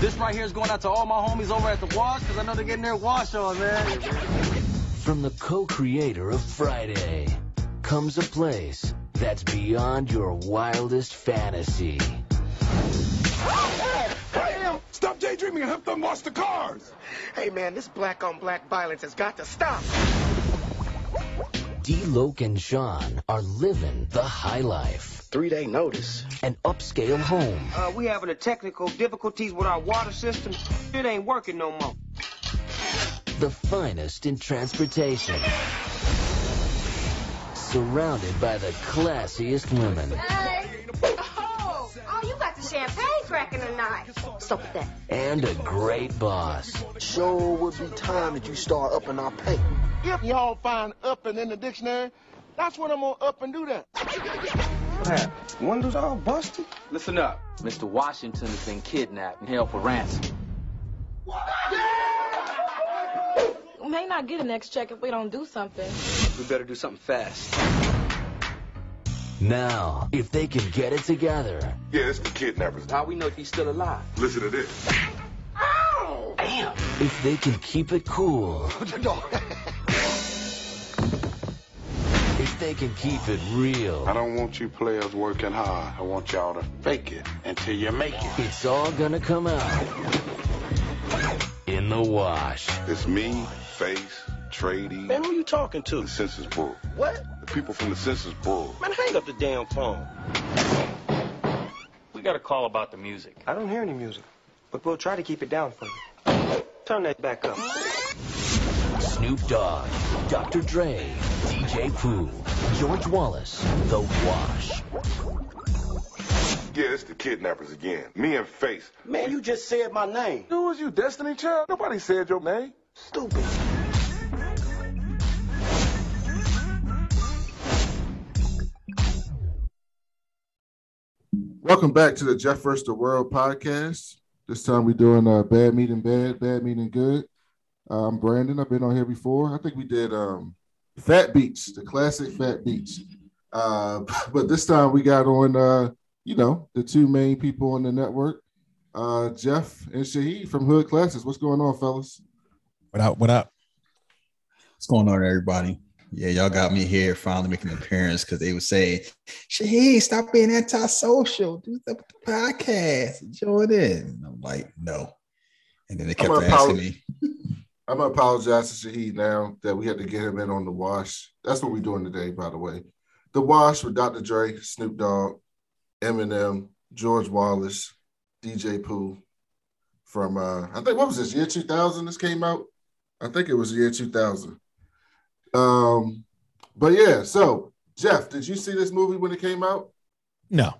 This right here is going out to all my homies over at the wash because I know they're getting their wash on, man. From the co-creator of Friday comes a place that's beyond your wildest fantasy. Damn! Stop daydreaming and help them wash the cars! Hey man, this black on black violence has got to stop. D-Loke and Sean are living the high life. Three day notice. An upscale home. Uh, we having a technical difficulties with our water system. It ain't working no more. The finest in transportation. Surrounded by the classiest women. Oh, oh, you got the champagne cracking tonight. Stop with that. And a great boss. Sure would be time that you start upping our pay. If y'all find upping in the dictionary, that's what I'm gonna up and do that. What happened? Windows all busted? Listen up. Mr. Washington has been kidnapped and held for ransom. We may not get a next check if we don't do something. We better do something fast. Now, if they can get it together, Yeah, it's the kidnappers. How we know he's still alive? Listen to this. Ow! Damn! If they can keep it cool, if they can keep it real, I don't want you players working hard. I want y'all to fake it until you make it. it's all gonna come out in the wash. It's me, Face, Trady, Man, who you talking to? the Census Bureau. What? The people from the Census Bureau. Man, hang up the damn phone. We got a call about the music. I don't hear any music, but we'll try to keep it down for you. Turn that back up. Snoop Dogg, Dr. Dre, DJ Pooh, George Wallace, The Wash. Yeah, it's the kidnappers again. Me and Face. Man, you just said my name. Who is was you, Destiny Child? Nobody said your name. Stupid. Welcome back to the Jeff vs. the World podcast. This time we're doing uh, bad meeting bad, bad meeting good. I'm Brandon. I've been on here before. I think we did um, Fat Beats, the classic Fat Beats. Uh, but this time we got on, uh, you know, the two main people on the network, uh, Jeff and Shahid from Hood Classes. What's going on, fellas? What up? What up? What's going on, everybody? Yeah, y'all got me here finally making an appearance because they would say, Shaheen, stop being antisocial. Do the podcast. Join in. And I'm like, no. And then they kept asking apolo- me. I'm gonna apologize to Shahid now that we had to get him in on the wash. That's what we're doing today, by the way. The wash with Dr. Dre, Snoop Dogg, Eminem, George Wallace, DJ Pooh from uh I think what was this year 2000 this came out? I think it was year 2000. Um but yeah, so Jeff, did you see this movie when it came out? No.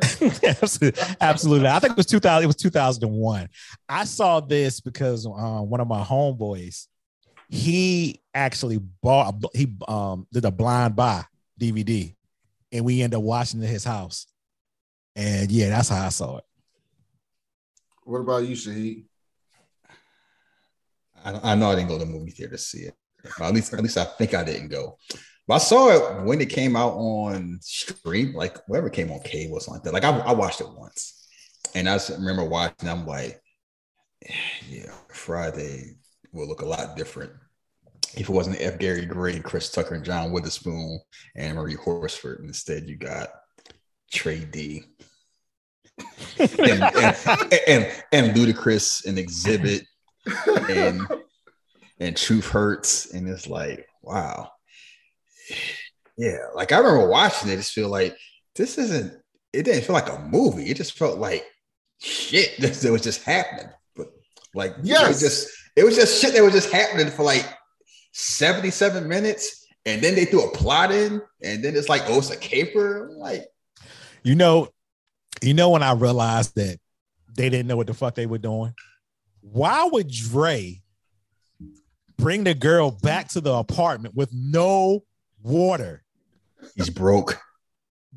Absolutely. I think it was 2000. It was 2001. I saw this because uh, one of my homeboys, he actually bought, he um, did a blind buy DVD and we ended up watching it at his house. And yeah, that's how I saw it. What about you, Shahid? I, I know I didn't go to the movie theater to see it. Or at least, at least I think I didn't go. But I saw it when it came out on stream, like whatever came on cable or something like that. Like I, I watched it once, and I just remember watching. I'm like, yeah, Friday will look a lot different if it wasn't F. Gary Gray, Chris Tucker, and John Witherspoon and Marie Horsford. Instead, you got Trey D. and, and, and, and Ludacris and Xzibit and and Truth Hurts, and it's like, wow, yeah. Like I remember watching it, just feel like this isn't. It didn't feel like a movie. It just felt like shit that was just happening. But like, yeah, it was just it was just shit that was just happening for like seventy seven minutes, and then they threw a plot in, and then it's like, oh, it's a caper. I'm like, You know, you know when I realized that they didn't know what the fuck they were doing. Why would Dre bring the girl back to the apartment with no water? He's broke.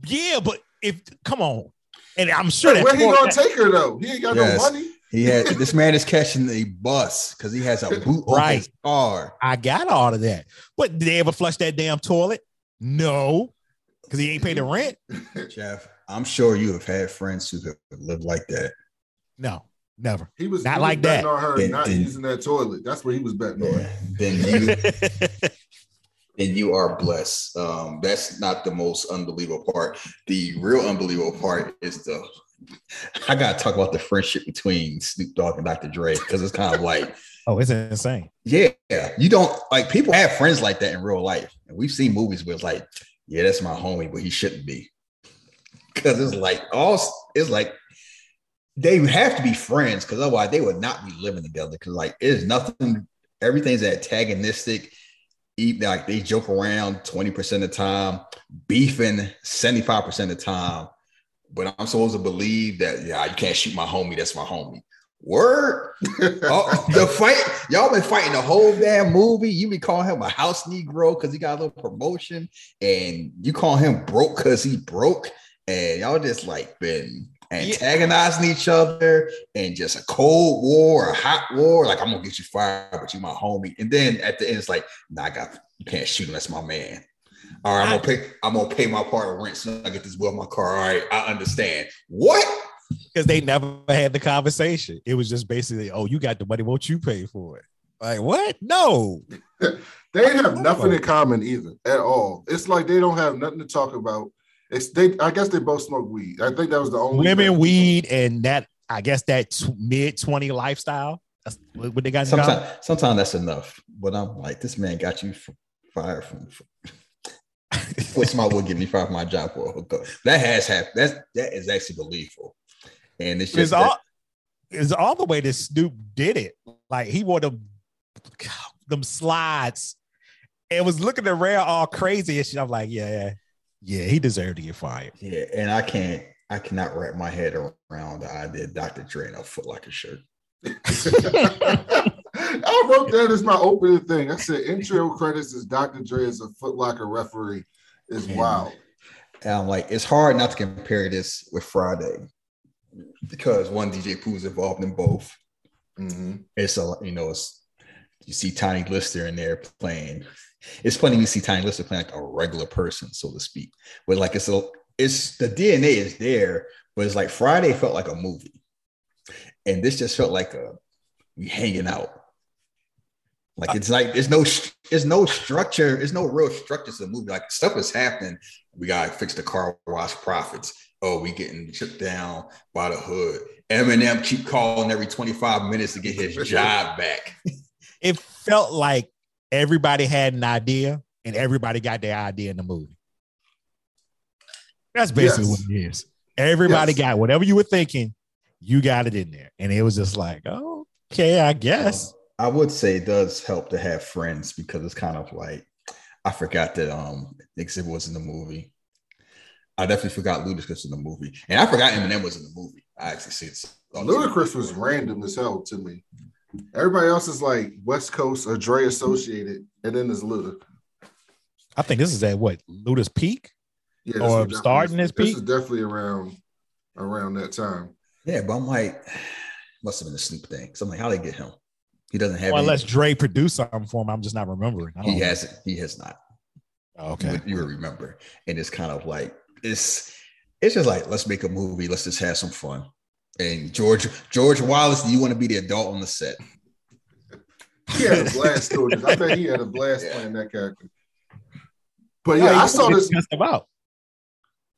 Yeah, but if come on, and I'm sure Hey, that where he gonna take her though? He ain't got Yes. no money. He had this man is catching a bus because he has a boot on his car. I got all of that. But did they ever flush that damn toilet? No. because he ain't paid the rent. Jeff, I'm sure you have had friends who have lived like that. No, never. He was Not he was like that. on her Then- not then- using that toilet. That's what he was betting on. Then you then you are blessed. Um, that's not the most unbelievable part. The real unbelievable part is the I gotta talk about the friendship between Snoop Dogg and Dr. Dre because it's kind of like, oh, it's insane. yeah, you don't like people have friends like that in real life, and we've seen movies where it's like, yeah, that's my homie, but he shouldn't be because it's like all it's like they have to be friends because otherwise they would not be living together because like it's nothing everything's antagonistic even like they joke around 20% of the time beefing 75% of the time. But i'm supposed to believe that yeah you can't shoot my homie that's my homie. Word. Oh, the fight y'all been fighting the whole damn movie. You be calling him a house negro because he got a little promotion and you call him broke because he broke? And y'all just like been antagonizing each other and just a cold war, a hot war. Like I'm gonna get you fired, but you my homie. And then at the end, it's like, nah, I got you can't shoot him. That's my man. All right, I'm gonna pay. I'm gonna pay my part of rent so I get this bill in my car. All right, I understand. What? Because they never had the conversation. It was just basically, oh, you got the money, won't you pay for it? Like what? No. They have nothing in common either at all. It's like they don't have nothing to talk about. It's they. I guess they both smoke weed. I think that was the only Women, weed, and that I guess that t- mid twenty lifestyle. That's what what they got in Sometimes, sometimes that's enough. But I'm like, this man got you fired from. What somebody would give me fired from my job for a hookup. That has happened. That's that is actually believable, and it's It's just all that- it's all the way that Snoop did it. Like he wore them them slides and was looking around all crazy and shit. I'm like, yeah, yeah, yeah, he deserved to get fired. Yeah, and I can't, I cannot wrap my head around the idea of Dr. Dre in a Foot Locker shirt. I wrote that as my opening thing. I said intro credits is Dr. Dre as a Foot Locker referee. Is Yeah. wild. And I'm like, it's hard not to compare this with Friday because one DJ Pooh's involved in both. Mhm. It's a, you know, it's you see Tiny Lister in there playing. It's funny you see Tiny Lister playing like a regular person, so to speak. But like it's a, it's the DNA is there, but it's like Friday felt like a movie, and this just felt like a we hanging out. Like it's like there's no there's no structure, there's no real structure to the movie. Like stuff is happening. We gotta fix the car wash profits. Oh, we getting shut down by the hood. Eminem keep calling every 25 minutes to get his job back. It felt like everybody had an idea and everybody got their idea in the movie. That's basically Yes. what it is. Everybody Yes. got whatever you were thinking, you got it in there. And it was just like, oh, okay, I guess. I would say it does help to have friends because it's kind of like I forgot that um Xzibit was in the movie. I definitely forgot Ludacris in the movie, and I forgot Eminem was in the movie. I actually see it. Ludacris was random as hell to me. Everybody else is like West Coast or Dre associated, and then there's Luda. I think this is at what Luda's peak. Yeah, Or starting his This peak? is definitely around around that time. Yeah, but I'm like, must have been a Snoop thing. So I'm like, how they get him? He doesn't have. Or any- unless Dre produced something for him, I'm just not remembering. I don't he know. hasn't. He has not. Oh, okay. You you would remember, and it's kind of like it's. It's just like let's make a movie. Let's just have some fun. And George George Wallace, do you want to be the adult on the set? He had a blast doing this. I bet he had a blast playing that character. But yeah, he I saw this. about.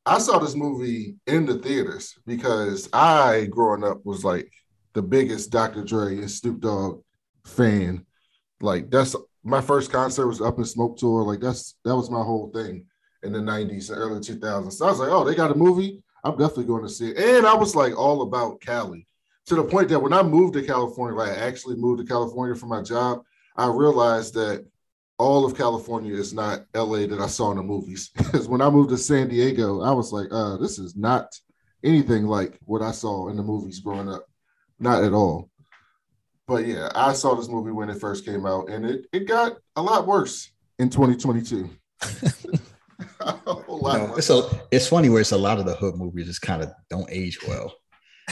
I saw this movie in the theaters because I, growing up, was like the biggest Dr. Dre and Snoop Dogg fan. Like that's my first concert was Up in Smoke Tour. Like that's that was my whole thing in the '90s and early 2000s. So I was like, oh, they got a movie. I'm definitely going to see it. And I was like all about Cali to the point that when I moved to California, like I actually moved to California for my job, I realized that all of California is not LA that I saw in the movies. Because when I moved to San Diego, I was like, uh, this is not anything like what I saw in the movies growing up. Not at all. But yeah, I saw this movie when it first came out, and it, it got a lot worse in 2022. know, it's a it's funny where it's a lot of the hood movies just kind of don't age well.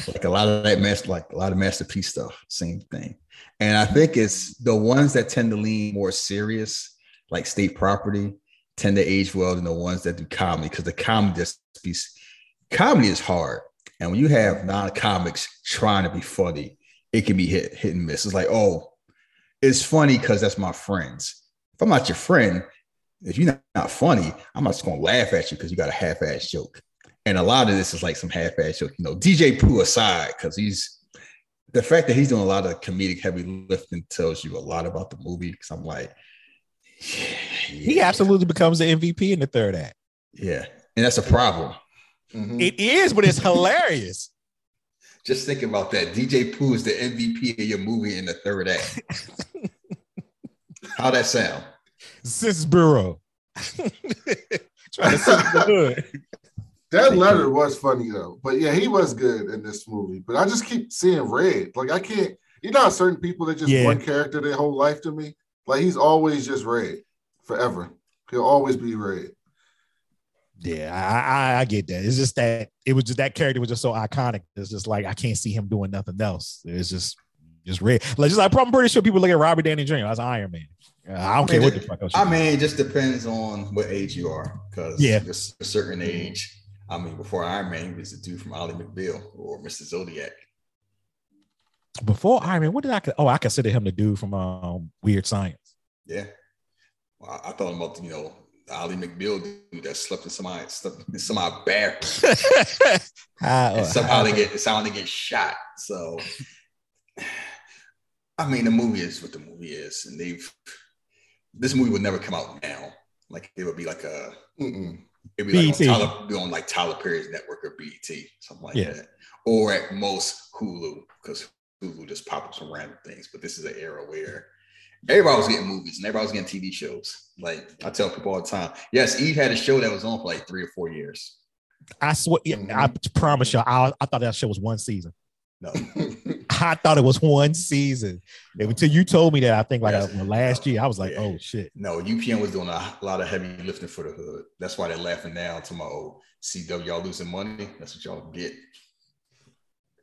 Like a lot of that mess, like a lot of masterpiece stuff, same thing. And I think it's the ones that tend to lean more serious, like state property, tend to age well than the ones that do comedy because the comedy just be comedy is hard. And when you have non-comics trying to be funny, it can be hit hit and miss. It's like, oh, it's funny because that's my friends. If I'm not your friend, if you're not, not funny, I'm just gonna laugh at you because you got a half-ass joke. And a lot of this is like some half-ass joke, you know, DJ Pooh aside, because he's the fact that he's doing a lot of comedic heavy lifting tells you a lot about the movie. Because I'm like, He absolutely becomes the MVP in the third act. yeah, and that's a problem. Mhm. It is, but it's hilarious. Just think about that. DJ Pooh is the MVP of your movie in the third act. How that sound? Census Bureau. Trying to census the hood. That letter was funny though, but yeah, he was good in this movie. But I just keep seeing red. Like I can't. You know, certain people that just Yeah. one character their whole life to me. Like he's always just red forever. He'll always be red. Yeah, I, I I get that. It's just that it was just that character was just so iconic. It's just like I can't see him doing nothing else. It's just just red. Like just like I'm pretty sure people look at Robert Downey Jr. as Iron Man. Uh, I don't care what the fuck else. I mean, it just depends on what age you are. Because Yeah. there's a certain age. I mean, before Iron Man, he was a dude from Ally McBeal or Mr. Zodiac. before Iron Man, what did I? Oh, I consider him the dude from um, Weird Science. Yeah. Well, I, I thought about you know Ally McBeal dude that slept in somebody slept in somebody bare. And somehow they get somehow they get shot. So I mean the movie is what the movie is, and they've this movie would never come out now. Like it would be like a Mm-mm. it'd be like on Tyler, be on like Tyler Perry's network or BET, something like Yeah. that. Or at most Hulu, because Hulu just pop up some random things. But this is an era where everybody was getting movies and everybody was getting TV shows. Like I tell people all the time, yes, Eve had a show that was on for like three or four years. I swear, yeah, I mm-hmm. promise you, I, I thought that show was one season. No, I thought it was one season. And until you told me that, I think like Yes. uh, last year, I was like, Yeah. oh shit. No, UPN was doing a lot of heavy lifting for the hood. That's why they're laughing now to my old CW. Y'all losing money. That's what y'all get.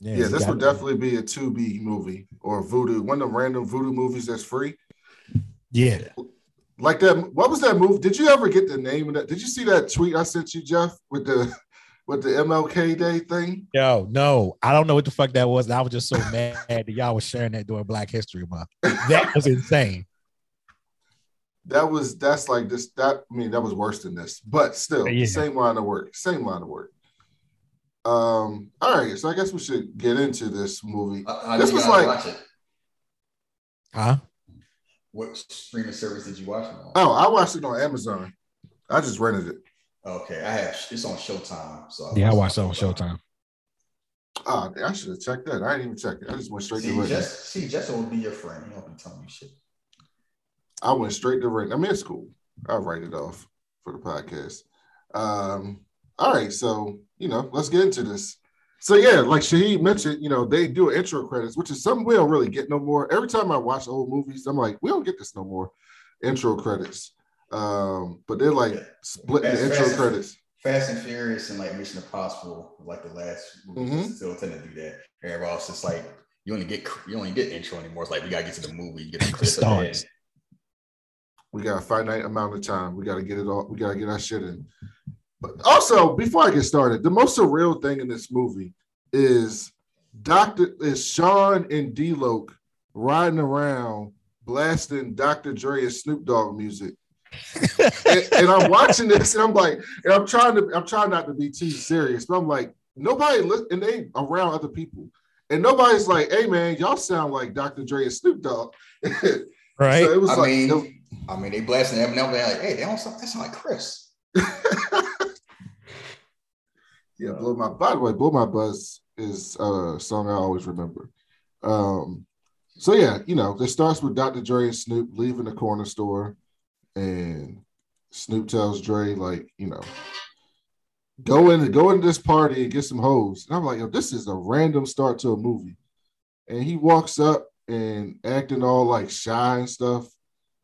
Yeah, Yeah, this got- would definitely be a Tubi movie or Vudu, one of them random Vudu movies that's free. Yeah, Like that, what was that movie? Did you ever get the name of that? Did you see that tweet I sent you, Jeff, with the with the MLK Day thing? yo, no, I don't know what the fuck that was. I was just so mad that y'all was sharing that during Black History Month. That was insane. That was that's like this. That I mean, that was worse than this, but still, Yeah. same line of work, same line of work. Um, all right, so I guess we should get into this movie. How This was like- watch it? Huh? What streaming service did you watch it on? Oh, I watched it on Amazon. I just rented it. Okay, I have it's on Showtime. So Yeah, I watched it on Showtime. Oh, I should have checked that. I didn't even check it. I just went straight to See, rent. Jess, see, Jess will be your friend. He don't be telling you shit. I went straight to rent. I mean, it's cool. I'll write it off for the podcast. Um, all right, so you know, let's get into this. So yeah, like Shahid mentioned, you know, they do intro credits, which is something we don't really get no more. Every time I watch old movies, I'm like, we don't get this no more. Intro credits. Um, but they're like Yeah. splitting the intro Fast- credits. Fast and Furious and like Mission Impossible, like the last movies, Mhm. still tend to do that. Everybody else is like, you only get you only get intro anymore. It's like we gotta get to the movie, you get the clip at the We got a finite amount of time. We got to get it all. We got to get our shit in. But also, before I get started, the most surreal thing in this movie is Doctor is Sean and D Loke riding around blasting Dr. Dre and Snoop Dogg music. And, and I'm watching this, and I'm like, and I'm trying to, I'm trying not to be too serious, but I'm like, nobody, li- and they around other people, and nobody's like, hey man, y'all sound like Dr. Dre and Snoop Dogg. Right? So it was I like, mean, it- I mean, they blasting Eminem. They're like, hey, they don't sound, that sound like Chris. Yeah, blow my. By the way, blow my buzz is a song I always remember. Um, so yeah, you know, it starts with Dr. Dre and Snoop leaving the corner store, and Snoop tells Dre like, you know, go in go into this party and get some hoes. And I'm like, yo, this is a random start to a movie. And he walks up and acting all like shy and stuff.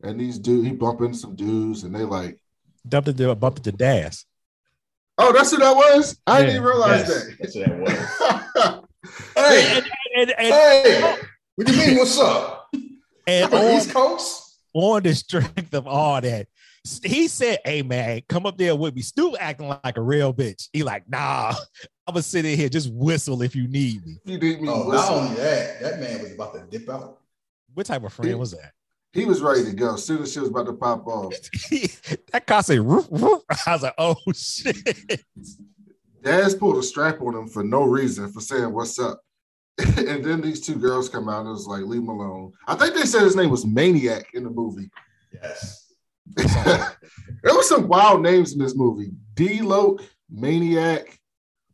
And these dude, he bump into some dudes, and they like, Dumped it, bumped it to oh, that's who that was. I didn't even realize Yes, that. that's what that was. And, hey, and, and, hey, what do you mean? What's up? and From on, East Coast? On the strength of all that, he said, "Hey man, come up there with me." Stu acting like a real bitch. He like, nah, I'm gonna sit in here just whistle if you need me. You need me. Oh, not only that, that man was about to dip out. What type of friend was that? He was ready to go. As soon as she was about to pop off, that car said, "Roof, roof." I was like, oh shit. Daz pulled a strap on him for no reason for saying what's up. and then these two girls come out and it was like, leave him alone. I think they said his name was Maniac in the movie. Yes. there was some wild names in this movie. D Loke, Maniac.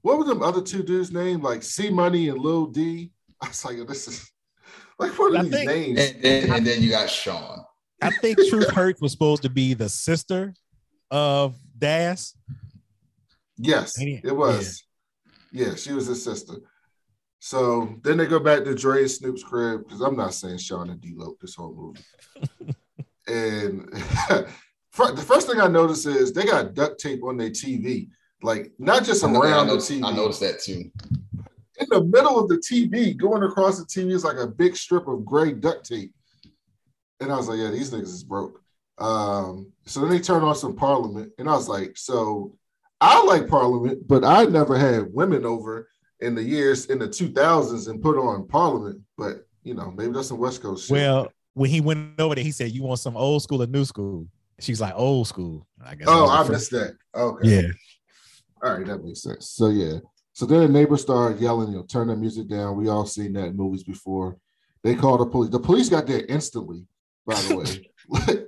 What were them other two dudes' name? Like C Money and Lil D. I was like, this is like what are I these think- names? And then, and then you got Sean. I think Truth Hurts was supposed to be the sister of Daz. Yes, Maniac. it was. Yeah. she was his sister. So then they go back to Dre and Snoop's crib because I'm not saying Sean and D Loke this whole movie. and the first thing I noticed is they got duct tape on their TV, like not just I, know- I around the TV. I noticed that too. in the middle of the TV, going across the TV is like a big strip of gray duct tape. And I was like, yeah, these niggas is broke. Um, so then they turn on some Parliament, and I was like, so I like Parliament, but I never had women over in the years in the 2000s and put on Parliament. But you know, maybe that's some West Coast shit. Well, when he went over there, he said, "You want some old school or new school?" She's like, "Old school." I guess. oh, I missed first- that. Okay. Yeah. All right, that makes sense. So yeah. So then the neighbors started yelling, you know, turn the music down. We all seen that in movies before. They called the police. The police got there instantly, by the way.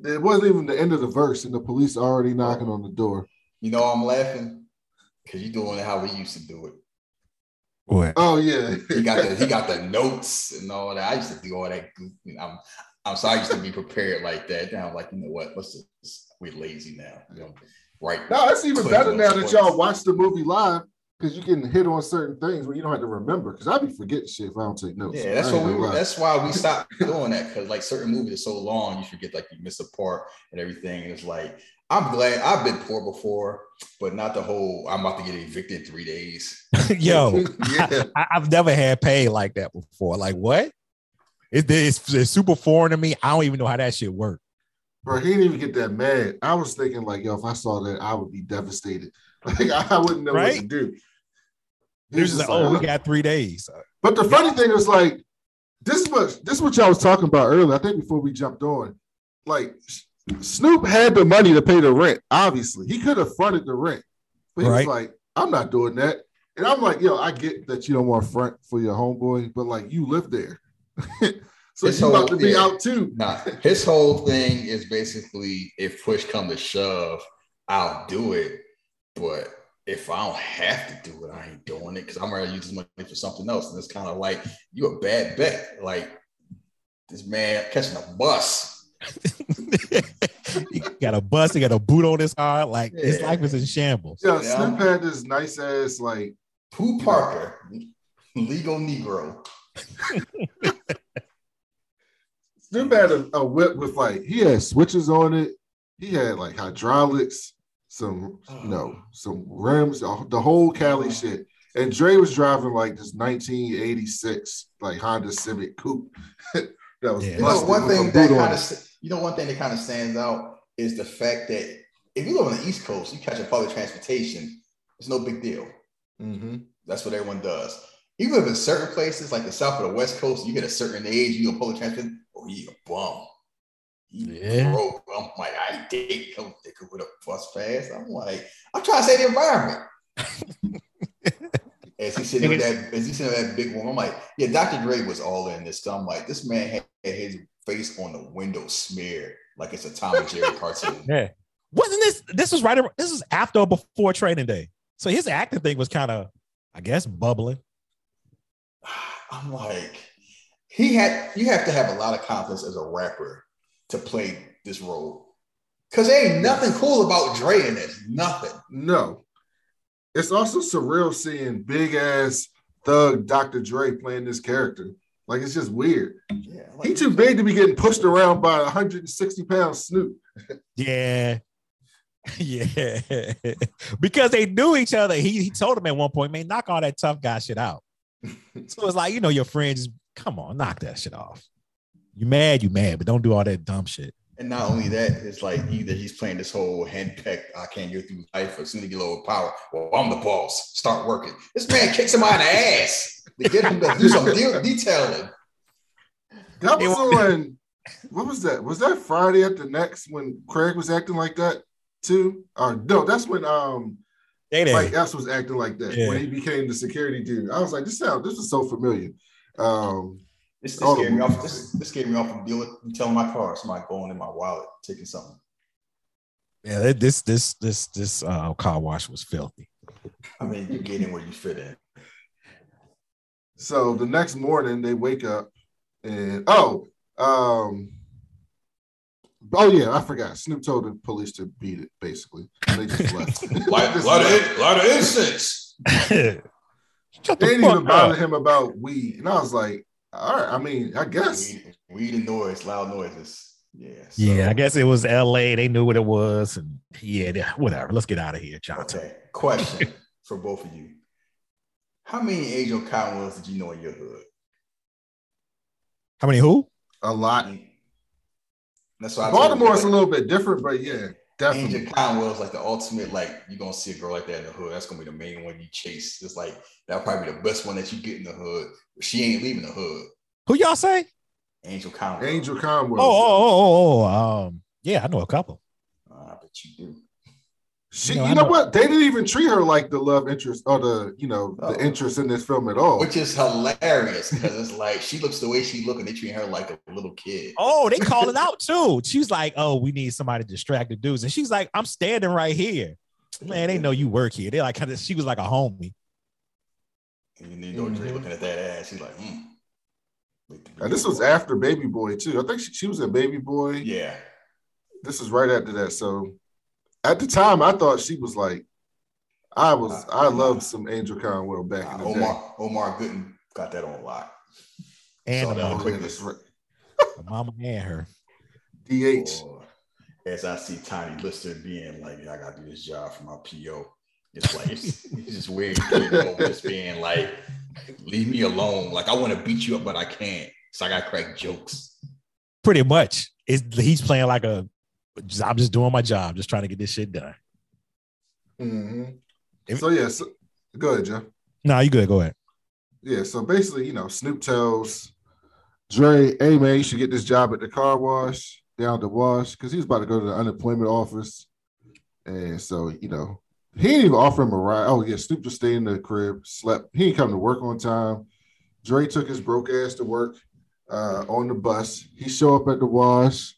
it wasn't even the end of the verse, and the police already knocking on the door. You know I'm laughing because you're doing it how we used to do it. What? Oh yeah. He got the he got the notes and all that. I used to do all that. goof- you know, I'm I'm sorry, I used to be prepared like that. Now I'm like, you know what? Let's just we're lazy now. You know, right? No, it's even better now that y'all watch the movie live because you can hit on certain things where you don't have to remember. Because I'd be forgetting shit if I don't take notes. Yeah, that's what we lie. That's why we stopped doing that because like certain movies are so long, you forget like you miss a part and everything. And it's like I'm glad I've been poor before, but not the whole. I'm about to get evicted in three days. Yo, yeah. I, have never had pay like that before. Like what? It, it's, it's super foreign to me. I don't even know how that shit work. Bro, he didn't even get that mad. I was thinking like, yo, if I saw that, I would be devastated. Like I wouldn't know what to do. He They're was just like, just oh, we got three days. But the funny thing is like, this is what this is what y'all was talking about earlier. I think before we jumped on, like S- Snoop had the money to pay the rent. Obviously, he could have fronted the rent, but he Right. was like, I'm not doing that. And I'm like, yo, I get that you don't want front for your homeboy, but like you live there, so His you about to be yeah. out too. Nah, his whole thing is basically if push come to shove, I'll do it. But if I don't have to do it, I ain't doing it because I'm ready to use this money for something else. And it's kind of like you a bad bet. Like this man catching a bus. he got a bus, he got a boot on his heart. Like his Yeah. life is in shambles. Yeah, Yeah. Snoop had this nice ass like Pooh Parker, legal Negro. Snoop had a, a whip with like he had switches on it. He had like hydraulics, some you know, some rims, the the whole Cali shit. And Dre was driving like this 1986 like Honda Civic coupe. that was Yeah. You know, one thing that kind it. of you know one thing that kind of stands out is the fact that if you live on the East Coast, you catch a public transportation, it's no big deal. Mhm. That's what everyone does. You live in certain places like the South or the West Coast, you get a certain age, you go public transportation, oh, you a bum. You Yeah. broke. I'm like, I date come nigga with a bus pass. I'm like, I'm trying to say the environment. as he sitting with that, as he sitting with that big one, I'm like, yeah, Dr. Dre was all in this. So I'm like, this man had his face on the window smeared like it's a Tom and Jerry cartoon. Yeah. Wasn't this this was right ar- this was after or before training day. So his acting thing was kind of, I guess, bubbling. I'm like, he had you have to have a lot of confidence as a rapper to play this role. Cause there ain't nothing cool about Dre in this. Nothing. No. It's also surreal seeing big ass thug Dr. Dre playing this character. Like it's just weird. Yeah. He too big to be getting pushed around by a 160 pound Snoop. Yeah. Yeah. because they knew each other. He, he told him at one point, man, knock all that tough guy shit out. so it's like, you know, your friends, come on, knock that shit off. You mad, you mad, but don't do all that dumb shit. And not only that, it's like either he's playing this whole henpecked, I can't get through life as soon as you get lower power. Well, I'm the boss. Start working. This man kicks him out of the ass to get him to do some de- detailing. That was on. What was that? Was that Friday at the next when Craig was acting like that too? Or no, that's when um Day Day. Mike Epps was acting like that Yeah. when he became the security dude. I was like, this sound this is so familiar. Um This, this scared me off. This, this scared me off from dealing telling my car. Somebody going in my wallet, taking something. Yeah, this this this this uh, car wash was filthy. I mean, you get in where you fit in. So the next morning they wake up and oh, um, oh yeah, I forgot. Snoop told the police to beat it. Basically, they just left. Light, Just light, left. of, light of incense. They didn't even bother him about weed, and I was like, all right. I mean, I guess Weed, weed and noise, loud noises. Yeah. so- Yeah, I guess it was L.A. They knew what it was, and yeah, whatever. Let's get out of here, Johnson. Okay. Question for both of you. How many Angell Conwells did you know in your hood? How many? Who? a lot. That's why I told Baltimore's a little bit different, but yeah, definitely. Angell Conwell's like the ultimate, like you're gonna see a girl like that in the hood. That's gonna be the main one you chase. It's like that'll probably be the best one that you get in the hood. She ain't leaving the hood. Who y'all say? Angell Conwell. Angel Oh, Conwell. oh, oh, oh, oh. Um, yeah, I know a couple. Uh, I bet you do. She, You you know, know, know- what? They didn't even treat her like the love interest or the, you know, Oh. the interest in this film at all. Which is hilarious because it's like she looks the way she look and they treat her like a little kid. Oh, they call it out too. She's like, "Oh, we need somebody to distract the dudes," and she's like, "I'm standing right here." Man, they know you work here. They like kind of. She was like a homie. And you know, Dre looking at that ass, he's like, hmm. Wait to be And this was after Baby Boy too. I think she, she was in Baby Boy. Yeah. This is right after that. So at the time, I thought she was like, I was, I loved some Angell Conwell back Uh, in the Omar Omar Gooding got that on lock. And Saw the that mama, day. quick. That's right. the mama and her. DH. Boy, As I see Tiny Lister being like, I gotta do this job for my PO. It's like it's, it's just weird. You know, just being like, leave me alone. Like I want to beat you up, but I can't. So I gotta crack jokes. Pretty much, is he's playing like a. I'm just doing my job, just trying to get this shit done. Mhm. If- So yeah, so, go ahead, Jeff. No, you good. Go ahead. Yeah, so basically, you know, Snoop tells Dre, hey man, you should get this job at the car wash down the wash because he was about to go to the unemployment office. And so, you know, he didn't even offer him a ride. Oh, yeah, Snoop just stayed in the crib, slept. He didn't come to work on time. Dre took his broke ass to work uh, on the bus. He show up at the wash,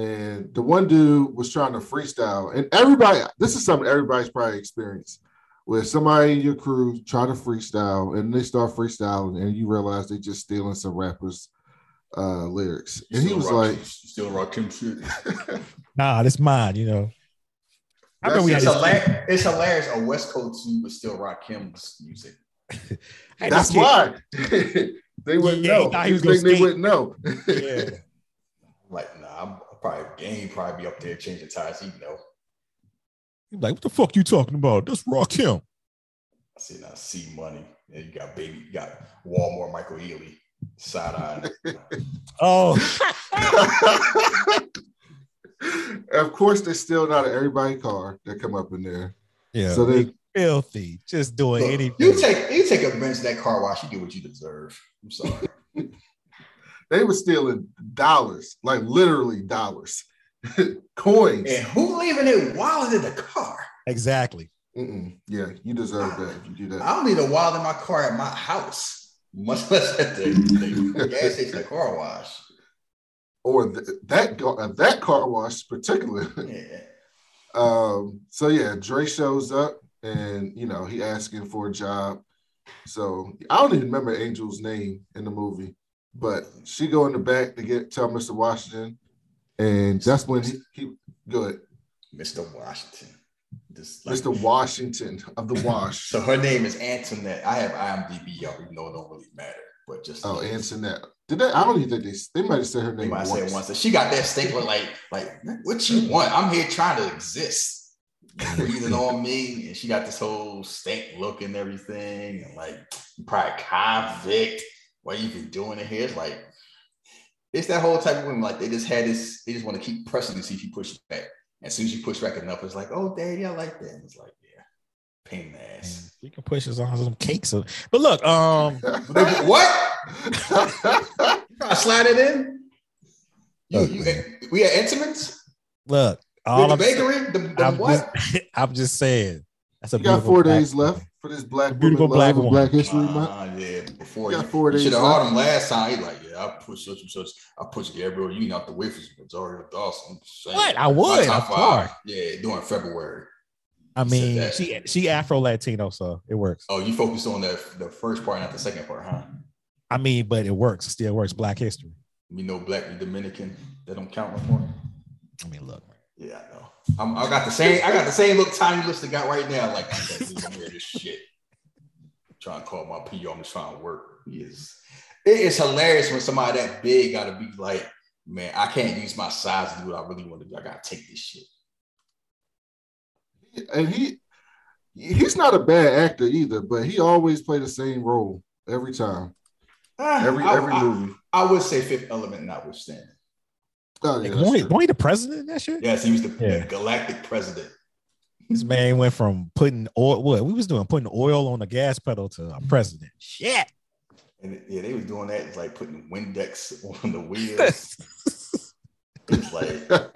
and the one dude was trying to freestyle. And everybody, this is something everybody's probably experienced where somebody in your crew try to freestyle and they start freestyling and you realize they're just stealing some rappers uh lyrics and he was rock- like still Rakim shit. Nah, this mine. You know. I remember we had It's, this. hilarious. it's hilarious. A West Coast dude would still Rakim's music. had that's why they wouldn't Yeah, know thought he was They gonna think they wouldn't know Yeah. Like, nah, I'm probably game probably be up there changing tires. He know. He's like, what the fuck you talking about? That's Rakim. I see now C money. And you got baby, you got Walmart Michael Ealy, side eye. Oh, of course they're still not at everybody's car that come up in there yeah. so they filthy, just doing Look, anything. you take you take advantage of that car wash. You get what you deserve. I'm sorry. they were stealing dollars like literally dollars coins and who leaving their wallet in the car? exactly. Mm-mm. yeah you deserve that if you do that I don't need a wallet in my car at my house, much less at the, the gas station, the car wash. or th- that uh, that car wash particularly Yeah. Um, so yeah, Dre shows up and you know he asking for a job. So I don't even remember Angel's name in the movie, but she go in the back to get tell Mr. Washington, and that's when he, he good. Mr. Washington. Just like, Mr. Washington of the Wash. so her name is Antoinette. I have IMDb up, even though it don't really matter. But just oh, Antoinette. Did they? I don't even think they. They might have said her They name might once. say once that she got that stapler like like what you want? I'm here trying to exist. Breathing on me, and she got this whole stank look and everything, and like probably convict. What you been doing in here? It's like It's that whole type of women like they just had this. They just want to keep pressing to see if you push back. As soon as you push back enough, it's like, oh, daddy, I like that. And it's like, yeah, pain in the ass. You can push us on some cakes. But look, um, what? you trying slide it in? You, you, we had intimates. Look, all all the I'm, bakery. The, the I'm what? just, I'm just saying. That's a You got four days left for this Black Beautiful black and woman. Black History Month. Uh, yeah, before You you, got four you days should have heard left. him last time. He like, yeah, I push such and such. I push Gabrielle Union out the way for Rosario Dawson. I'm. What? I My would, of course. Yeah, during February. I mean, she she Afro Latino, so it works. Oh, you focused on the the first part, not the second part, huh? I mean, but it works. It still works. Black history. We know black and Dominican. That don't count no more. I mean, look. Yeah, I know. I'm, I got the same. I got the same little tiny list I got right now. Like I can't even wear this shit. trying to call my PO. I'm just trying to work. He is. It is hilarious when somebody that big got to be like, man, I can't use my size to do what I really want to do. I gotta take this shit. and he he's not a bad actor either, but he always play the same role every time, ah, every I- every I- movie. I would say Fifth Element notwithstanding. Oh, yeah, Like, that's won't, he, true. he the president in that shit? Yes, he was the, the Yeah. galactic president. This man went from putting oil, what we was doing, putting oil on the gas pedal to a president. Shit. And yeah, they was doing that. It's like putting Windex on the wheels. it's like the,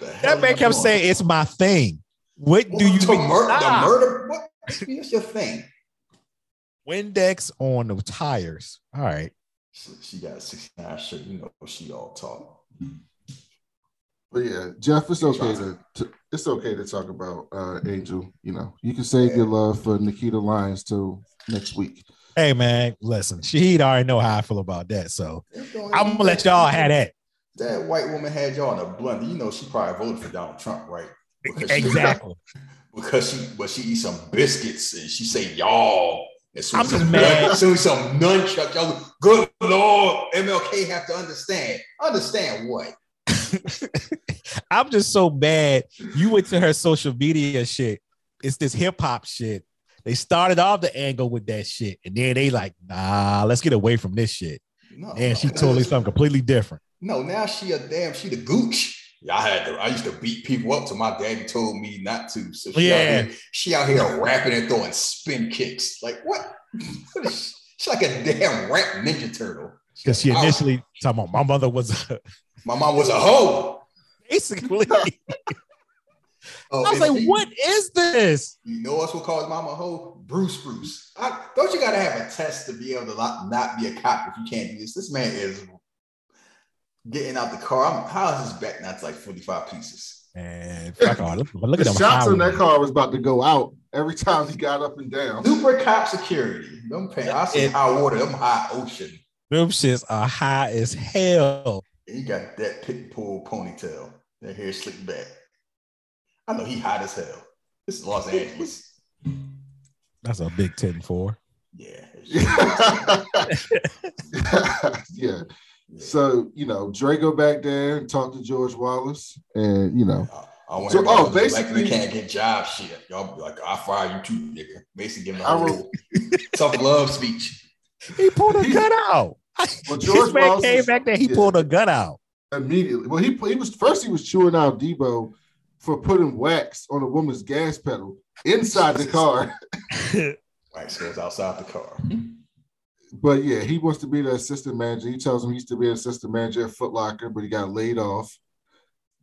the That man kept going saying, "It's my thing." What on? do you to mean? mur- the ah. murder? What? What's your thing? Windex on the tires. All right. She, she got a 69 shirt. You know she all talk. But yeah, Jeff, it's okay to, to it's okay to talk about uh Angel. You know, you can save your love for Nikkita Lyons till next week. Hey man, listen, Shahid already know how I feel about that. So I'm gonna let y'all have that. That white woman had y'all in a blunt. You know she probably voted for Donald Trump, right? Because she- Exactly. because she but she eat some biscuits and she say y'all. As soon I'm as just some mad. as soon as some nunchuck, y'all. Lord, MLK have to understand. Understand what? I'm just so bad. You went to her social media shit. It's this hip hop shit. They started off the angle with that shit, and then they like, nah, let's get away from this shit. No, And she no, totally something completely different. No, now she a damn, she the gooch. Yeah, I had to, I used to beat people up till my daddy told me not to. So she Yeah. out here, she out here rapping and throwing spin kicks. Like what? what is she? She's like a damn rap ninja turtle. Because she initially talking about my mother was a, My mom was a hoe. basically. Oh, I was like, what is this? You know what's what calls mama a hoe? Bruce Bruce. I, don't you gotta have a test to be able to not, not be a cop if you can't do this? This man is getting out the car. I'm, how is his back not like 45 pieces? And fuck all. Look, but look at the them. shots in that car was about to go out every time he got up and down. Super cop security. Them pay, I see It- high water, them high ocean. Them shits are high as hell. He got that pit pull ponytail. That hair slicked back. I know he hot as hell. This is Los Angeles. That's a big 10 4. Yeah. yeah. So, you know, Dre go back there and talk to George Wallace. And, you know, I want So- oh, basically basically- they can't get job shit. Y'all be like, I fire you too, nigga. Basically giving a I whole tough love speech. He pulled a gun out. well, this George man Wallace came is- back there. He yeah. pulled a gun out. immediately. Well, he he was first he was chewing out Debo for putting wax on a woman's gas pedal inside the car. Right, so it's outside the car. But yeah, he wants to be the assistant manager. He tells him he used to be an assistant manager at Foot Locker, but he got laid off.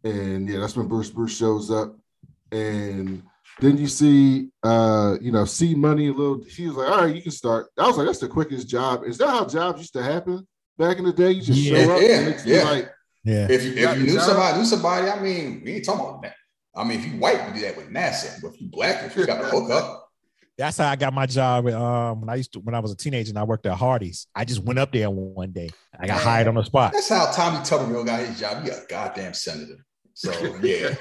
And yeah, that's when Bruce Bruce shows up. And then you see uh, you know, see money a little. He was like, All right, you can start. I was like, that's the quickest job. Is that how jobs used to happen back in the day? You just Yeah. show up Yeah, and it's yeah. like Yeah. If you if you the knew job? somebody, knew somebody, I mean, we ain't talking about that. I mean, if you white, you do that with NASA. But if you black, if you got to hook up, That's how I got my job. Um, when I used to, when I was a teenager and I worked at Hardee's, I just went up there one day. I got hired on the spot. that's how Tommy Tuberville got his job. He a goddamn senator. So yeah,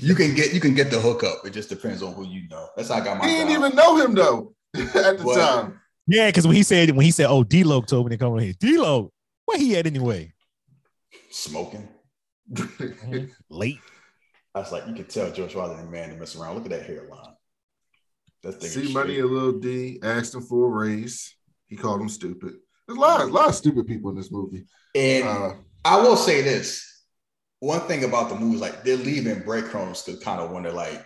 you can get you can get the hookup. It just depends on who you know. That's how I got my he didn't even know him though at the What? time. Yeah, because when he said when he said, "Oh, D-Lo told me to come in here," D-Lo, where he at anyway? Smoking. Late. I was like, you can tell George Wallace ain't man to mess around. Look at that hairline. That thing. See money straight. a little D asked him for a raise. He called him stupid. There's a lot, a lot of stupid people in this movie. And Uh, I will say this. One thing about the movie is like they're leaving breadcrumbs to kind of wonder like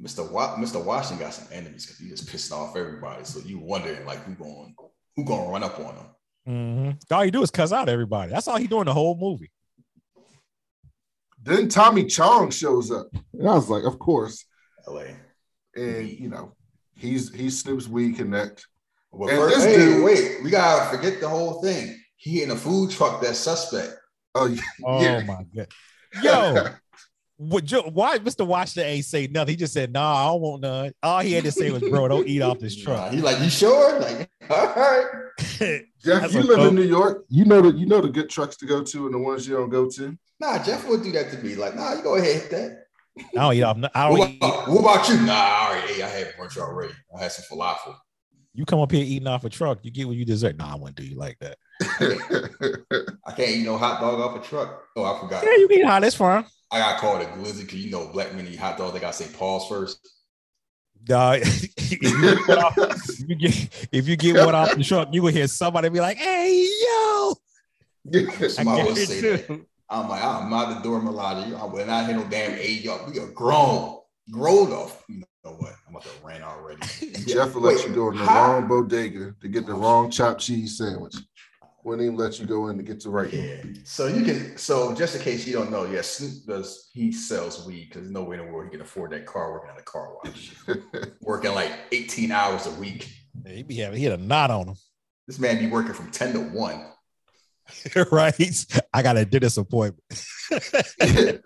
Mr. Wa- Mr. Washington got some enemies because he just pissed off everybody. So you wondering like who going who gonna run up on him. Mhm. All you do is cuss out everybody. That's all he doing the whole movie. then Tommy Chong shows up, and I was like, of course. LA. And mm-hmm. you know, he's he's Snoop's weed connect. Well, And first, this hey, dude- wait, we gotta forget the whole thing. He in a food truck that's suspect. Oh, yeah. Oh my god. Yo, what, Joe, why Mr. Washington ain't say nothing? He just said, "Nah, I don't want none." All he had to say was, "Bro, don't eat off this truck." he like, you sure? Like, all right. Jeff, you live dope- in New York. You know the you know the good trucks to go to and the ones you don't go to. Nah, Jeff would do that to me. Like, nah, you go ahead hit that. I don't eat off. I don't What eat. about, what about you? Nah, I already ate. I had brunch already. I had some falafel. You come up here eating off a truck, you get what you deserve. Nah, I wouldn't do you like that. I can't eat no hot dog off a truck. Oh, I forgot. Yeah, you can eat how that's fine. I got called a glizzy because you know black men eat hot dogs. They gotta say pause first. Dog, if, you get one off, if you get if you get one off the truck, you will hear somebody be like, "Hey, yo!" I Somebody will say it that. Too. I'm like, I'm not the door Melody. I will not hear no damn A. Y'all, we are grown, grown off. You know what? I'm about to rant already. Jeff will let you go in the how- wrong bodega to get the wrong chopped cheese sandwich. Wouldn't even let you go in to get the right one. So you can. So just in case you don't know, yes, Snoop does. He sells weed because there's no way in the world he can afford that car working at a car wash, working like 18 hours a week. Yeah, He be having he had a knot on him. This man be working from 10 to 1. Him, right? I got a dentist appointment.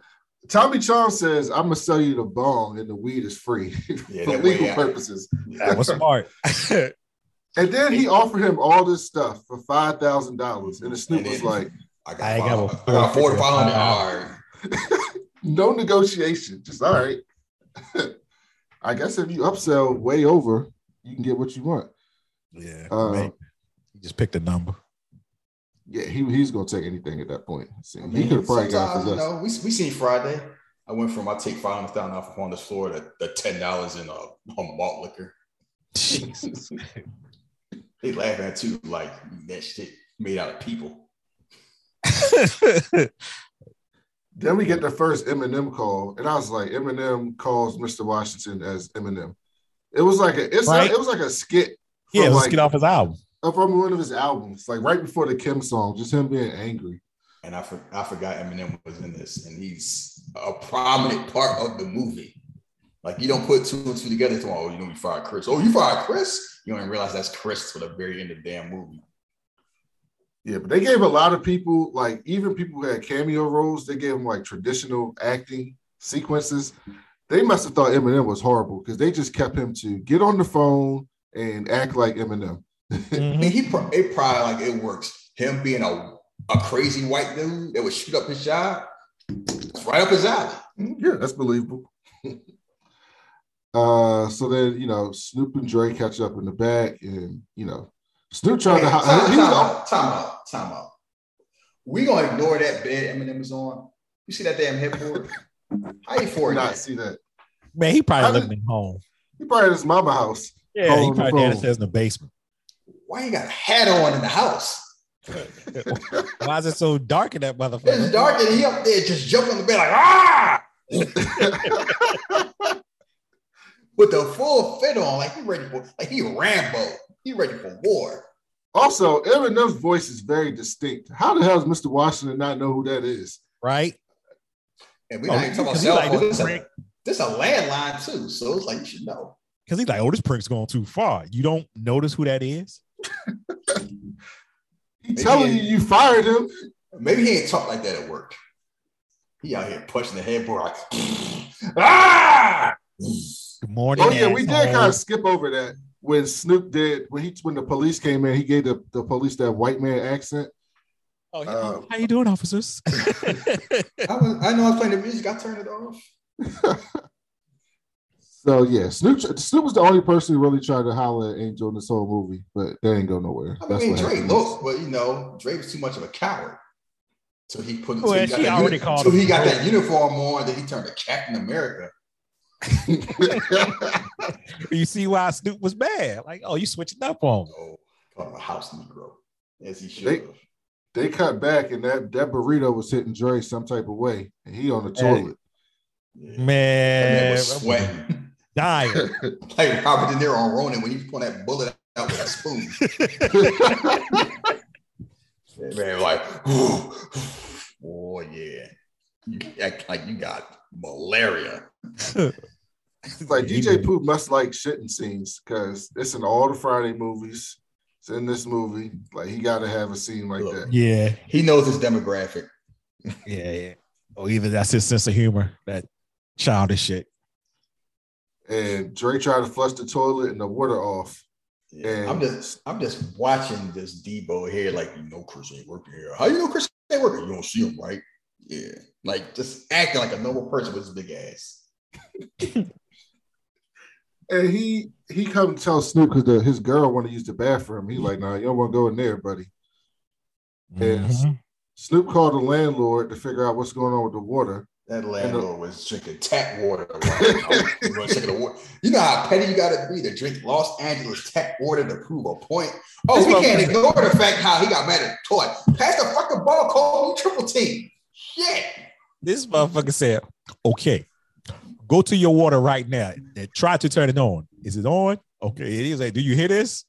Tommy Chong says, "I'm gonna sell you the bong and the weed is free Yeah, for that way, legal yeah. purposes." That was smart. And then he offered him all this stuff for five thousand dollars, and the Snoop And was like, I I got, ain't got five- a I got four to 500. "No negotiation, just all right." I guess if you upsell way over, you can get what you want. yeah, Uh, man. He just picked a number. Yeah, he he's gonna take anything at that point. See, I he could have probably got sometimes, for you know, we, we seen Friday. I went from I take five hundred thousand off of on this floor to the ten dollars in a, a malt liquor. Jesus. They laughing at you like that shit made out of people. Then we get the first Eminem call, and I was like, Eminem calls Mr. Washington as Eminem. It was like a it's Right. a, it was like a skit. yeah, from let's like, get off his album. From one of his albums, like right before the Kim song, just him being angry. And I, for, I forgot Eminem was in this, and he's a prominent part of the movie. Like you don't put two and two together. To, oh, you know, we fired Chris. Oh, you fired Chris. You don't even realize that's Chris for the very end of the damn movie. Yeah, but they gave a lot of people, like even people who had cameo roles, they gave them like traditional acting sequences. They must have thought Eminem was horrible because they just kept him to get on the phone and act like Eminem. I Mhm. mean, he pro- it probably like it works. Him being a a crazy white dude that would shoot up his job, it's right up his alley. Yeah, that's believable. uh, so then you know Snoop and Dre catch up in the back, and you know Snoop trying to. Hey, hi- time, he's time the- out, time out, time out. We gonna ignore that bed Eminem is on. You see that damn headboard? How you did afford not that? see that. Man, he probably did- living at home. He probably at his mama house. Yeah, he Calling the probably phone. downstairs in the basement. Why you got a hat on in the house? Why is it so dark in that motherfucker? It's dark and he up there just jumping on the bed like ah with the full fit on, like he ready for like he Rambo. He ready for war. Also, Eminem's voice is very distinct. How the hell does Mr. Washington not know who that is? Right? And we Oh, not even talking about because he cell like this This, prank. a, this a landline too, so it's like you should know. Because he's like, oh, this prank's going too far. You don't notice who that is? He Maybe telling he- you you fired him. Maybe he ain't talk like that at work. He out here punching the headboard like ah. Good morning. Oh yeah, we did kind of skip over that when Snoop did when he when the police came in. He gave the, the police that white man accent. Oh, yeah. Uh, How you doing, officers? I, was, I know I was playing the music. I turned it off. So yeah, Snoop Snoop was the only person who really tried to holler at Angell in this whole movie, but they ain't go nowhere. I That's mean, what Dre happened. looked, but you know, Drake was too much of a coward. So he put. Well, so he got that already uni- called so he got that uniform on. Then he turned to Captain America. you see why Snoop was bad? Like, oh, you switching up on me. Oh, called him a house Negro. As he They, should. they cut back and that, that burrito was hitting Dre some type of way. And he on the Hey. toilet. That Man, man was sweating. Dying. like Robert De Niro on Ronin when he was pulling that bullet out with a spoon. Man, like, oh yeah, you act like you got malaria. like DJ Pooh must like shitting scenes because it's in all the Friday movies. It's in this movie. Like he got to have a scene like that. Yeah, He knows his demographic. yeah, yeah. Oh, or either that's his sense of humor, that childish shit. And Dre tried to flush the toilet and the water off. Yeah, And- I'm just I'm just watching this Debo here, like you know Chris ain't working here. How you know Chris ain't working? You don't see him, right? Yeah, like just acting like a normal person with his big ass. And he he come to tell Snoop because his girl want to use the bathroom. He like, nah, you don't want to go in there, buddy. Yes. Mhm. Snoop called the landlord to figure out what's going on with the water. That landlord was drinking tap water. Like, I'm gonna check the water. You know how petty you gotta be to drink Los Angeles tap water to prove a point. Oh, This we can't ignore the fact how he got mad at toy. Pass the fucking ball, call me triple team. Shit. This motherfucker said, "Okay, go to your water right now and try to turn it on. Is it on? Okay, it is. Like, do you hear this?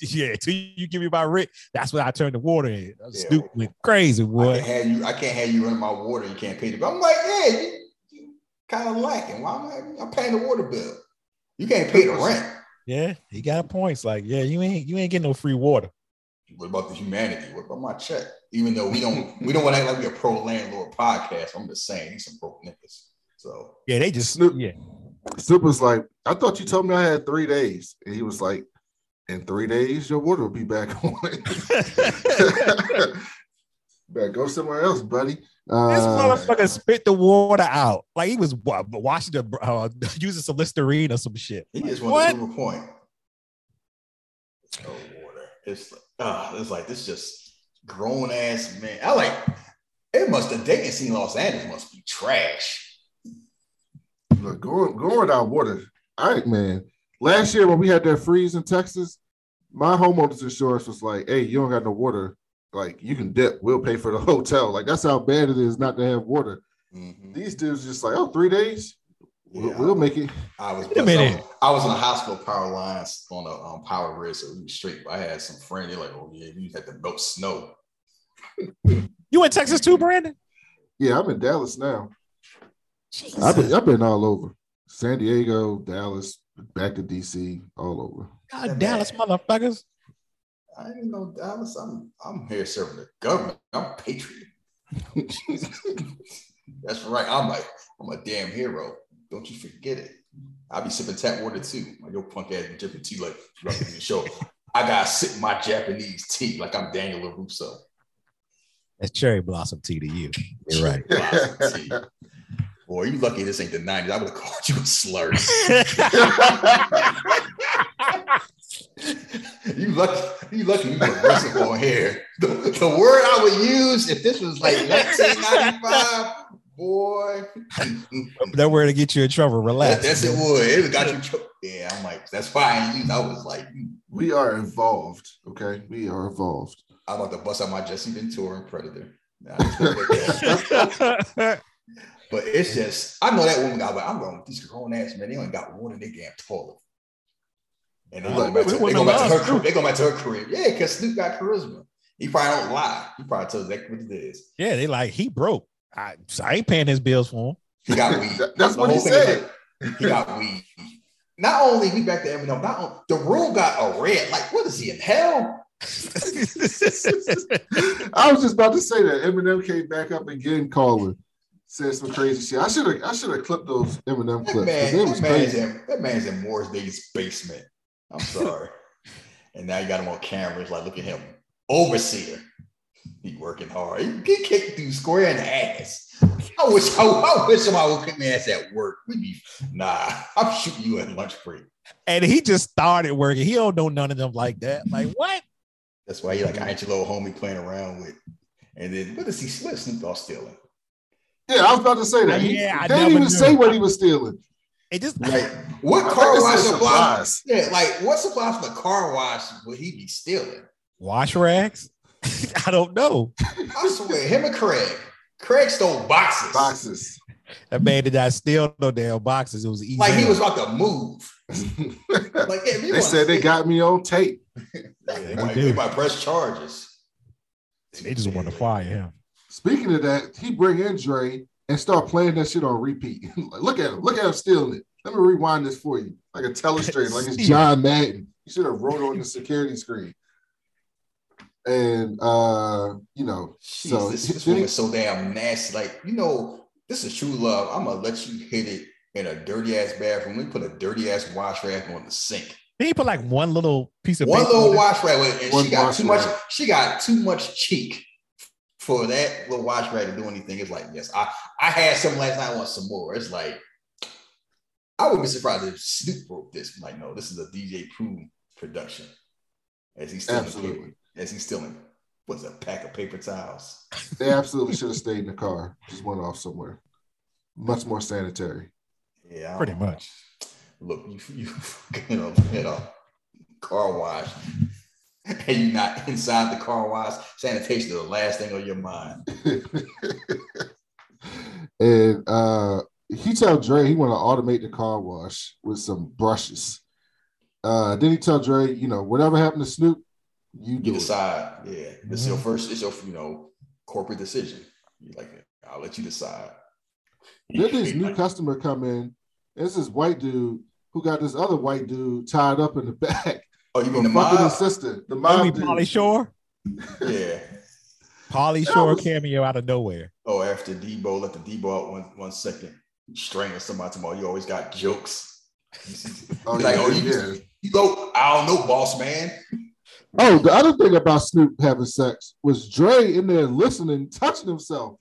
Yeah, till you give me my rent. That's when I turn the water in. Yeah. Snoop went crazy, I can't have you. I can't have you running my water. You can't pay the bill. I'm like, yeah, you, you kind of lacking. Why am I? I'm paying the water bill. You can't pay the rent. Yeah, he got points. Like, yeah, you ain't you ain't getting no free water. What about the humanity? What about my check? Even though we don't, we don't want to act like we're a pro landlord podcast. I'm just saying, he's some broke niggas. So Yeah, they just Snoop- yeah. Snoop was like, I thought you told me I had three days. And he was like, in three days, your water will be back on. Better go somewhere else, buddy. This Uh, motherfucker spit the water out like he was wa- washing the uh, using some Listerine or some shit. he just What? wanted to prove a point. Oh, water. It's like, uh, it's like this just grown ass man. I like it. Must the dating scene in Los Angeles must be trash. Look, going going without water. All right, man. Last year when we had that freeze in Texas, my homeowners insurance was like, "Hey, you don't got no water. Like you can dip. We'll pay for the hotel. Like that's how bad it is not to have water." Mhm. These dudes just like, "Oh, three days. We'll, Yeah. we'll make it." I was, Wait a minute. I was, I was on the hospital power lines on a um, power grid, so we straight. I had some friend. They're like, "Oh yeah, you had to melt snow." You in Texas too, Brandon? Yeah, I'm in Dallas now. I've been I've been all over. San Diego, Dallas, back to DC, all over. God, Dallas motherfuckers. I didn't know Dallas. I'm I'm here serving the government. I'm a patriot. That's right. I'm like I'm a damn hero. Don't you forget it. I'll be sipping tap water too. Like your punk ass be dripping tea like throughout the show. I gotta sip my Japanese tea like I'm Daniel LaRusso. That's cherry blossom tea to you. You're right. Blossom. Boy, you lucky this ain't the 90s. I would have called you a slur. you lucky, you lucky you progressive on here. The, the word I would use if this was like 1995, boy. that word to get you in trouble. Relax. Yes, it would. It got you. Tro- yeah, I'm like, that's fine. I ain't. I was like, hmm. We are involved. Okay, we are involved. I'm about to bust out my Jesse Ventura and Predator. Nah, I just won't let that. But it's just, I know that woman got, but I'm going with these grown ass men. They only got one in their damn toilet. And they Oh, go back to, they go back to her, Snoop. they go back to her career. Yeah, because Snoop got charisma. He probably don't lie. He probably tells exactly what it is. yeah, they like he broke. I, so I ain't paying his bills for him. He got weed. That's The what he whole thing is said. like, he got weed. Not only we back to Eminem, not on, the room got a red. Like, what is he in hell? I was just about to say that Eminem came back up again, calling, said some crazy shit. I should have I should have clipped those Eminem That man, It was that man's in that man's in Morris Day's basement. I'm sorry. and now you got him on camera. It's like, look at him, overseer. He working hard. He get kicked through square in the ass. I wish I, I wish somebody would kick my ass at work. We be nah. I'm shooting you at lunch break. and he just started working. He don't know none of them like that. Like what? That's why he like I ain't your little homie playing around with. And then what is he? What is Snoop Dogg stealing? Yeah, I was about to say that. He, Yeah, I didn't even knew. say what he was stealing. It just Like what car wash it's a supplies? Yeah, like what supplies for the car wash would he be stealing? Wash rags? I don't know. I swear, him and Craig. Craig stole boxes. Boxes. That man did not steal no damn boxes. It was easy. Like he was about to move. Like, yeah, they said they got me on tape. Yeah, they, might, do. they might press charges. They just want to fire him. Speaking of that, he bring in Dre and start playing that shit on repeat. Like, look at him. Look at him stealing it. Let me rewind this for you. Like a telestrator, like it's John Madden. You should have wrote on the security screen. And uh, you know, Jeez, so this, this then so damn nasty. Like, you know, this is true love. I'm gonna let you hit it in a dirty ass bathroom. Let me put a dirty ass wash rag on the sink. Did he put like one little piece of One little wash rag, and One she got wash too much. She got too much cheek for that little wash rag to do anything. It's like, yes, I I had some last night. I want some more. It's like I would be surprised if Snoop broke this. Like, no, this is a DJ Pooh production. As he's stealing Absolutely. paper, as he's stealing what's a pack of paper towels. they absolutely should have stayed in the car, just went off somewhere. Much more sanitary. Yeah, Pretty much. Look, you you you know, you know, car wash, and you're not inside the car wash. Sanitation is the last thing on your mind. and uh he tell Dre he want to automate the car wash with some brushes. Uh then he tell Dre, you know, whatever happened to Snoop, you You do it. decide. Yeah, it's your Mhm. first. It's your you know corporate decision. You like. I'll let you decide. Then this new customer come in. It's this white dude who got this other white dude tied up in the back. Oh, you mean for the fucking mob? his sister. The mob you dude. Pauly Shore? Yeah. Pauly Shore was- cameo out of nowhere. Oh, after Debo, let the Debo out one one second. Strangling somebody tomorrow. You always got jokes. Oh, like, yeah, oh, you, yeah. you go. I don't know, boss man. Oh, the other thing about Snoop having sex was Dre in there listening, touching himself.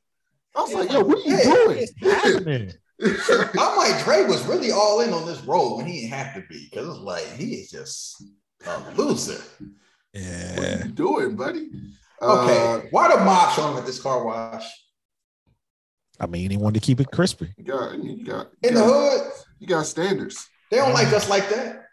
I was like, yo, what are you Yeah. doing? Happening. I'm like, Dre was really all in on this role when he didn't have to be because it's like he is just a loser. What Yeah. are you doing, buddy? Okay, Uh, why the mob showing up at this car wash I mean, he wanted to keep it crispy. you got, you got, you in the hood? you got standards. They don't like us like that.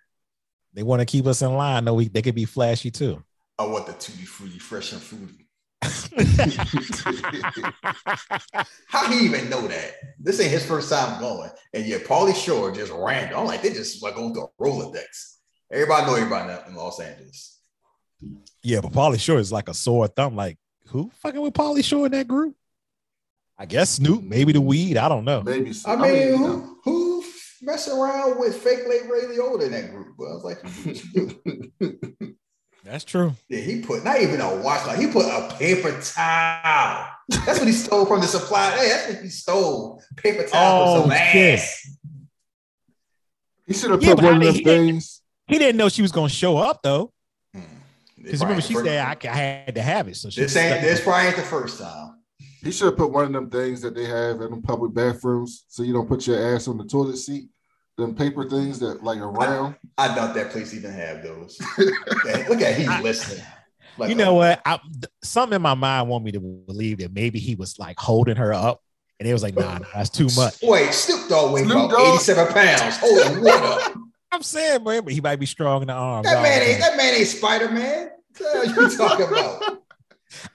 They want to keep us in line. No, we they could be flashy too. I want the tutti fruity, fresh and fruity. How he even know that? This ain't his first time going, and yet Pauly Shore just random. I'm like, they just like going through a Rolodex. Everybody know everybody now in Los Angeles. yeah, but Pauly Shore is like a sore thumb. Like, who fucking with Pauly Shore in that group? I guess Snoop, maybe the weed. I don't know. Maybe. so. I mean, you who, who mess around with fake late Ray Liotta in that group? Well, I was like, you do what you do. That's true. Yeah, he put not even a watch, like he put a paper towel. That's what he stole from the supply. Hey, that's what he stole. Paper towel Oh, for some shit. ass. he should have Yeah, put one I of mean, them he things. He didn't know she was gonna show up though, Hmm. because remember she said I, I had to have it. So she This ain't this probably ain't the first time. He should have put one of them things that they have in the public bathrooms, so you don't put your ass on the toilet seat. Them paper things that like around. I doubt that place even have those. Look at he's listening. Like, you know what? I, th- something in my mind want me to believe that maybe he was like holding her up, and it was like, nah, nah, that's too much. Wait, Snoop Dogg weighed about 87 pounds holding water. I'm saying, man, but he might be strong in the arms. I That man ain't that man ain't Spider Man. What you talking about?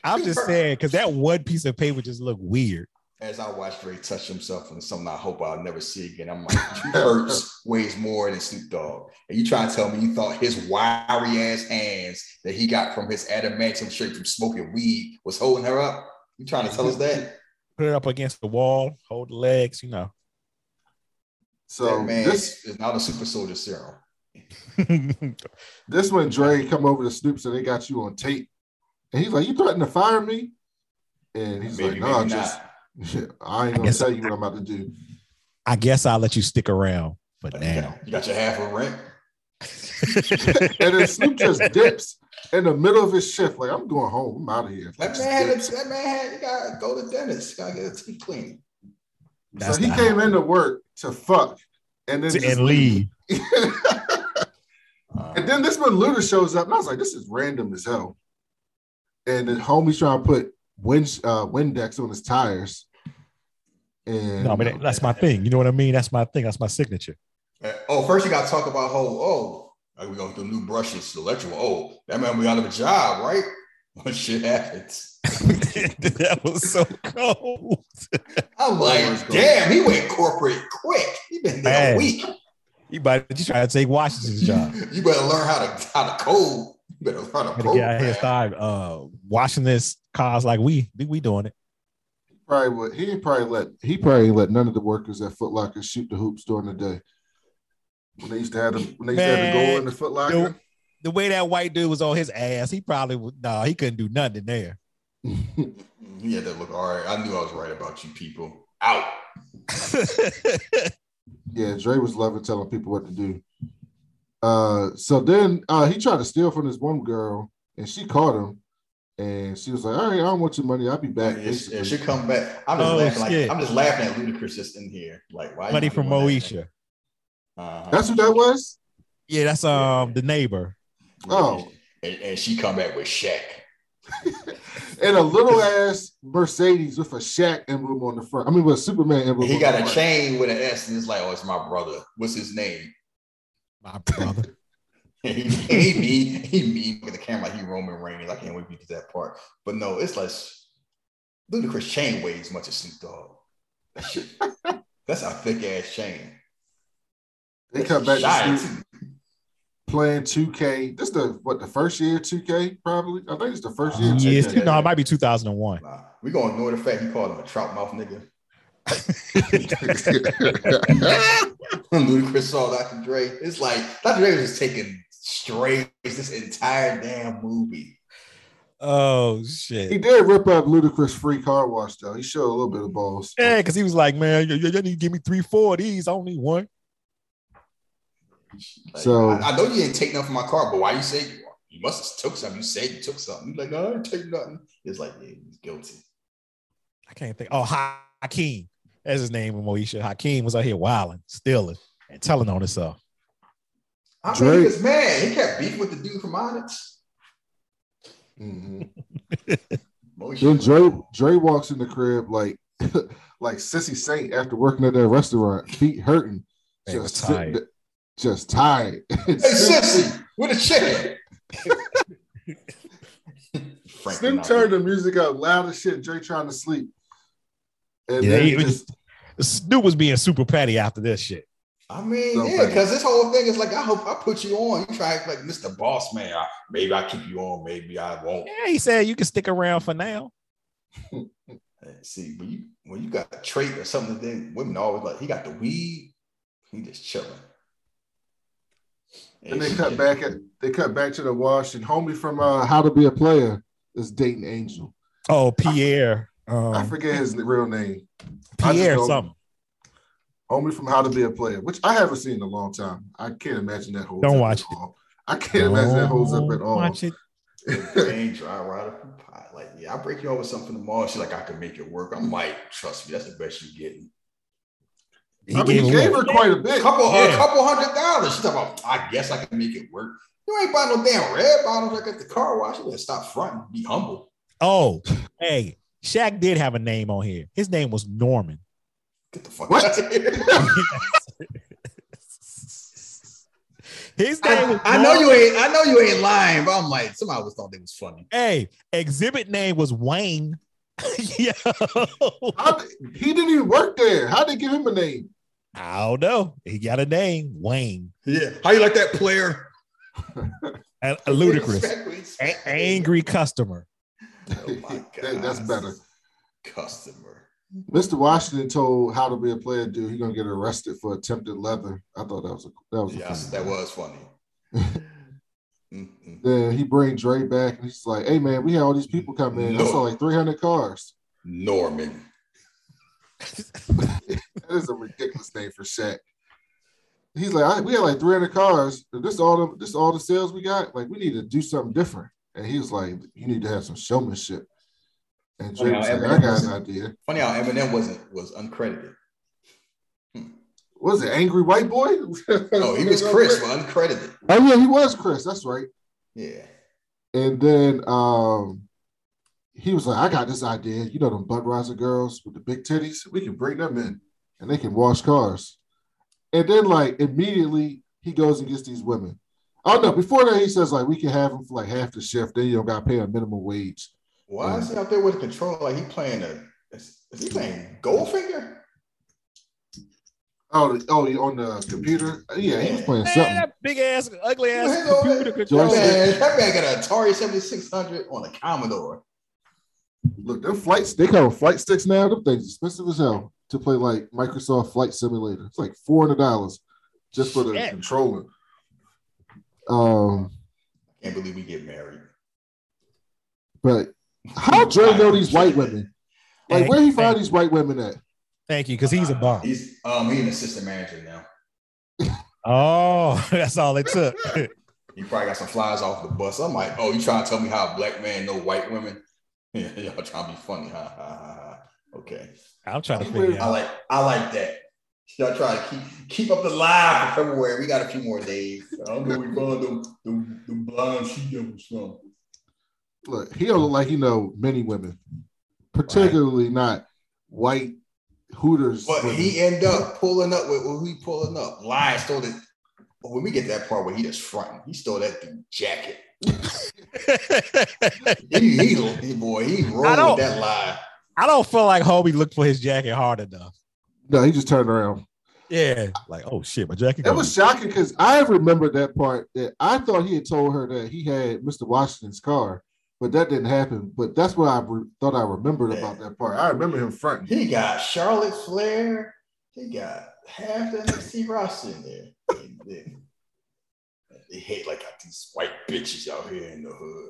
I'm just saying because that one piece of paper just looked weird. As I watched Ray touch himself on something I hope I'll never see again, I'm like, Hurts weighs more than Snoop Dogg. And you trying to tell me you thought his wiry ass hands that he got from his adamantium straight from smoking weed was holding her up? You trying to tell us that? Put it up against the wall, hold the legs, you know. So man this is not a super soldier serum. this when Dre come over to Snoop, so they got you on tape, and he's like, "You threatened to fire me," and he's Maybe, like, "No, maybe just. I ain't gonna guess- tell you what I'm about to do." I guess I'll let you stick around for You now. got, you got your half of rent. and then Snoop just dips in the middle of his shift, like, "I'm going home. I'm out of here." That Just man had dips. that man had to gotta go to dentist. You gotta get a teeth clean. So he not- came into work to fuck, and then to- just and leave. Uh, and then this when Luda shows up, and I was like, "This is random as hell." And the homie's trying to put wind uh, Windex on his tires. And No, I mean that's my thing. You know what I mean? That's my thing. That's my signature. Uh, oh, first you got to talk about how oh Like we gonna do new brushes, electrical. Oh, that man we out of a job, right? When shit happens. that was so cold. I'm like, damn, he went corporate quick. He been there Man. a week. You better to try to take Washington's job. You better learn how to how to code. You better learn how to Gotta code. get out here start uh washing this cars like we we, we doing it. Probably would. He ain't probably let he probably let none of the workers at Foot Locker shoot the hoops during the day. When they used to have them, when they used to have to go in the Foot Locker. The way that white dude was on his ass, he probably would no, he couldn't do nothing there. He had to look all right. I knew I was right about you people. Out. Yeah, Dre was loving telling people what to do. Uh, so then uh, he tried to steal from this one girl, and she caught him, and she was like, "All right, I don't want your money. I'll be back." Yeah, basically. she come back. I'm just Oh, laughing shit. like I'm just laughing at Ludacris just in here. Like why Money from doing that? Moesha. Uh-huh. That's what that was. Yeah, that's um the neighbor. Oh, and, and she come back with Shaq. and a little ass Mercedes with a Shaq emblem on the front. I mean, with a Superman emblem. He got a front. chain with an S, and it's like, oh, it's my brother. What's his name? My brother. he, he mean, he mean with the camera like he Roman Reigns. I can't wait to get to that part. But no, it's like Ludacris chain weighs as much as Snoop Dogg. That's a thick ass chain. They come back to Snoop playing 2K. This the what the first year 2K probably. I think it's the first year. Yes, 2K. no, it might be 2001. Nah, we gonna ignore the fact he called him a trout mouth nigga. Ludacris saw Dr. Dre. It's like Dr. Dre was just taking strays this entire damn movie. Oh shit! He did rip up Ludacris free car wash though. He showed a little bit of balls. Yeah, because he was like, man, you, you need to give me three, four of these. I don't need one. Like, So- I, I know you didn't take nothing from my car, but why you say you, you must have took something? You said you took something. You like, no, I didn't take nothing. It's like, yeah, he's guilty. I can't think. Oh, Hakeem. That's his name in Moesha. Hakeem was out here wilding, stealing, and telling on himself. I mean, Dre- he was mad. He kept beef with the dude from Onyx. Mhm. Then was- Dre Dre walks in the crib like like Sissy Saint after working at that restaurant, feet hurting, They was sitting tired. there- just tired. Hey, sissy, with a chicken. Frank Snoop turned the music up loud as shit. Dre trying to sleep. And Yeah, then he he was just, Snoop was being super petty after this shit. I mean, So yeah, because this whole thing is like, I hope I put you on. You try like Mr. Boss Man. I, maybe I keep you on, maybe I won't. Yeah, he said you can stick around for now. Hey, See, when you when you got a trait or something, then women always like he got the weed, he just chilling. And they cut back at they cut back to the wash and homie from uh, How to Be a Player is dating Angell. Oh, Pierre. I Um, forget his real name. Pierre something. Homie from How to Be a Player, which I haven't seen in a long time. I can't imagine that holds Don't up watch at all. I can't imagine that holds up at all. Watch it. Angell, I ride up pie. Like, yeah, I'll break you over something tomorrow. She's like, I can make it work. I'm like, trust me, that's the best you're getting. He I mean, he gave gave her quite a bit. couple, uh, Yeah. a couple hundred dollars. She's talking about, I guess I can make it work. You ain't buying no damn red bottles like at the car wash. You better stop fronting. Be humble. Oh, hey, Shaq did have a name on here. His name was Norman. Get the fuck What? out of here. His name was I, I know you ain't. I know you ain't lying, but I'm like, somebody always thought it was funny. Hey, Xzibit name was Wayne. yeah. How did- he didn't even work there. How'd they give him a name? I don't know. He got a name, Wayne. Yeah. How you like that player? And a Ludacris. A- angry customer. Oh my god. That's better. Customer. Mr. Washington told How to Be a Player dude he's gonna get arrested for attempted leather. I thought that was a that was a Yes, funny that thing. was funny. Mm-mm. Then he brings Dre back and he's like, "Hey man, we had all these people come in. I No. saw like 300 cars. Norman. That is a ridiculous name for Shaq." He's like, I, "We had like 300 cars. Is This all the this all the sales we got. Like we need to do something different." And he was like, "You need to have some showmanship." And Dre Funny was how like, "I got was- an idea." Funny how Eminem wasn't was uncredited. What was it angry white boy? Oh, he was Chris, but uncredited. Oh yeah, he was Chris. That's right. Yeah. And then um, he was like, I got this idea. You know, them Budweiser girls with the big titties, we can bring them in and they can wash cars. And then, like, immediately he goes and gets these women. Oh no! Before that, he says like we can have them for like half the shift. Then you don't got to pay a minimum wage. Why is he out there with a controller? Like he playing a is, is he playing Goldfinger? Oh, the- oh, on the computer. Yeah, he was playing Man, something. that big ass, ugly ass Man, computer ahead. controller. Man, that man got an Atari 7600 on a Commodore. Look, them flights, they call them flight sticks now. Them things expensive as hell to play like Microsoft Flight Simulator. It's like four hundred dollars just for the Shit. controller. Um, Can't believe we get married. but how Dre know these white women? Like, where he find these white women at? Thank you, because he's a bum. He's um he's an assistant manager now. Oh, that's all it took. He probably got some flies off the bus. I'm like, oh, you trying to tell me how a black man know white women? Yeah, y'all trying to be funny, ha ha ha. ha. Okay, I'm trying to I figure out. like I like that. Y'all try to keep keep up the lie for February. We got a few more days. I don't know. We found them them, them blind she devils from. Look, he don't look like he know many women, particularly not white Hooters. But women. he end up pulling up with who he pulling up. Lion stole it. But when we get that part where he just fronting, he stole that dude jacket. He, he, he boy, he rolled with that lie. I don't feel like Hobie looked for his jacket hard enough. no, he just turned around. Yeah, like oh shit, my jacket. It gone. was shocking because I remember that part that I thought he had told her that he had Mr. Washington's car, but that didn't happen. But that's what I re- thought I remembered about that part. I remember him fronting. He got Charlotte Flair. He got half the NXT roster in there. And then- They hate like got these white bitches out here in the hood.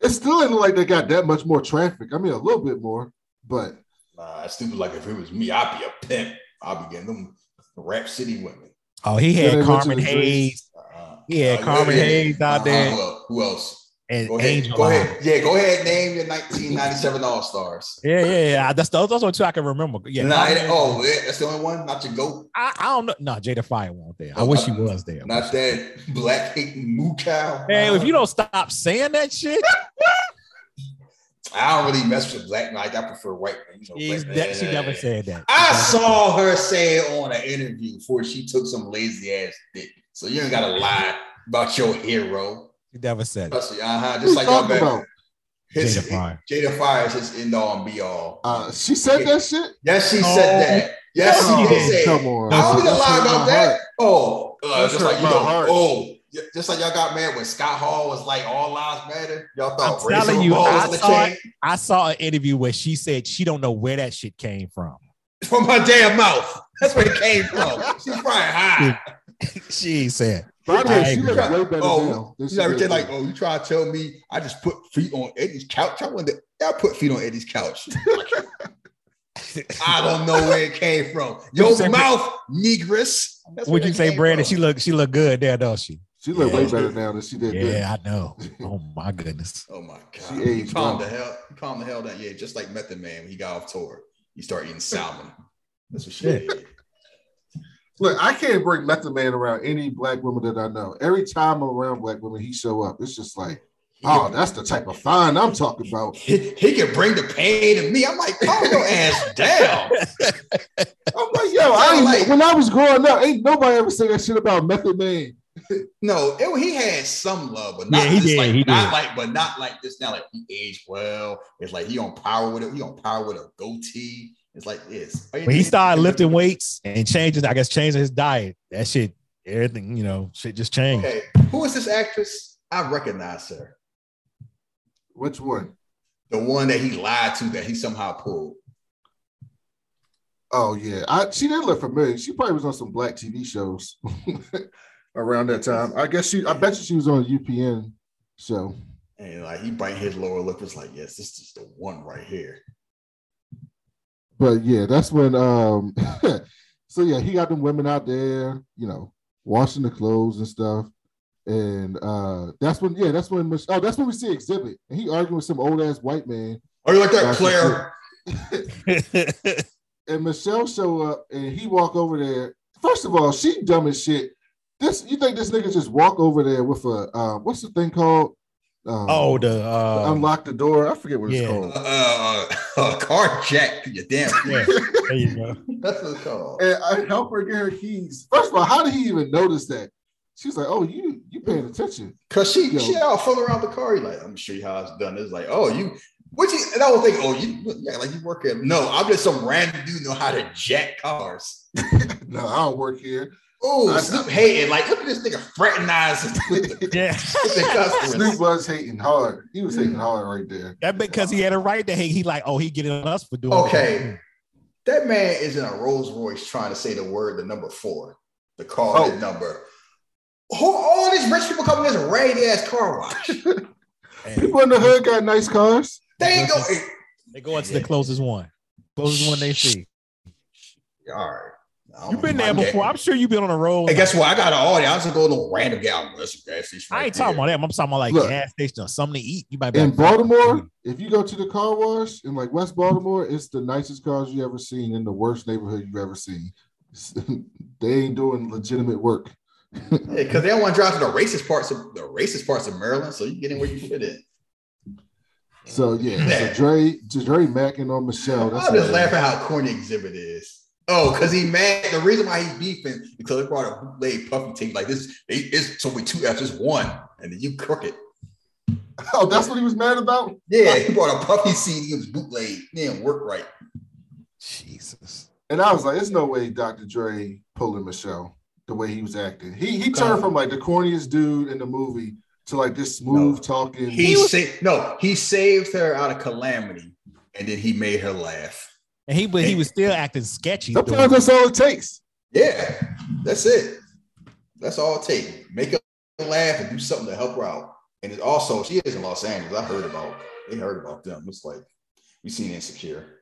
It still didn't look like they got that much more traffic. I mean, a little bit more, but Nah, it's stupid. Like if it was me, I'd be a pimp. I'd be getting them rap city women. Oh, he had they Carmen to the drinks. Hayes. Uh-uh. He had Uh, Carmen yeah, Hayes out uh-huh. there Who else? And Go ahead. Angell. Go Eye. ahead. Yeah, go ahead. Name your 1997 All Stars. Yeah, yeah, yeah. That's the, those are two I can remember. Yeah. nah, it- oh, that's the only one. Not your goat. I, I don't know. No, Jada Fire won't there. I Oh, wish he was there. Not that black hating moo cow. Man, if you don't stop saying that shit, I don't really mess with black. Like I prefer white. You know, black- she never said that. I saw her say it on an interview before she took some lazy ass dick. So you ain't gotta lie about your hero. She never said it. Uh huh. Just like y'all talking about? His, Jada Fire. Jada Fire is his end all and be all. Uh, she said that shit. Yes, she Oh. said that. Yes, Oh, she did say. come it. on. I don't need to That's lie about that. heart. Oh, uh, just like you my know. heart. Oh, just like y'all got mad when Scott Hall was like all lives matter. Y'all thought I'm telling you, I saw, I saw an interview where she said she don't know where that shit came from. from her damn mouth. That's where it came from. She's probably high. she said, By the I way, she agree. looks way better Oh, now. she ever did like, oh, you try to tell me I just put feet on Eddie's couch? I wonder, I put feet on Eddie's couch. I don't know where it came from. you Your say- mouth, negress. That's "Would you say, Brandon? from. She look, she look good there, don't she?" she look Yeah. way better now than she did then. Yeah, I know. Oh my goodness. Oh my god. She He aged calmed well. the hell. He calmed the hell down. Yeah, just like Method Man when he got off tour. He started eating salmon. That's what she did. Look, I can't bring Method Man around any black woman that I know. Every time I'm around black women, he show up. It's just like, oh, that's the type of fine I'm talking about. He, he can bring the pain to me. I'm like, calm your ass down. I'm like, yo, I ain't, Like- when I was growing up, ain't nobody ever said that shit about Method Man. No, it, he had some love, but not Yeah, he just did, like he not did. like, but not like this. Now, like he aged well. It's like he on power with it. He on power with a goatee. It's like this. When he started lifting weights and changing, I guess changing his diet, that shit, everything, you know, shit just changed. Okay, who is this actress? I recognize her. Which one? The one that he lied to that he somehow pulled. Oh yeah, I she didn't look familiar. She probably was on some black TV shows around that time. I guess she. I bet you she was on a UPN show. And like he bite his lower lip. It's like, yes, this is the one right here. But yeah, that's when. um So yeah, he got them women out there, you know, washing the clothes and stuff. And uh that's when, yeah, that's when. Mich- Oh, that's when we see Xzibit, and he arguing with some old ass white man. Are you like that, Claire? and Michelle show up and he walk over there. First of all, she dumb as shit. This you think this nigga just walk over there with a uh, what's the thing called? Um, oh, the uh, unlock the door. I forget what it's called. Uh, uh, car jack. You damn. yeah, there you go. That's what it's called. And I help her get her keys. First of all, how did he even notice that? She's like, "Oh, you you paying attention?" Cause she Yo. she out fooling around the car. He's like, I'm sure you how it's done. It's like, oh, you what you and I was thinking, oh, you yeah, like you work at no, I'm just some random dude know how to jack cars. No, I don't work here. Oh, I- Snoop hating. Like, look at this nigga fraternizing with the, Yeah. with the customers. Snoop was hating hard. He was hating hard right there. That because he had a right to hate. He like, oh, he getting on us for doing Okay. That man is in a Rolls Royce trying to say the word, the number four, the car Oh. that number. Who, all these rich people coming in this raggedy ass car wash. People in the hood got nice cars. They ain't go. They go into the closest one, closest one they see. All right. I don't You've been there before. gas- I'm sure you've been on the road. Hey, guess what? I got an Audi. I was just going to a random gal. That's a gas station. I right ain't talking about that. I'm talking about like Look. gas station or something to eat. You might be In like, Baltimore, if you go to the car wash in like West Baltimore, it's the nicest cars you ever seen in the worst neighborhood you've ever seen. they ain't doing legitimate work. because they don't want to drive to the racist parts of the racist parts of Maryland, so you get in where you fit in. So yeah, so Dre, Dre macking on Michelle. That's I'm just laughing how corny Xzibit is. Oh, because he mad. The reason why he's beefing because they brought a bootleg puffy tape like this. They, it's so we two F's just one, and then you crooked. Oh, that's what he was mad about. Yeah, he brought a puffy CD. It was bootleg. It didn't work right. Jesus. And I was like, "There's no way Dr. Dre pulling Michelle the way he was acting. He he turned from like the corniest dude in the movie to like this smooth talking. He, saved no. He saved her out of calamity, and then he made her laugh. And he but he was still acting sketchy. Sometimes that's all it takes. Yeah, that's it. That's all it takes. Make her laugh and do something to help her out. And it also, she is in Los Angeles. I heard about. They heard about them. It's like we seen Insecure.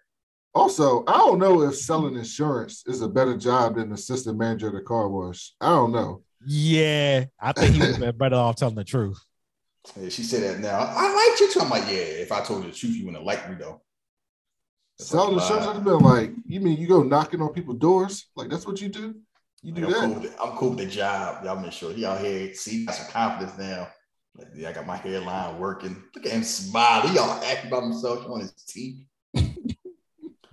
Also, I don't know if selling insurance is a better job than assistant manager at a car wash. I don't know. Yeah, I think he would have been better off telling the truth. Yeah, she said that now. I liked you too. I'm like, yeah. If I told you the truth, you wouldn't like me though. Selling insurance, I'd have been like, you mean you go knocking on people's doors? Like that's what you do? You do Like, I'm, that? cool with the, I'm cool with the job. Y'all make sure he out here. See, he got some confidence now. Like, yeah, I got my hairline working. Look at him smile. He all happy about himself on his teeth.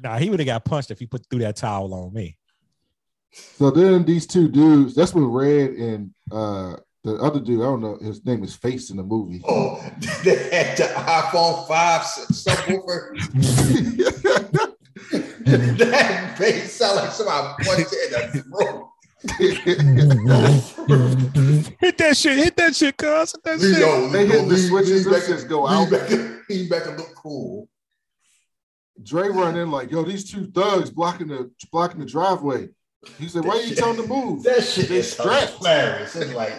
Nah, he would have got punched if he put threw that towel on me. So then these two dudes, that's when Red and uh the other dude, I don't know, his name is Face in the movie. Oh, they had the iPhone 5 subwoofer. that face sound like somebody punched it in the throat. hit that shit, hit that shit, cuz. Hit that shit. Yo, They hit the lean- switches, lean them back shits go lean out. Back and, lean back and look cool. Dre run in like, yo, these two thugs blocking the blocking the driveway. He said, Why are you telling them to move? That shit They is strapped. hilarious. It's like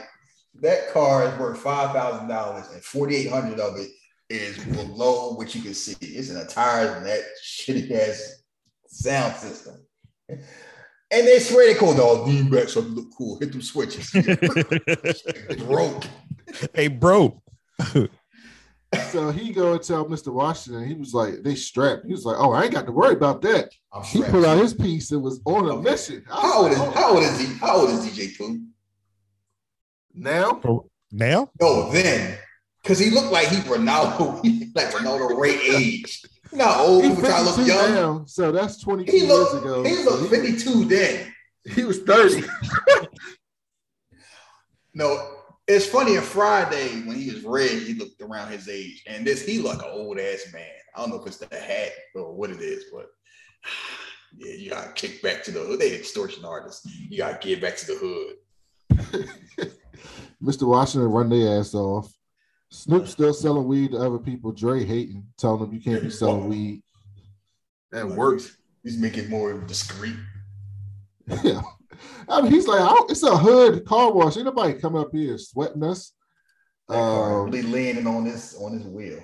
that car is worth five thousand dollars, and forty eight hundred of it is below what you can see. It's in the tires and that shitty ass sound system. And they swear they call dog lean back so you look cool. Hit them switches. Broke. Hey, bro. So he go and tell Mr. Washington, he was like, they strapped. He was like, Oh, I ain't got to worry about that. I'm He strapped. pulled out his piece and was on a Okay. mission. How old is like, oh. how old is he? How old is DJ Pooh? Now? Oh, now? No, then. Because he looked like he Ronaldo, like Ronaldo Ray age. Know old He people try to look young? now, so that's 22 He years ago. he looked 52 then. he was 30. No, it's funny. On Friday when he was red, he looked around his age, and this he looked an old ass man. I don't know if it's the hat or what it is, but yeah, you gotta kick back to the hood. They extortion artists. You gotta get back to the hood. Mr. Washington run their ass off. Snoop still selling weed to other people. Dre hating, telling them you can't be selling weed. That works. He's making it more discreet. Yeah. I mean, he's like, oh, it's a hood car wash. Ain't nobody coming up here sweating us. Um, really landing on this on his wheel.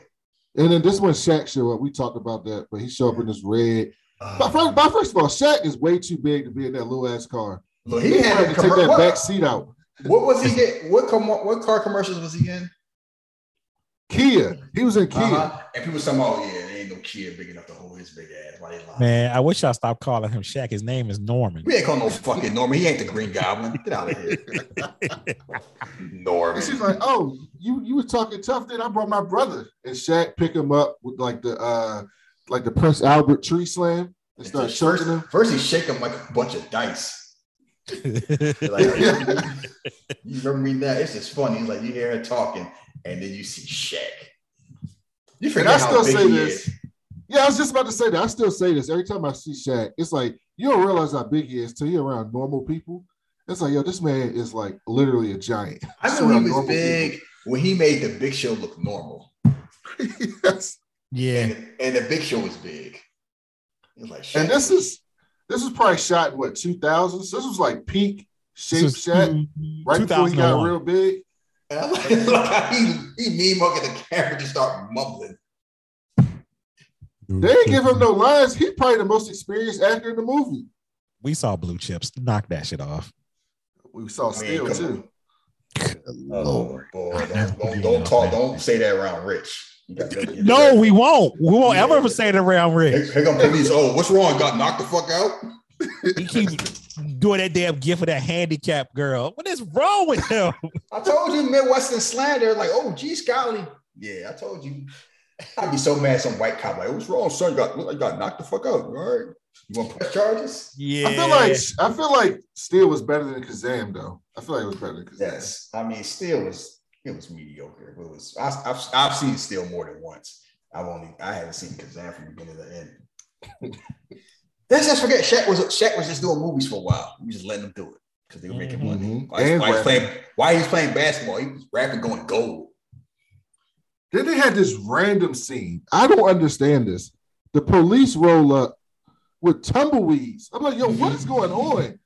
and then this one, Shaq show up. We talked about that, but he showed up in this red. Uh, But first, but first of all, Shaq is way too big to be in that little ass car. Look, He, he had had to take that back seat out. What was he get? What com- what car commercials was he in? Kia. He was in Kia. Uh-huh. And people talking about, yeah, there ain't no kid big enough to hold his big ass. Why they lying? Man, I wish I stopped calling him Shaq. His name is Norman. We ain't call no fucking Norman. He ain't the Green Goblin. Get out of here, Norman. And she's like, "Oh, you you were talking tough. Then I brought my brother." And Shaq pick him up with like the uh like the Prince Albert tree slam and start first, him. first he shake him like a bunch of dice. Like, you remember me now? It's just funny. It's like you hear her talking, and then you see Shaq. You And forget I how still big say this. is. Yeah, I was just about to say that. I still say this every time I see Shaq. It's like you don't realize how big he is till you're around normal people. It's like, yo, this man is like literally a giant. I Just know he was normal big when he made the Big Show look normal, yes. Yeah. and, and the Big Show was big. It was like Shaq And this is this was probably shot in what 2000s. This was like peak shape This was Shaq mm-hmm. two- right before he got real big. And like, like he he mean mug at the camera just start mumbling. They didn't give him no lines. He's probably the most experienced actor in the movie. We saw blue chips. Knock that shit off. We saw I mean, Steel too. Oh boy, don't, don't, don't talk, don't say that around Rich. You got No, we won't. We won't Yeah. ever say it around Here, Rick. here come police. Oh, what's wrong? Got knocked the fuck out? He keeps doing that damn gift of that handicapped girl. What is wrong with him? I told you Midwestern slander. Like, oh, gee, Scotty. Yeah, I told you. I'd be so mad. Some white cop like, what's wrong, son? You got, you got knocked the fuck out. All right, you want to press charges? Yeah. I feel like I feel like Steel was better than Kazam though. I feel like it was better than Kazam. Yes. I mean, still was it was mediocre. It was. I, I've I've seen Steel more than once. I've only I haven't seen Kazam from beginning to end. Let's just forget Shaq was Shaq was just doing movies for a while. We just letting them do it because they were making money. Mhm. Why, And why he's playing? Why he's playing basketball? He was rapping, going gold. Then they had this random scene. I don't understand this. The police roll up with tumbleweeds. I'm like, yo, what is going on?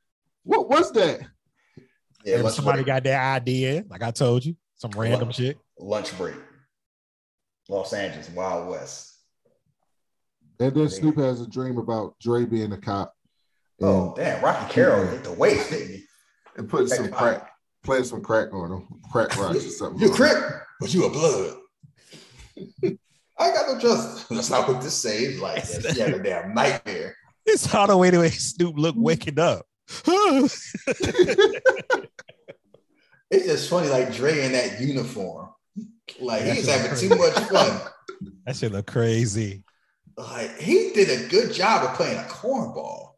What was that? Yeah, somebody got their idea, like I told you, some random Lunch. shit. lunch break. Los Angeles, Wild West. And then Snoop has a dream about Dre being a cop oh, and, Oh damn, Rocky Carroll hit the waist, didn't he? and putting some crack, playing some crack on him, crack rocks or something. You crack, but you a blood. I ain't got no trust. That's not what this says. Like that. She had a damn nightmare. It's all the way to make Snoop look waking up. It's just funny, like Dre in that uniform. Like he's having too much fun. that shit look crazy. Like he did a good job of playing a cornball.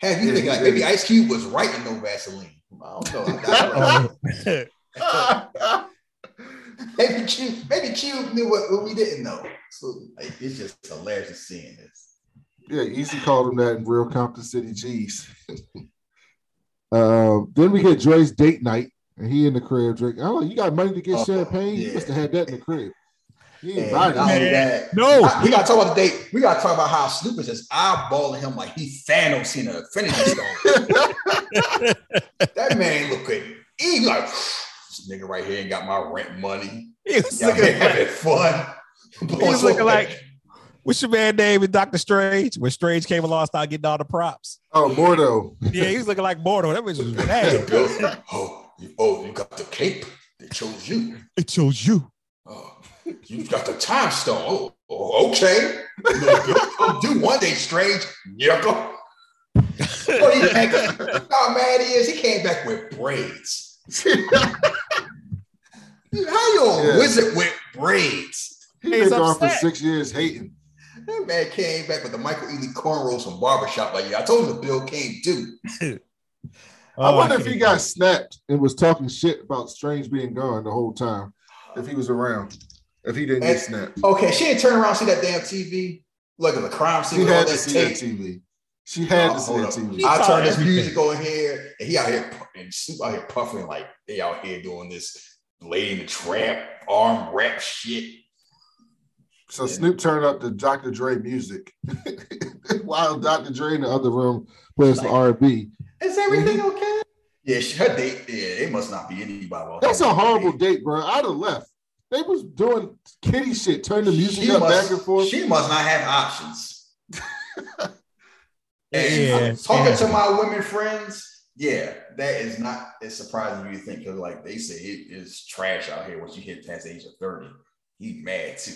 Have you Yeah, thinking he like did. maybe Ice Cube was right in no Vaseline? I don't know. I got it. Oh, maybe Cube, maybe Cube knew what, what we didn't know. So like, it's just hilarious seeing this. Yeah, Eazy called him that in Real Compton City G's. Um, then we get Dre's date night, and he in the crib drinking. I'm like, you got money to get Oh, champagne? You must have had that in the crib. He ain't And buy that. that, no, I- we gotta talk about the date. We gotta talk about how Snoop is just eyeballing him like he Thanos in a Infinity Stone. that man look good. He like this nigga right here ain't got my rent money. he was Y'all looking here having fun. he was looking like what's your man name in Doctor Strange? When Strange came along, started getting all the props. Oh, Mordo. Yeah, he was looking like Mordo. That was bad. oh, you, oh, you got the cape. They chose you. It chose you. Oh, you got the time stone. Oh, oh okay. You know, you'll do one day, strange. Nigga. What do you think? How mad he is? He came back with braids. How you a Yeah. wizard with braids? He He's been gone for six years hating. That man came back with the Michael Ealy cornrows from barbershop. Like, yeah, I told him the bill came due. I Oh, wonder if he got snapped and was talking shit about Strange being gone the whole time. If he was around, if he didn't get snapped, Okay, she didn't turn around see that damn TV. Look at the crime scene. she with all had to that see tape. that TV. She had Oh, to see hold that. TV. I turned this music on here, and he out here and Snoop out here puffing like they out here doing this lady in the trap arm rap shit. So Snoop turned up the Dr. Dre music while Dr. Dre in the other room plays some R&B. Is everything okay? Yeah, she, her date. Yeah, they must not be anybody. That's a horrible date, bro. I'd have left. They was doing kitty shit, turn the music She up must, back and forth. She must not have options. and Yeah, talking yeah. to my women friends, yeah, that is not as surprising as you think. Because like they say, it is trash out here once you hit past the age of thirty. He mad too.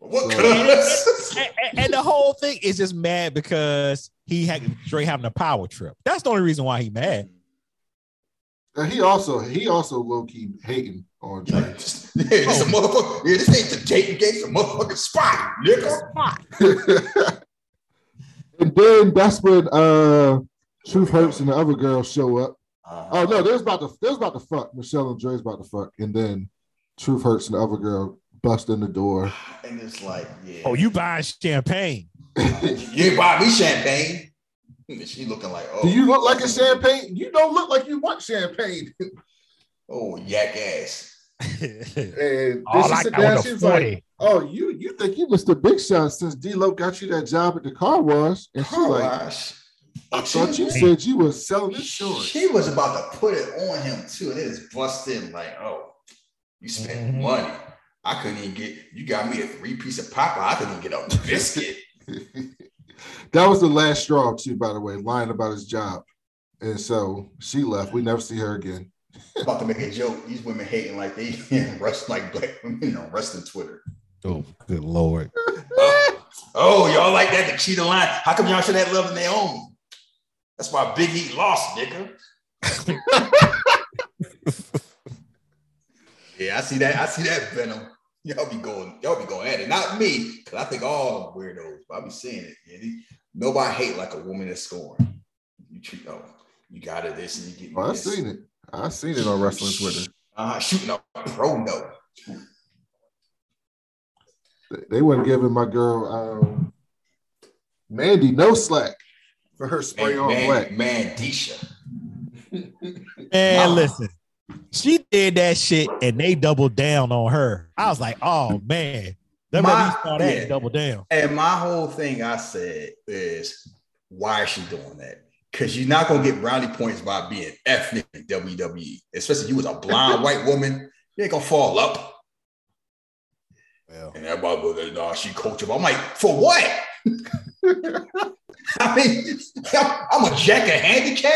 What So- and, and- and the whole thing is just mad because he had Dre having a power trip. That's the only reason why he mad. And he also he also low key hating on Dre. Yeah, this a motherfucker. Yeah, this ain't the dating game. It's a motherfucking spot, nigga. and then that's when uh Truth hurts, and the other girls show up. Uh, Oh no, there's about to there's about to fuck. Michelle and Dre's about to fuck, and then Truth hurts, and the other girl bust in the door. and it's like, yeah. Oh, you buying champagne? you buy me champagne. She looking like, oh, Do you look like a champagne? You don't look like you want champagne. oh, yak ass. And then All she I sit got down, was she's like, "Oh, you you think you was the Big Shot since D-Lo got you that job at the car wash?" And she's Car like, wash. "I And thought she- you said you was selling insurance." She was about to put it on him too, and it is busted like, oh, you spent Mhm. money. I couldn't even get. You got me a three piece of pop. I couldn't even get a biscuit. that was the last straw, too. By the way, lying about his job, and so she left. We never see her again. about to make a joke. These women hating like they rest like black women on wrestling Twitter. Oh, good lord. Oh, oh, y'all like that? The cheetah line. How come y'all should have love Naomi? That's why Big E lost, nigga. Yeah, I see that. I see that venom. Y'all be going, y'all be going at it. Not me, because I think all them weirdos, but I be seeing it. Yeah, nobody hate like a woman that's scoring. You treat oh, you got it this and you get me Oh, I this. seen it. I seen it on wrestling Twitter. Uh, shooting a pro no. They- They weren't giving my girl um, Mandy no slack for her spray Man, on man, black. man, Disha. Man, Nah. listen. She did that shit and they doubled down on her. I was like, oh man. WWE My- saw that yeah. double down. And my whole thing I said is, why is she doing that? Because you're not gonna get brownie points by being ethnic in WWE, especially if you was a blonde white woman. You ain't gonna fall up. Well, And everybody was like, nah, she coachable. I'm like, for what? I mean, I'm, I'm a jack of handicap.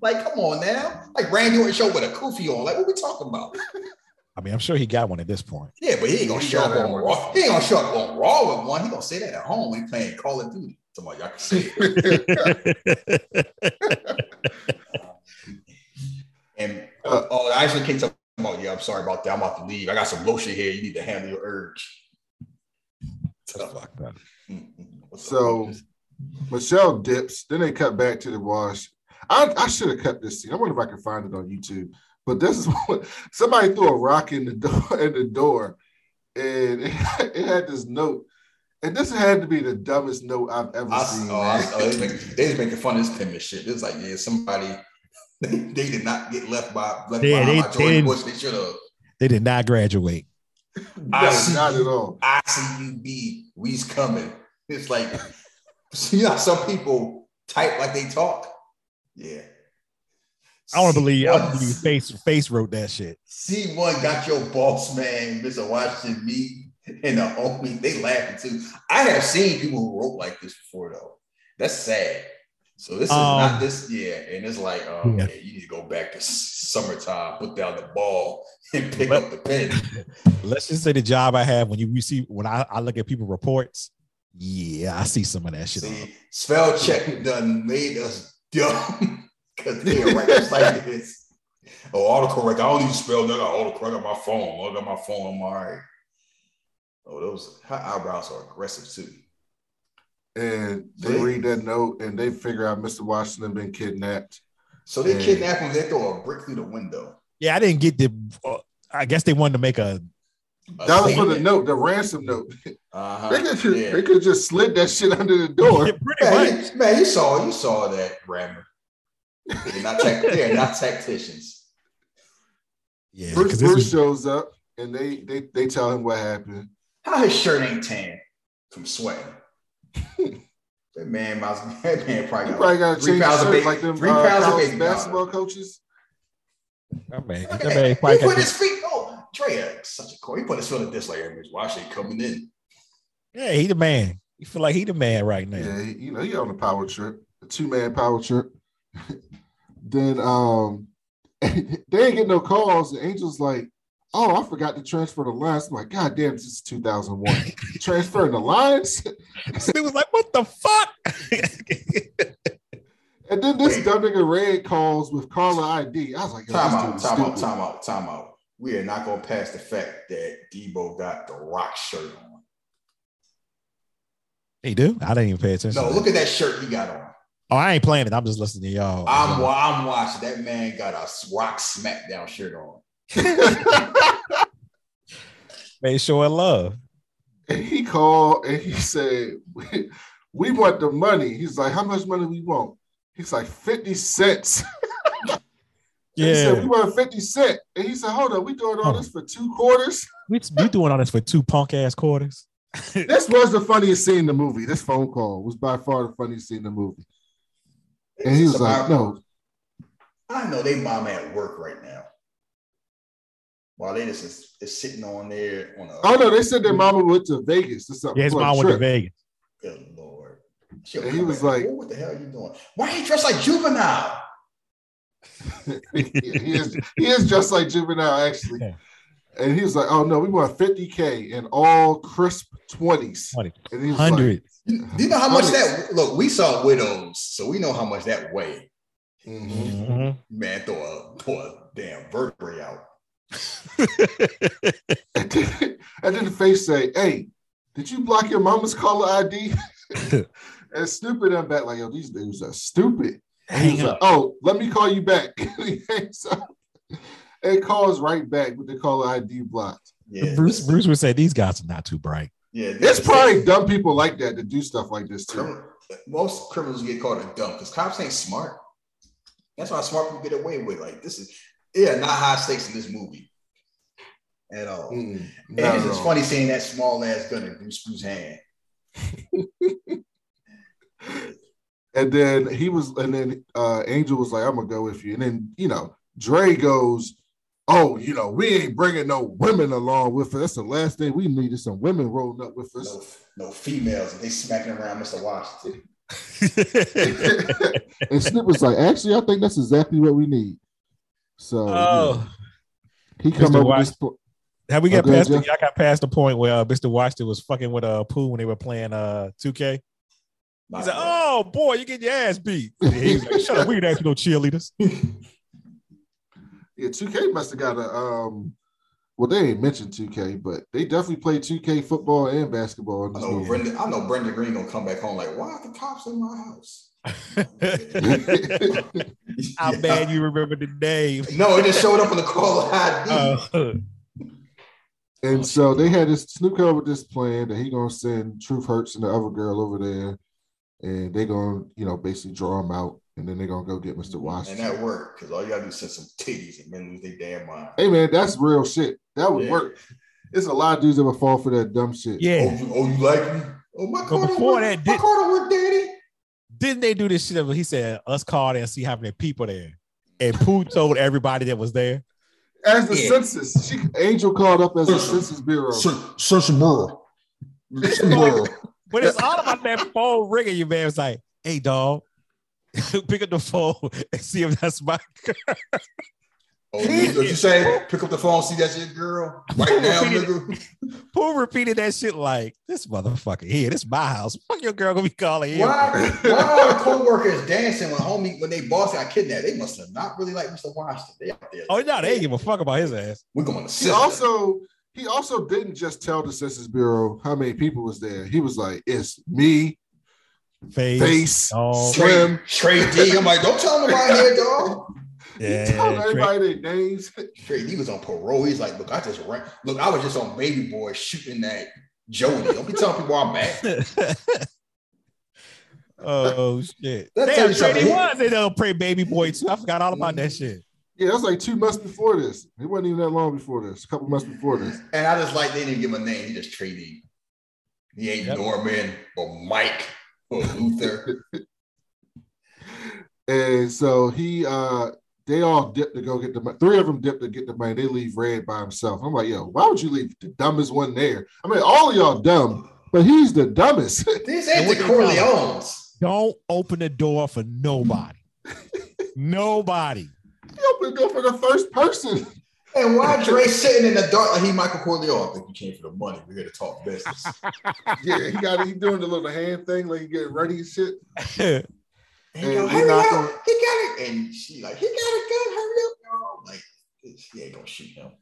Like, come on now. Like Randy Orton show with a kufi on. Like, what we talking about? I mean, I'm sure he got one at this point. Yeah, but he ain't gonna He show up gotta on one. Raw. He ain't gonna show up on Raw with one. He gonna say that at home when he playing Call of Duty. Somebody y'all can say it. And uh, oh, I actually can't to about yeah. I'm sorry about that. I'm about to leave. I got some lotion here. You need to handle your urge. Mm, mm. What's up, So- Michelle dips. Then they cut back to the wash. I, I should have cut this scene. I wonder if I can find it on YouTube. But this is what somebody threw a rock in the door in the door, and it, it had this note. And this had to be the dumbest note I've ever I, seen. oh, I, oh, they, make, they just making fun of this penman shit. It's like, yeah, somebody they, they did not get left by left Yeah, behind they- by they Bush. They should have. They did not graduate. I No, see not at all. I see you be, we's coming. It's like, you know, some people type like they talk. Yeah. I don't believe. I C1 want to believe face face wrote that shit. C1 got your boss man, Mr. Washington meet, and the homie, they laughing too. I have seen people who wrote like this before though. That's sad. So this is Um, not this, yeah. And it's like, um, Yeah. yeah, you need to go back to summertime, put down the ball, and pick But- up the pen. Let's just say the job I have when you receive when I, I look at people reports. Yeah, I see some of that shit. See, spell check done made us dumb because they are right like this. Oh, autocorrect. I don't need to spell that. I got autocorrect on my phone. I got my phone. I'm all right. Oh, those her eyebrows are aggressive too. And they Yeah. read that note and they figure out Mr. Washington been kidnapped. So they Yeah. kidnap him. They throw a brick through the window. Yeah, I didn't get the. Uh, I guess they wanted to make a. That was for the note, the ransom note. Uh-huh. They could just, Yeah. they could just slid that shit under the door. Pretty much. Man, you, man, you saw you saw that grammar. They're not, tech, they're not tacticians. Yeah, Bruce, Bruce is, shows up and they, they they tell him what happened. How his shirt ain't tan from sweating? that man, must, that man probably got, probably got three change pounds of shirt baby, like them three uh, pounds of baby basketball coaches. that man, Look that at man that. He put his feet. Oh, Dre, such a cool. He put his foot in this like Miss Washington coming in. Yeah, he the man. You feel like he the man right now. Yeah, he, you know, he on a power trip, a two man power trip. then um, they ain't get no calls. The Angels like, oh, I forgot to transfer the lines. I'm like, God damn, this is 2001. Transferring the lines, It was like, what the fuck? and then this Wait. dumb nigga Red calls with caller ID. I was like, Yo, Time this out, dude is time out, time out, time out. We are not gonna pass the fact that Debo got the rock shirt on. He do? I didn't even pay attention. No, look at that shirt he got on. Oh, I ain't playing it. I'm just listening to y'all. I'm wa- I'm watching. That man got a rock smackdown shirt on. Made sure love. And he called and he said, we, we want the money. He's like, how much money we want? He's like, 50 cents. And He said, we want 50 cent. And he said, hold on, we doing all this for two quarters? we you doing all this for two punk ass quarters. This was the funniest scene in the movie. This phone call was by far the funniest scene in the movie. And he was like, no, I know they mom at work right now. While they just is, is sitting on there on a oh no, they said their mama went to Vegas or something. Yeah, his for a mom went to. Vegas. good lord. She'll And he was back, like- "What the hell are you doing? Why are you dressed like juvenile? Yeah, he is he is just like juvenile actually. Yeah. And he was like, "Oh no, we want 50k in all crisp 20s." 20. And he was Hundred. You, do you know how much Hundreds. that look? We saw widows, so we know how much that weigh. Mhm. Mhm. Man, throw a throw a damn vertebrae out. And then, and then the face say, "Hey, did you block your mama's caller ID?" and stupid, I'm back like, "Yo, these dudes are stupid." And he Hang like, up. "Oh, let me call you back." And he hangs up and calls right back with the caller ID blocked. Yeah, Bruce Bruce would say these guys are not too bright. Yeah, It's this- probably dumb people like that to do stuff like this too. Most criminals get called a dumb because cops ain't smart. That's why smart people get away with. Like this is yeah, not high stakes in this movie at all. Mm, and not it's just funny seeing that small ass gun in Bruce Bruce's hand. And then he was, and then uh Angell was like, "I'm gonna go with you." And then you know, Dre goes, "Oh, you know, we ain't bringing no women along with us. That's the last thing we need is some women rolling up with us." No, no females. They smacking around Mr. Washington. and Snip was like, "Actually, I think that's exactly what we need." So you know, Oh, he come up with Wash- this. po- have we Oh, got go ahead, past? The, Jeff. y'all got past the point where uh, Mr. Washington was fucking with a uh, Pooh when they were playing uh 2K. He's like, "Oh boy, you get your ass beat." And he was like, "Shut up, we ain't asking no cheerleaders." Yeah, 2K must have got a um. Well, they ain't mentioned 2K, but they definitely play 2K football and basketball. In I know. Brenda. I know Brenda Green gonna come back home like, why are the cops in my house? How bad you remember the name? No, it just showed up on the call ID. Uh, And so they had this Snoop come with this plan that he gonna send Truth Hurts and the other girl over there, and they gonna you know basically draw him out, and then they're gonna go get Mr. and Washington. that worked because all you gotta do is send some titties and men lose their damn mind. hey man, that's real shit. That would Yeah. work. There's a lot of dudes that would fall for that dumb shit. Oh, yeah. you, oh, you like me? Oh, my But car don't before work. that, my did- car don't work, daddy. Didn't they do this shit? Where he said, "Us call there and see how many people there." And Pooh told everybody that was there. As the Yeah. census, she Angell called up as the Census. bureau. Census Bureau. Search But it's all about that phone ringing. You man, it's like, "Hey, dog, pick up the phone and see if that's my." Oh, you, you say pick up the phone, see that's your girl right now, nigga. Pooh repeated that shit like, "This motherfucker here, this my house. Fuck your girl gonna be calling here." Why? Why are the co-workers dancing when homie when they boss got kidnapped? They must have not really like Mr. Washington. They out there. Oh no, they ain't give a fuck about his ass. We're going to He sit. also he also didn't just tell the Census Bureau how many people was there. He was like, "It's me, Face, Face, dog. Slim." Tray Deee. I'm like, don't tell them about here, dog. He Yeah, told Trey- everybody their names. Tray Deee was on parole. He's like, look, I just ran. Look, I was just on Baby Boy shooting that Jody. Don't be telling people I'm mad. oh shit! That tell Damn, Trey, something. they was in uh, pray baby boy too. I forgot all about that shit. Yeah, that was like two months before this. It wasn't even that long before this. A couple months before this. And I just like they didn't give him a name. He just Tray Deee. He ain't Yep. Norman or Mike or Luther. And so he uh they all dipped to go get the money. Three of them dipped to get the money. They leave Red by himself. I'm like, yo, why would you leave the dumbest one there? I mean, all of y'all dumb, but he's the dumbest. These And ain't the they call him? Corleones. Don't open the door for nobody. nobody. he opened the door for the first person. And why Dre sitting in the dark like he Michael Corleone? I think we came for the money. We're here to talk business. Yeah, he got he doing the little hand thing, like he getting ready and shit. And And yo, he hurry up. on- He got it. And she like, he got a gun. Hurry up, y'all. Like, she ain't gonna shoot him.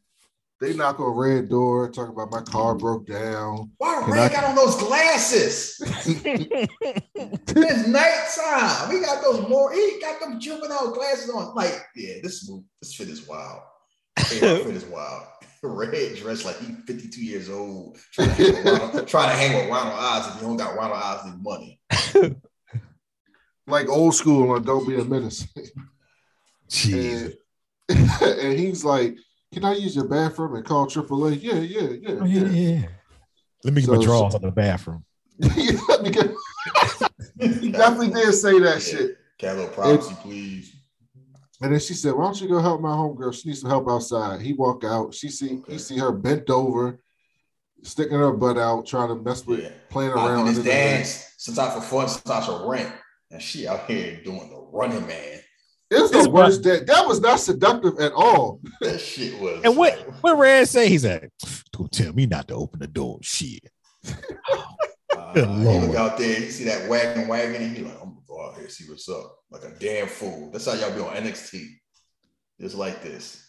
They knock on red door, talking about my car broke down. Why Red I- got on those glasses? it's nighttime. We got those more. He got them juvenile glasses on. Like, yeah, this move, this fit is wild. Yeah, fit is wild. Red dressed like he's 52 years old, trying to hang with Ronald, trying to hang with Ronald Oz. If you don't got Ronald Oz, money. Like old school on Don't Be a Menace. Jeez. And, and he's like, Can I use your bathroom and call AAA? Yeah, yeah, yeah. Oh, yeah, yeah. Let me get So- my drawers out the bathroom. yeah. Let he definitely did say that shit. Got a little privacy, please. And then she said, "Why don't you go help my homegirl? She needs some help outside." He walk out. She see he see her bent over, sticking her butt out, trying to mess with, Yeah. playing around. do this under the bed. dance sometimes for fun, sometimes for rent. And she out here doing the running man. It's It's the worst. That that was not seductive at all. That shit was. And what what Red say? He's like, don't tell me not to open the door. Shit. uh, Good he Lord. look out there, you see that wagon wagon, and he like, I'm gonna go out here see what's up. Like a damn fool. That's how y'all be on NXT. Just like this.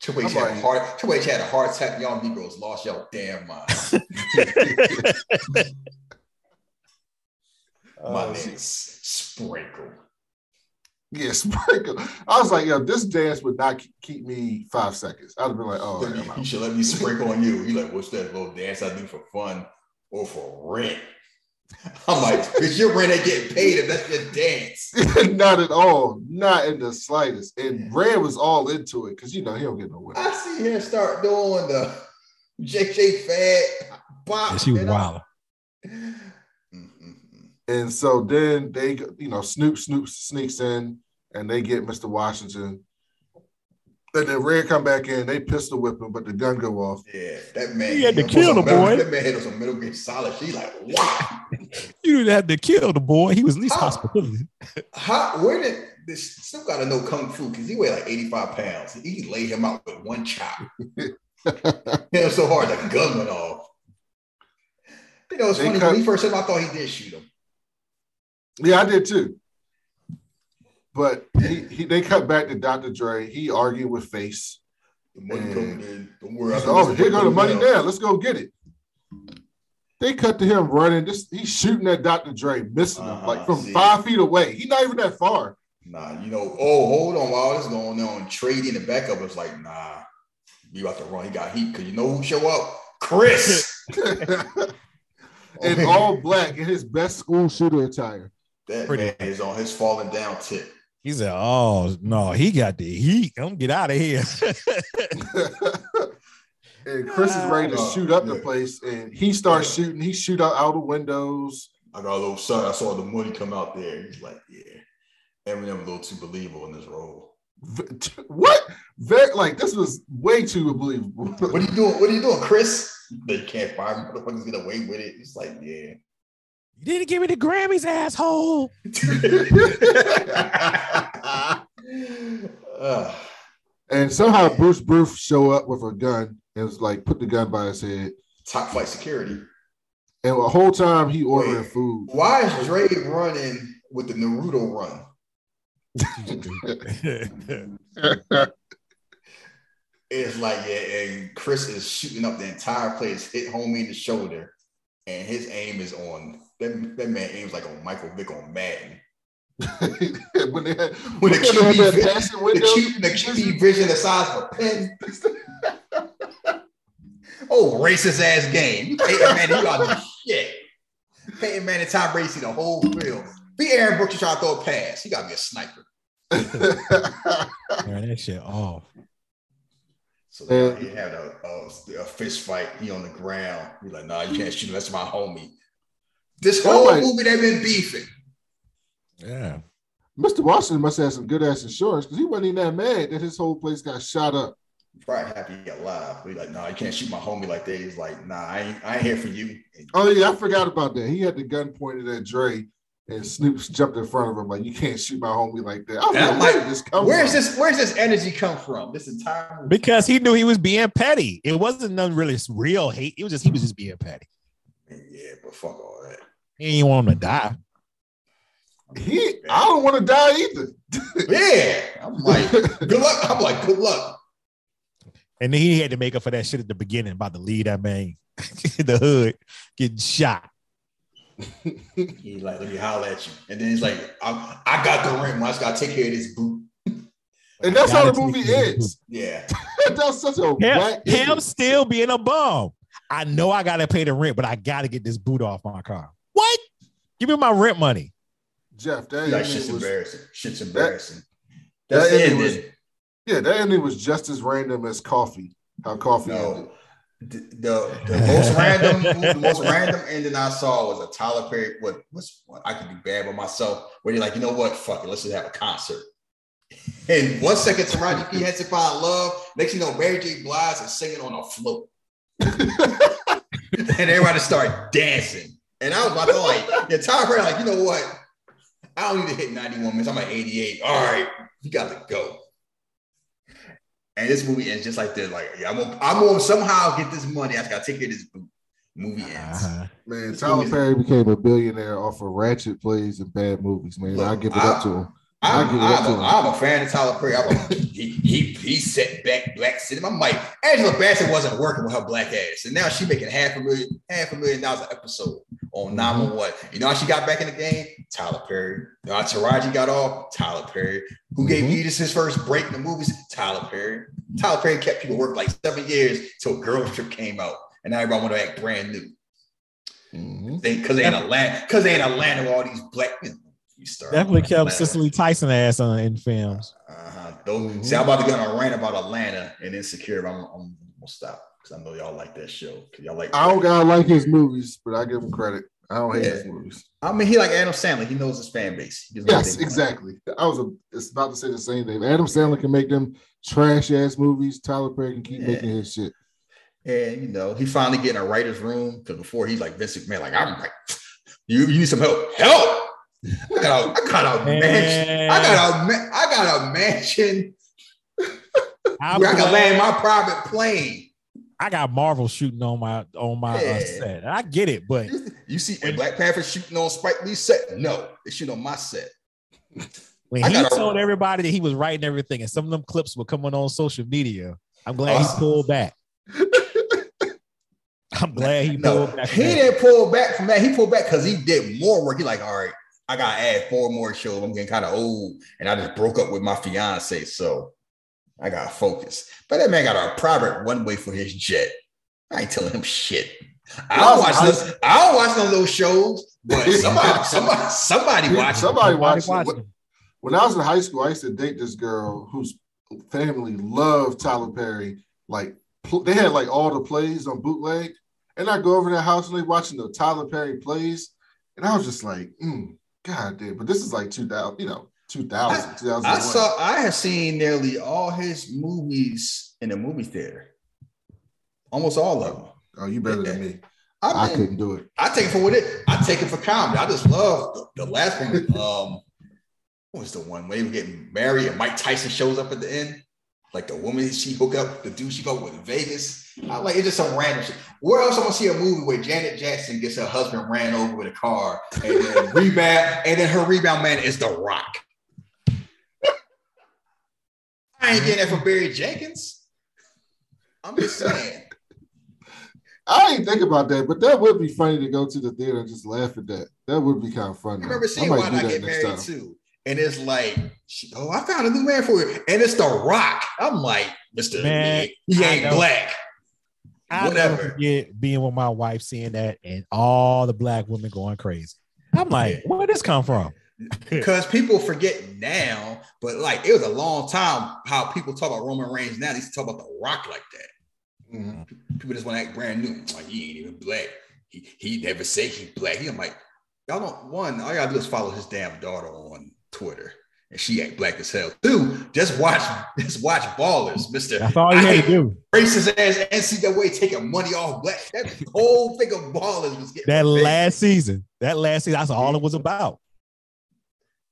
Triple H had a heart. Triple H had a heart attack. Y'all Negroes lost y'all damn mind. My Uh, name is Sprinkle. Yeah, sprinkle. I was like, yo, this dance would not keep me five seconds. I'd have been like, oh, Let yeah, me- I'm out. you should let me sprinkle on you. You like, what's that little dance I do for fun or for rent? I'm like, because your rent ain't getting paid if that's your dance. not at all, not in the slightest. And Red was all into it because you know he don't get no women. I see him start doing the JJ Fad bop. Yeah, she was and wild. Mm-hmm. And so then they, you know, Snoop Snoop sneaks in and they get Mr. Washington. And then Red come back in, they pistol whip him, but the gun go off. Yeah, that man. He had to kill the Metal- boy. That man hit us a middle grade solid. She like, wow. You didn't have to kill the boy. He was at least How? hospitalized. How, where did this still got to know kung fu? Because he weighed like 85 pounds. He laid him out with one chop. It was so hard, the gun went off. You know, it's They funny. cut- When he first hit him, I thought he did shoot him. Yeah, I did too. But he, he they cut back to Dr. Dre. He argued with Face. The money coming in. Don't worry. I He's can like, oh, just here go the money down." now. Let's go get it. They cut to him running. This he's shooting at Dr. Dre, missing him Uh-huh, like from see. five feet away. He's not even that far. Nah, you know, oh, hold on. While this going on, trading the backup was like, nah, we about to run. He got heat because you know who show up? Chris. in all black in his best school shooter attire. That Pretty- man is on his falling down tip. He said, "Oh no, he got the heat. Come get out of here." and Chris is ready to Uh, shoot up the place, and he starts shooting. He shoot out out the windows. I got a little son. I saw the money come out there. He's like, yeah, Eminem a little too believable in this role. What? Very, like this was way too believable. What are you doing? What are you doing, Chris? They can't find motherfuckers get away with it. It's like, yeah. You didn't give me the Grammys, asshole. Uh, and somehow Bruce Bruce show up with a gun and was like put the gun by his head. top flight security. And the whole time he ordering Wait. food. Why is Dre running with the Naruto run? It's like, yeah, and Chris is shooting up the entire place, hit homie in the shoulder, and his aim is on that, that man aims like on Michael Vick on Madden. when they had, When the when they had QB, that vi- passing the, window, Q, the QB vision the size of a pen. oh, racist ass game. Peyton Manning, you got shit. Peyton Manning, Tom Brady, the whole field. Be Aaron Brooks, you try to throw a pass. He got to be a sniper. Turn that shit off. So they he had a, a, a fist fight. He on the ground. He's like, nah, you can't shoot. him. That's my homie. This whole Somebody- movie they've been beefing. Yeah. Mr. Washington must have some good ass insurance because he wasn't even that mad that his whole place got shot up. Probably happy he alive. He's like, nah, you can't shoot my homie like that. He's like, nah, I ain't, I ain't here for you. Oh yeah, I forgot about that. He had the gun pointed at Dre, and Snoop jumped in front of him like, "You can't shoot my homie like that." I was And I'm like, "Where like, did this come Where's from?" this? Where's this energy come from? This entire movie. Because he knew he was being petty. It wasn't none really real hate. It was just he was just being petty. Yeah, but fuck all that. He didn't want him to die. He, I don't want to die either. Yeah, I'm like, good luck. I'm like, good luck. And then he had to make up for that shit at the beginning about the lead that man in the hood getting shot. he like, let me holler at you. And then he's like, I, I got the ring. I just gotta take care of this boot. And that's how the movie take care of ends. Yeah. that's such a Him, black him still being a bum. I know I gotta pay the rent, but I gotta get this boot off my car. What? Give me my rent money. Jeff. That He's like, shit's was, embarrassing. Shit's embarrassing. that That's the ending was- yeah, that ending was just as random as coffee. How coffee ended. The, the, the most random the most random ending I saw was a Tyler Perry. What what's what I could do bad by myself. Where you're like, you know what? Fuck it, let's just have a concert. And one second, Taraji P had to find love. Next, you know, Mary J. Blige is singing on a float, and everybody started dancing. And I was about to like, yeah, Tyler Perry, like, you know what? I don't need to hit 91 minutes. I'm at 88. All right, you got to go. And this movie ends just like this. Like, yeah, I'm gonna, I'm gonna somehow get this money. I just gotta take care of this boot. Movie ends. Uh-huh. Man, This Tyler Perry became a billionaire off of ratchet plays and bad movies. Man, Look, I give it I- up to him. I'm, give it up I'm, a. I'm a fan of Tyler Perry. I'm a, he, he he set back black cinema. I'm like Angela Bassett wasn't working with her black ass, and now she making half a million half a million dollars an episode on 911. You know how she got back in the game? Tyler Perry. You know how Taraji got off? Tyler Perry. Who gave Mhm. Idris his first break in the movies? Tyler Perry. Tyler Perry kept people working like seven years till Girl Trip came out, and now everybody want to act brand new. Because they in Atlanta, because they in Atlanta, with all these black. You start Definitely kept Atlanta. Cicely Tyson ass on in films. Uh-huh. Don't, See, I'm about to get on a rant about Atlanta and Insecure. I'm, I'm gonna stop because I know y'all like that show. Y'all like. I don't gotta like his movies, but I give him credit. I don't hate Yeah. his movies. I mean, he like Adam Sandler. He knows his fan base. He just knows Yes, they- exactly. I was a, it's about to say the same thing. Adam Sandler can make them trash ass movies. Tyler Perry can keep Yeah. making his shit. And you know, he finally get in a writer's room because before he's like Vince McMahon. Like I'm like, you, you need some help. Help! I got a, I got a mansion. I got a I got a mansion I'm where I can land my private plane. I got Marvel shooting on my on my uh, set. I get it, but You see, and Black Panther shooting on Spike Lee's set? No, they shoot on my set. when I he got a- told everybody that he was writing everything, and some of them clips were coming on social media, I'm glad he Uh, pulled back. I'm glad he No, pulled back. he didn't pull back from that. He pulled back because he did more work. He like, all right, I gotta add four more shows. I'm getting kind of old, and I just broke up with my fiance, so I gotta focus. But that man got a private one way for his jet. I ain't telling him shit. I don't watch this. I don't watch none of those shows, but somebody, somebody, somebody watch. Somebody Somebody watched When- When I was in high school, I used to date this girl whose family loved Tyler Perry. Like pl- they had like all the plays on bootleg, and I go over to their house and they watching the Tyler Perry plays, and I was just like, mm, God damn. But this is like 2000, you know, 2000, 2001. I saw. I have seen nearly all his movies in the movie theater. Almost all of them. Oh, you better than me. I, I couldn't do it. I take it for what it. I take it for comedy. I just love the, the last one. Um, what was the one where they were getting married and Mike Tyson shows up at the end? Like the woman she hook up, the dude she go with in Vegas. I like it's just some random shit. Where else I'm gonna see a movie where Janet Jackson gets her husband ran over with a car and then rebound, and then her rebound man is The Rock. I ain't getting that for Barry Jenkins. I'm just saying. I ain't think about that, but that would be funny to go to the theater and just laugh at that. That would be kind of funny. I remember seeing might Why Not that Get Married time. too. And it's like, oh, I found a new man for you. And it's The Rock. I'm like, Mr. Man, he ain't black. I Whatever. being with my wife, seeing that, and all the black women going crazy. I'm like, where did this come from? Because people forget now, but like it was a long time how people talk about Roman Reigns now. They used to talk about The Rock like that. Mhm. People just want to act brand new. Like, he ain't even black. He, he never say he black. He, I'm like, y'all don't, one, all y'all do is follow his damn daughter on Twitter. And she ain't black as hell. Two, just watch, just watch ballers, Mr. That's all you had to do. racist ass NCAA taking money off black. That whole thing of ballers was getting That big. last season, that last season, that's all it was about.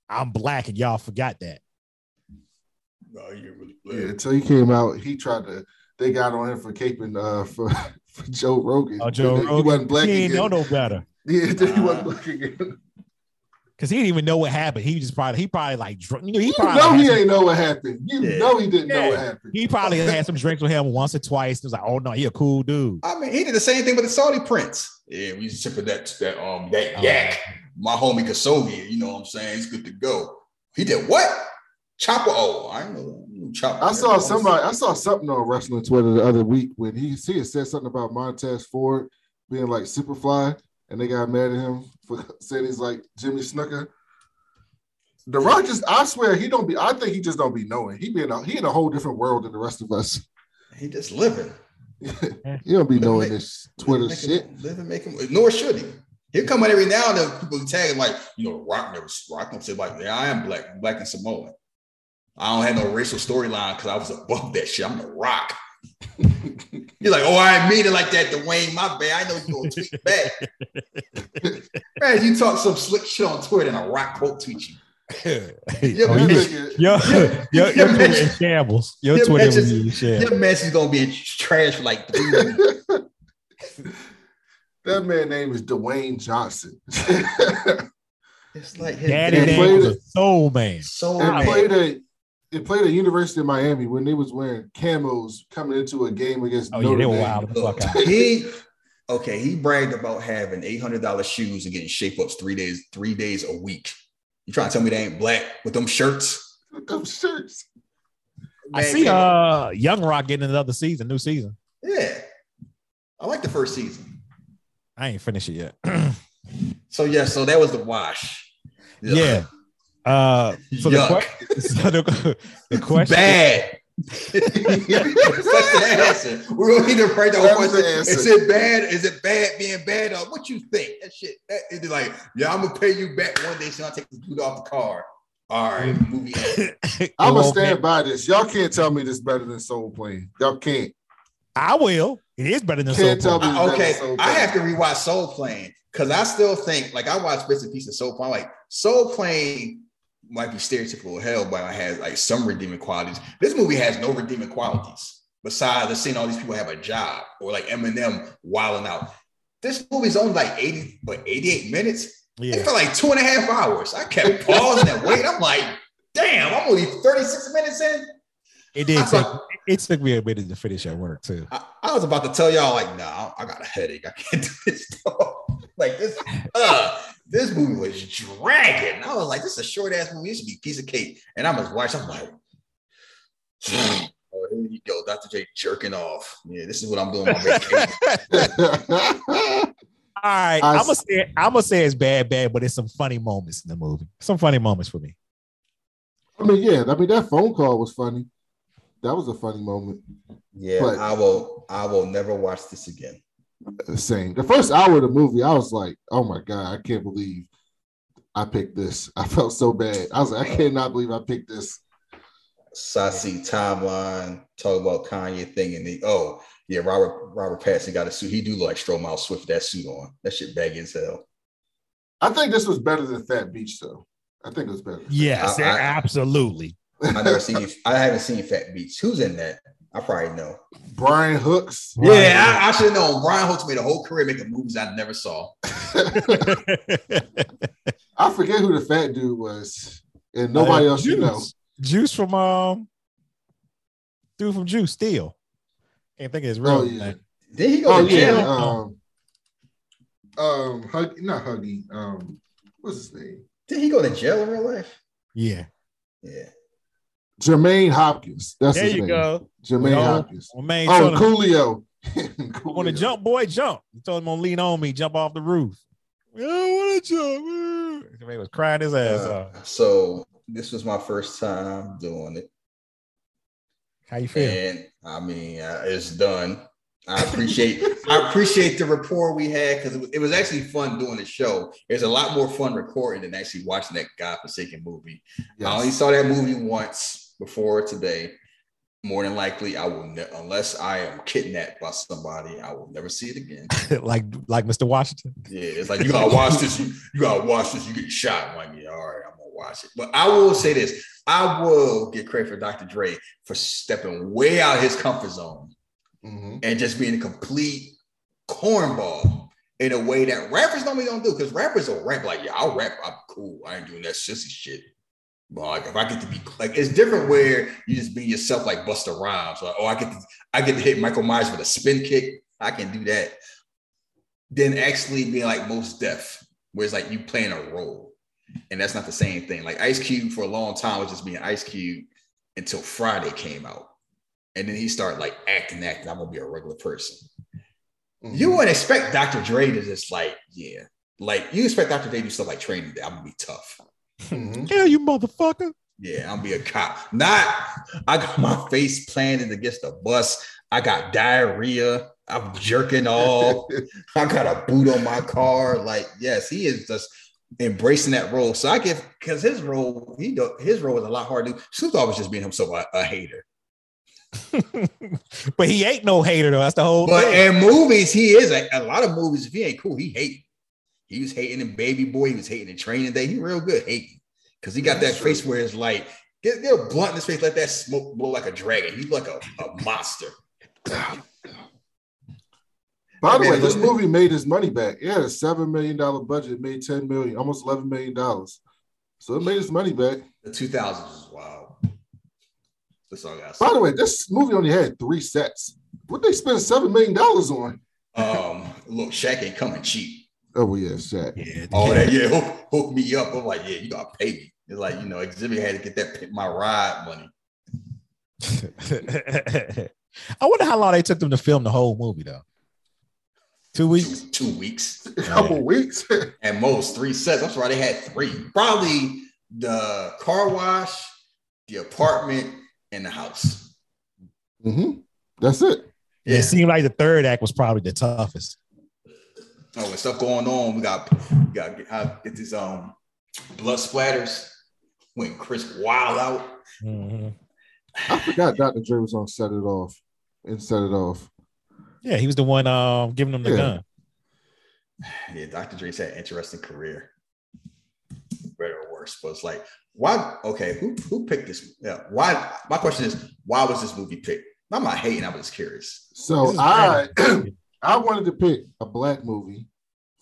I'm black, and y'all forgot that. No, you really Yeah, until he came out, he tried to. They got on him for caping uh for, for Joe Rogan. Oh, Joe He Rogan, wasn't black he ain't again. know no better. Yeah, then he wasn't black again. Cause he didn't even know what happened. He just probably he probably like drunk. You know, he You probably know he some- ain't know what happened. You Yeah. know he didn't know what happened. he probably had some drinks with him once or twice. It was like, oh no, he a cool dude. I mean, he did the same thing with the Saudi prince. Yeah, we sipping that that um that Oh. yak. My homie Khashoggi, you know what I'm saying? He's good to go. He did what? Chopper. Oh, I know. Chopper. I saw somebody. I saw something on wrestling Twitter the other week when he he had said something about Montez Ford being like Superfly, and they got mad at him for saying he's like Jimmy Snuka. The Rock just, I swear, he don't be. I think he just don't be knowing. He be in a, he in a whole different world than the rest of us. He just living. He don't be knowing this Twitter Make him- shit. Live and make him. Nor should he. He'll come out every now and then. People tag him like, you know, Rock never. Rock don't say like, yeah, I am black, I'm black and Samoan. I don't have no racial storyline because I was above that shit. I'm the Rock. You're like, oh, I didn't mean it like that, Dwayne. My bad. I know you're gonna tweet back. Man, you talk some slick shit on Twitter and a Rock quote tweet you. Your Oh, you- message- Your, your, your, your Twitter message- in shambles. Your your Twitter was message- in shambles. Your message is gonna be in trash for like three weeks. That man name is Dwayne Johnson. It's like his Daddy And name played was a soul man. so and man. played at it played at University of Miami when they was wearing camos coming into a game against Oh yeah, Notre they were wild the fuck out. he okay. He bragged about having eight hundred dollars shoes and getting shape ups three days, three days a week. You trying to tell me they ain't black with them shirts? With them shirts. I see came- uh Young Rock getting another season, new season. yeah. I like the first season. I ain't finished it yet. So yeah, so that was the wash. yeah. Uh so the, que- so the, the question Bad. That's the answer. We don't need to write that That one the question. answer. Is it bad? Is it bad being bad? Or what you think? That shit. That is like, yeah, I'm gonna pay you back one day, so I'll take the boot off the car. All right, movie. I'm gonna stand be- by this. Y'all can't tell me this better than Soul Plane. Y'all can't. I will. It is better than Can't Soul tell Plane. me- okay, Soul I have to rewatch Soul Plane because I still think like I watched bits and pieces of Soul Plane. Like Soul Plane might be stereotypical hell, but it has like some redeeming qualities. This movie has no redeeming qualities besides the seeing all these people have a job or like Eminem wilding out. This movie's only like 80, but 88 minutes. It Yeah. felt like two and a half hours. I kept pausing and waiting. I'm like, damn, I'm only 36 minutes in. It did take it took me a minute to finish at work too. I, I was about to tell y'all, like, nah, I got a headache. I can't do this. dog. like this, uh, this movie was dragging. I was like, this is a short ass movie. This should be a piece of cake. And I was watching. I'm like, oh, here you go, Dr. J jerking off. Yeah, this is what I'm doing. on my vacation. All right, I I'm gonna say I'm gonna say it's bad, bad, but it's some funny moments in the movie. Some funny moments for me. I mean, yeah. I mean, that phone call was funny. That was a funny moment. yeah, But- I will. I will never watch this again. The same. The first hour of the movie, I was like, "Oh my god, I can't believe I picked this." I felt so bad. I was like, "I cannot believe I picked this." Sassy timeline, talk about Kanye thing, and the oh yeah, Robert Robert Pattinson got a suit. He do look like Stromile Swift with that suit on. That shit baggy as hell. I think this was better than Phat Beach, though. I think it was better. Yes, I- I- absolutely. I never seen. I haven't seen Phat Beach. Who's in that? I probably know. Brian Hooks. Yeah, I, I should have known. Brian Hooks made a whole career making movies I never saw. I forget who the fat dude was, and nobody Uh, else you know. Juice. Juice from um, dude from Juice Steel. Can't think of his real Oh, yeah. name. Did he go Oh to jail? yeah, um, um, Hug, not Huggy. Um, what's his name? Did he go to jail in real life? Yeah, Yeah. Jermaine Hopkins. That's there his you name. go. Jermaine Well, Hopkins. My man Oh, told him, Coolio. want to jump, boy, jump. He told him to lean on me, jump off the roof. I don't want to jump. The man was crying his ass Uh, off. so this was my first time doing it, How you feel? and I mean, uh, it's done. I appreciate I appreciate the rapport we had because it, was- it was actually fun doing the show. It's a lot more fun recording than actually watching that godforsaken movie. I only saw that movie once before today. More than likely, I will ne- unless I am kidnapped by somebody, I will never see it again. like like Mr. Washington. Yeah, it's like you gotta watch this. You, you gotta watch this. You get shot. I'm like, yeah, all right, I'm gonna watch it. But I will say this: I will get credit for Dr. Dre for stepping way out of his comfort zone Mhm. and just being a complete cornball in a way that rappers normally don't do. Because rappers will rap like, yeah, I'll rap. I'm cool. I ain't doing that sissy shit. Like, if I get to be like, it's different where you just be yourself, like Busta Rhymes. Like, oh, I get to, I get to hit Michael Myers with a spin kick. I can do that. Then actually being like Mos Def, where it's like you playing a role, and that's not the same thing. Like Ice Cube for a long time was just being Ice Cube until Friday came out, and then he started like acting, acting. I'm gonna be a regular person. Mm-hmm. You wouldn't expect Dr. Dre to just like, yeah, like you expect Dr. Dre to do stuff like training day. I'm gonna be tough. Mhm. Hell, you motherfucker. Yeah, I'm be a cop. Not I got my face planted against the bus. I got diarrhea. I'm jerking off. I got a boot on my car. Like, yes, he is just embracing that role. So I give because his role, he do, his role was a lot harder. Snoop Dogg was just being himself a, a hater. but he ain't no hater though. That's the whole But thing. in movies, he is a, a lot of movies. If he ain't cool, he hate. He was hating in Baby Boy. He was hating the Training Day. He real good hating because he got That's that face where it's like get, get a blunt in his face, let that smoke blow like a dragon. He's like a, a monster. By the way, this movie made his money back. Yeah, seven million dollar budget, made ten million, almost eleven million dollars. So it made his money back. The 2000s was wild. That's all I got. By the way, this movie only had three sets. What they spend seven million dollars on? Um, look, Shaq ain't coming cheap. Oh well, yeah, Shaq. yeah, All that, yeah, hook, hook me up. I'm like, yeah, you gotta pay me. It's like you know, Xzibit had to get that my ride money. I wonder how long they took them to film the whole movie though. Two weeks. Two, two weeks A couple weeks. at most three sets. That's why they had three. Probably the car wash, the apartment, and the house. Mm-hmm. That's it. Yeah. It seemed like the third act was probably the toughest. Oh, with stuff going on, we got we got to get, how- get these um blood splatters when Chris wild out. Mhm. I forgot Dr. Dre was on Set It Off and Set It Off. Yeah, he was the one um, giving them the Yeah. gun. Yeah, Dr. Dre's had an interesting career, better or worse. But it's like, why? Okay, who who picked this? Yeah, why? My question is, why was this movie picked? I'm not hating. I was just curious. So I I wanted to pick a black movie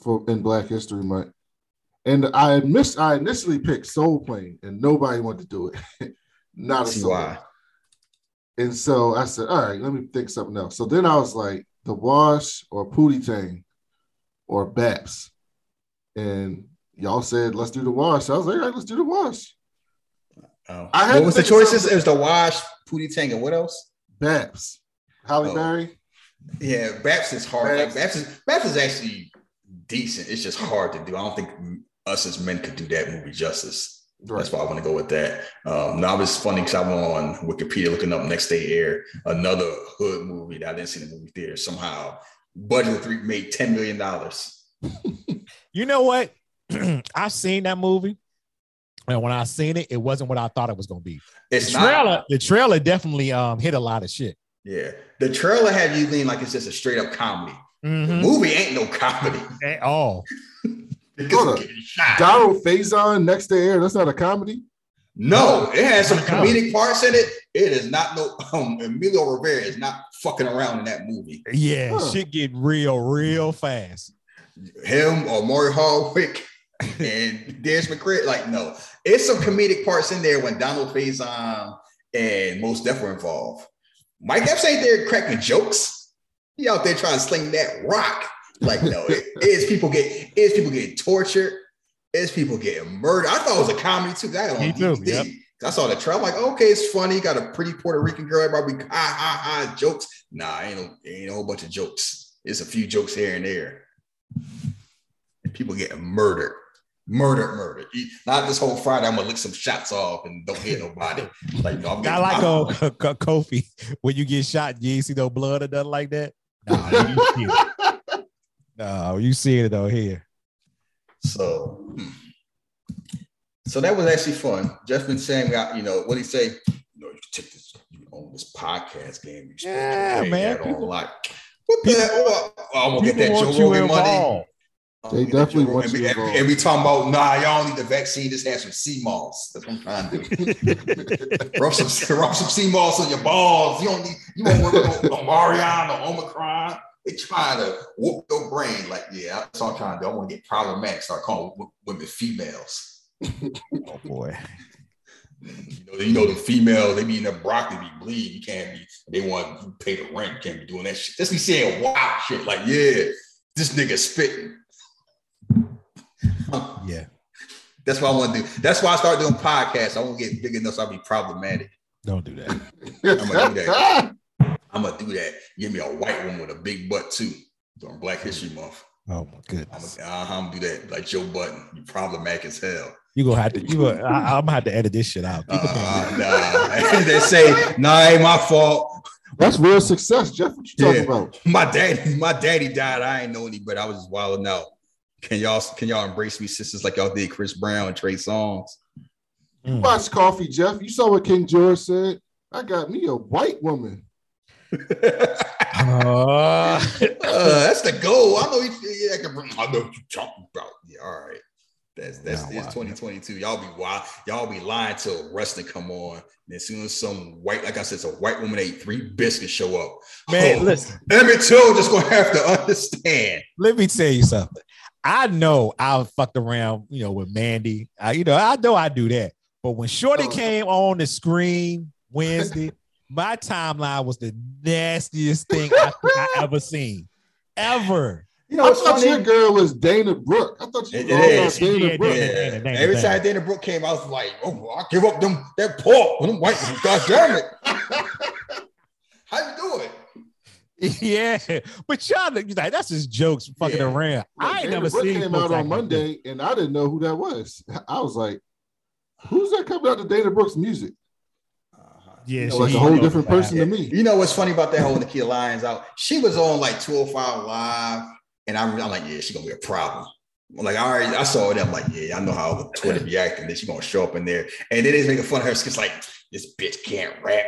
for in Black History Month. And I missed I initially picked Soul Plane and nobody wanted to do it. Not a soul. why? And so I said, all right, let me think something else. So then I was like, The Wash or Pootie Tang or Baps. And y'all said, let's do The Wash. I was like, all right, let's do The Wash. Oh. I had what was the choices? something- It was the Wash, Pootie Tang, and what else? Baps. Halle Oh. Berry. Yeah, Baps is hard. Like Baps. Baps is Baps is actually decent. It's just hard to do. I don't think us as men could do that movie justice. That's why I want to go with that. Um, now it's funny because I'm on Wikipedia looking up Next Day Air, another hood movie that I didn't see in the movie theater. Somehow, budget three made ten million dollars. You know what? I've seen that movie. And when I seen it, it wasn't what I thought it was gonna be. It's the not. trailer, the trailer definitely um hit a lot of shit. Yeah, the trailer had you lean like it's just a straight up comedy. The Mhm. movie ain't no comedy. At all. Hold of up. getting shot. Donald Faison, Next to Air. That's not a comedy. No, it has some comedic parts in it. It is not no um Emilio Rivera is not fucking around in that movie. Yeah, Huh. shit get real, real fast. Him Omari Hardwick and Darius McCrary, like no, it's some comedic parts in there when Donald Faison and Mos Def were involved. Mike Epps ain't there cracking jokes. He out there trying to sling that rock. Like no, it is people get is people getting tortured. It's people getting murdered. I thought it was a comedy too. 'cause I had it on too, yep. I saw the trailer. I'm like, okay, it's funny. Got a pretty Puerto Rican girl. Everybody ha ha ha jokes. Nah, ain't no ain't a whole bunch of jokes. It's a few jokes here and there. And people getting murdered, murdered, murdered. E- Not this whole Friday. I'm gonna lick some shots off and don't hit nobody. Like no, I'm I getting like my- oh, Ko- Kofi when you get shot, you ain't see no blood or nothing like that. Nah, you see. No, you see it though here. So, hmm. so that was actually fun. Jeff been saying, you know, what he say? You know, you take this, you own this podcast game. You Yeah, man, at on people- like, what the hell? Oh, I'm gonna get that People Joe Rogan money. Involved. I'm They gonna get that definitely want Rogan- you and, involved. and we talking about, nah, y'all need the vaccine. Just have some sea moss. That's what I'm trying to do. rub some, rub some sea moss on your balls. You don't need, you won't worry about no Marion or Omicron. they trying to whoop your brain. Like, yeah, that's all I'm trying to do. I want to get problematic. Start calling women females. Oh boy. You know, you know the female, they be in the broccoli, be bleed. You can't be. They want to pay the rent. You can't be doing that shit. Just be saying wild shit like, yeah, this nigga spitting. Yeah. That's what I want to do. That's why I start doing podcasts. I won't get big enough so I'll be problematic. Don't do that. I'm gonna do that. I'm gonna do that. Give me a white woman with a big butt too during Black History Month. Oh my I'm goodness. gonna, uh, I'm gonna do that like Joe Budden. You problematic as hell. You gonna have to. You gonna, I, I'm gonna have to edit this shit out. Uh, nah. they say, nah, ain't my fault. That's real success, Jeff. What you talking Yeah. about? My daddy, my daddy died. I ain't know any, but I was just wilding out. Can y'all can y'all embrace me, sisters, like y'all did Chris Brown and Trey Songz? Mm. Watch Coffee, Jeff. You saw what King George said. I got me a white woman. Uh, Uh, that's the goal. I know. You, yeah, I, can, I know what you're talking about. Yeah, all right. That's that's Yeah, it's 2022. Y'all be wild. Y'all be lying till wrestling come on. And as soon as some white, like I said, some white woman ate three biscuits show up. man, Oh, listen. Emmett Till just gonna have to understand. Let me tell you something. I know I fucked around, you know, with Mandy. I, you know, I know I do that. But when Shorty Oh. came on the screen Wednesday, my timeline was the nastiest thing I I ever seen, ever. You know I thought funny? your girl was Dana Brooke. I thought you It- was it all. Dana Yeah, Brooke. yeah. Yeah. Dana, Dana, Every Dana. time Dana Brooke came, I was like, "Oh, I give up them that pork, them white. God damn it! How you do it? Yeah, but y'all, like that's just jokes fucking Yeah. around. I ain't Dana never Brooke seen came out on like this. Monday, and I didn't know who that was. I was like, "Who's that coming out to Dana Brooke's music?" Uh-huh. Yeah, You know, she- Like a whole different person Yeah. to me. You know what's funny about that whole Nikkita Lyons out? She was on like 205 Live, and I'm, I'm like, yeah, she's gonna be a problem. Like all right, I already, I saw them like, yeah, I know how the Twitter be acting. Then she's gonna show up in there, and then they making fun of her. It's like this bitch can't rap.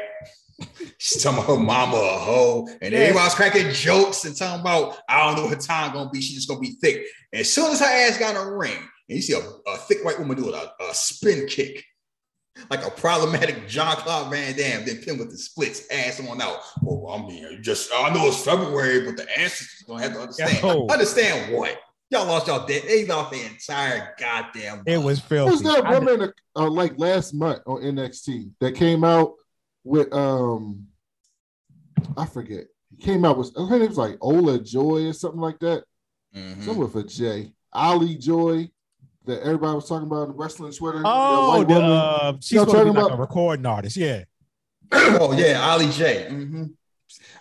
She's talking about her mama a hoe, and Yeah. everybody's cracking jokes and talking about I don't know what her time gonna be. She's just gonna be thick. And as soon as her ass got in a ring, and you see a, a thick white woman do a, a spin kick, like a problematic Jean-Claude Van Damme, then pin with the splits, ass on out. Oh, I mean, you just I know it's February, but the ancestors gonna have to understand. Yo. Understand what? Y'all lost y'all dead. They lost the entire goddamn. It was Who was filthy. that woman uh, like last month on NXT that came out with um I forget. He came out with her name was like Ola Joy or something like that. Mhm. Something with a J. Ali Joy that everybody was talking about in wrestling Twitter. that Oh, white the, uh, she's You know what gonna I'm be like talking a recording artist. Yeah. oh yeah, Ali J. Mhm.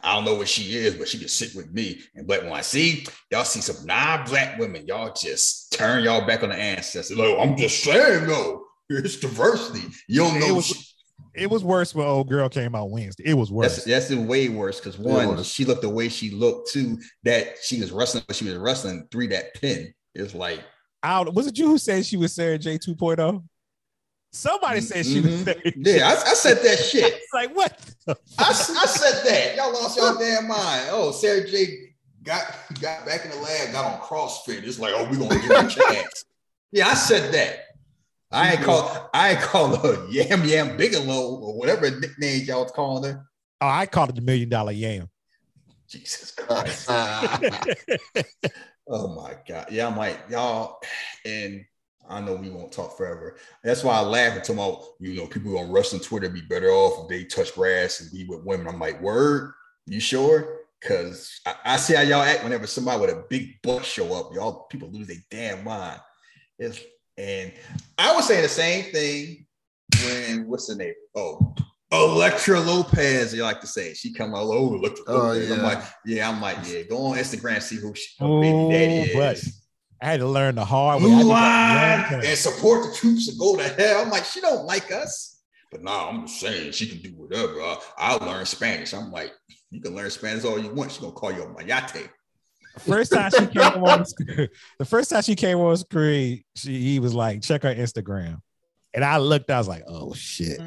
I don't know what she is, but she can sit with me. And black when I see y'all see some non-black women, y'all just turn y'all back on the ancestors. Like, I'm just saying though, it's diversity. You don't It know. was- shit. It was worse when old girl came out Wednesday. It was worse. That's that's way worse because one, was. she looked the way she looked. Two, that she was wrestling, but she was wrestling. Three, that pin is like I don't, was it you who said she was Sara Jay 2.0? Somebody said she was Mhm. Sarah yeah. I, I said that shit. It's like what? I, I said that. Y'all lost y'all damn mind. Oh, Sara Jay got got back in the lab, got on CrossFit. It's like, oh, we gonna give her a chance. Yeah, I said that. I ain't call I ain't call her Yam Yam Bigelow or whatever nickname y'all was calling her. Oh, I called it the million dollar yam. Jesus Christ. Oh my God. Yeah, I'm like, y'all, and I know we won't talk forever. That's why I laugh and talk about, you know, people on wrestling Twitter be better off if they touch grass and be with women. I'm like, word, you sure? Cause I, I see how y'all act whenever somebody with a big butt show up. Y'all people lose their damn mind. It's, and I was saying the same thing when what's the name? Oh, Elektra Lopez, you like to say. She come all over Elektra Oh, Lopez. I'm yeah. like, yeah, I'm like, yeah, go on Instagram, see who she, her baby daddy but is. I had to learn the hard way. I did that Mulan long time. and support the troops and go to hell. I'm like, she don't like us. But no, I'm just saying she can do whatever. I, I'll learn Spanish. I'm like, you can learn Spanish all you want. She's gonna call you a mayate. First time she came on screen, the first time she came on screen, she he was like, check her Instagram. And I looked, I was like, oh shit. Cause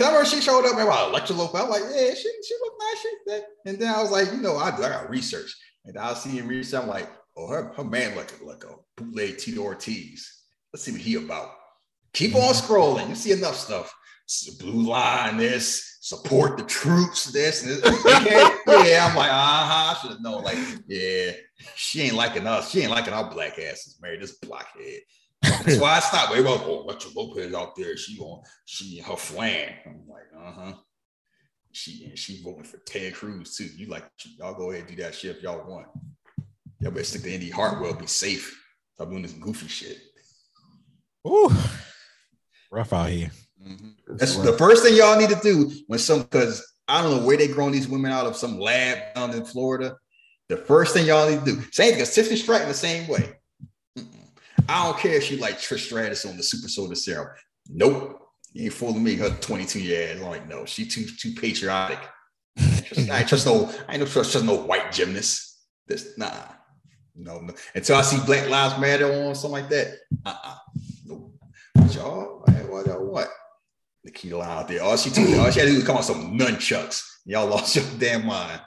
I remember she showed up and about Elektra Lopez. I'm like, yeah, she she looked nice. She, that. And then I was like, you know, I, I got research. And I was seeing research. I'm like, oh, her, her man like a, like a oh, bootleg Tito Ortiz. Let's see what he about. Keep on mm-hmm. scrolling. You see enough stuff. blue line this, support the troops, this, and this. yeah, I'm like, uh-huh. I should have known. Like, yeah, she ain't liking us. She ain't liking our black asses, man. This blockhead. That's why I stopped. Wait, well, oh, Elektra Lopez out there. She on she her flan. I'm like, uh-huh. She and she voting for Ted Cruz too. You like y'all go ahead and do that shit if y'all want. Y'all better stick to Indi Hartwell, be safe. Stop doing this goofy shit. Ooh, rough out here. That's the first thing y'all need to do when some because I don't know where they grown these women out of some lab down in Florida. The first thing y'all need to do, same because Tiffany Stratton the same way. Mm-mm. I don't care if she like Trish Stratus on the Super Soldier Serum. Nope, you ain't fooling me. Her 22 year. I'm like, no, she too too patriotic. I ain't trust no, I ain't no trust, trust no white gymnast. This nah, no, no. Until I see Black Lives Matter on something like that. Uh-uh. Nope. But y'all, what uh, what? Nikkita Line out there. All she told all she had to do was come on some nunchucks. Y'all lost your damn mind.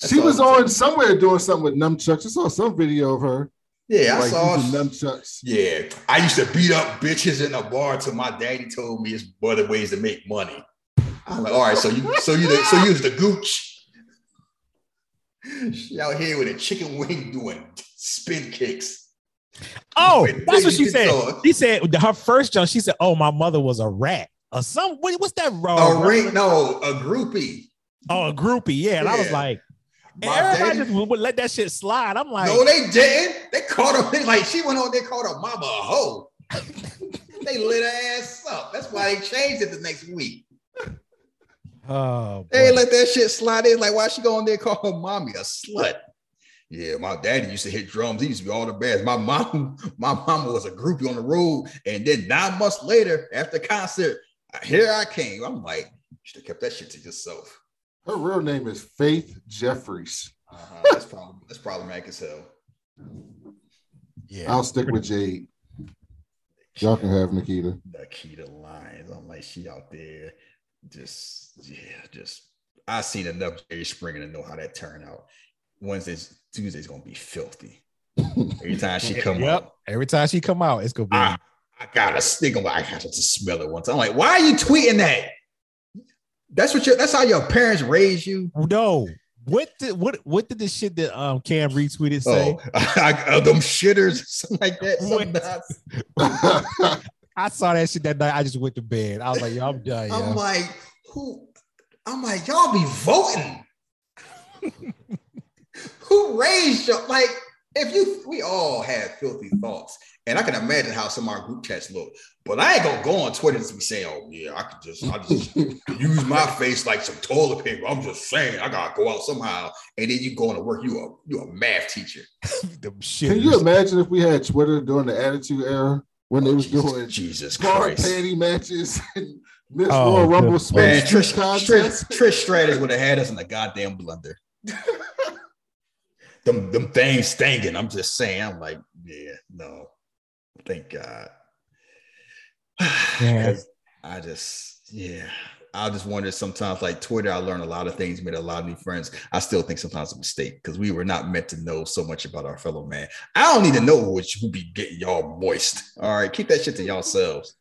That's She was on somewhere doing something with nunchucks. I saw some video of her. Yeah, I saw. using nunchucks. Yeah, I used to beat up bitches in a bar till my daddy told me it's other ways to make money. I'm like, all right, so you, so you, the, so you was the gooch. She out here with a chicken wing doing spin kicks. Oh, that's what she said. She said her first jump. She said, "Oh, my mother was a rat or some. What, what's that wrong? A ring, no, a groupie. Oh, a groupie. Yeah, and I was like, and everybody daddy- just would, let that shit slide. I'm like, no, they didn't. They called her like she went on. They called her mama a hoe. they lit her ass up. That's why they changed it the next week. oh, They let that shit slide in. Like, why she go on there call her mommy a slut? Yeah, my daddy used to hit drums. He used to be all the best. My mom, my mama was a groupie on the road. And then nine months later, after the concert, here I came. I'm like, you should have kept that shit to yourself. Her real name is Faith Jeffries. Uh-huh. That's problem. That's problematic as hell. yeah. I'll stick with Jade. Y'all can have Nikkita. Nikkita Lyons. I'm like, she out there, just yeah, just I seen enough Jerry Springer to know how that turned out. Wednesdays, Tuesdays gonna be filthy. Every time she come yep. up, Every time she come out, it's gonna be. I, I gotta stick on. I got to smell it once. I'm like, why are you tweeting that? That's what you. That's how your parents raised you. no. What did what what did the shit that um Cam retweeted say? Oh, I, I, them shitters, something like that. Something I saw that shit that night. I just went to bed. I was like, yo, I'm done. I'm yo. like, who? I'm like, y'all be voting. who raised you? Like, if you, we all have filthy thoughts, and I can imagine how some of our group chats look. But I ain't gonna go on Twitter and be saying, "Oh yeah, I could just, I just use my face like some toilet paper." I'm just saying, I gotta go out somehow, and then you going to work. You a, you a math teacher. Can you imagine if we had Twitter during the Attitude Era when they was oh, Jesus, doing Jesus bar Christ. panty matches and Miss Oh, Royal Rumble good Man, Trish. Trish, Trish Stratus would have had us in a goddamn blunder. them, them things stinging. I'm just saying. I'm like, yeah, no. Thank God. Yeah. I just, yeah. I just wonder sometimes, like Twitter, I learned a lot of things, made a lot of new friends. I still think sometimes a mistake because we were not meant to know so much about our fellow man. I don't need to know which who be getting y'all moist. All right, keep that shit to yourselves.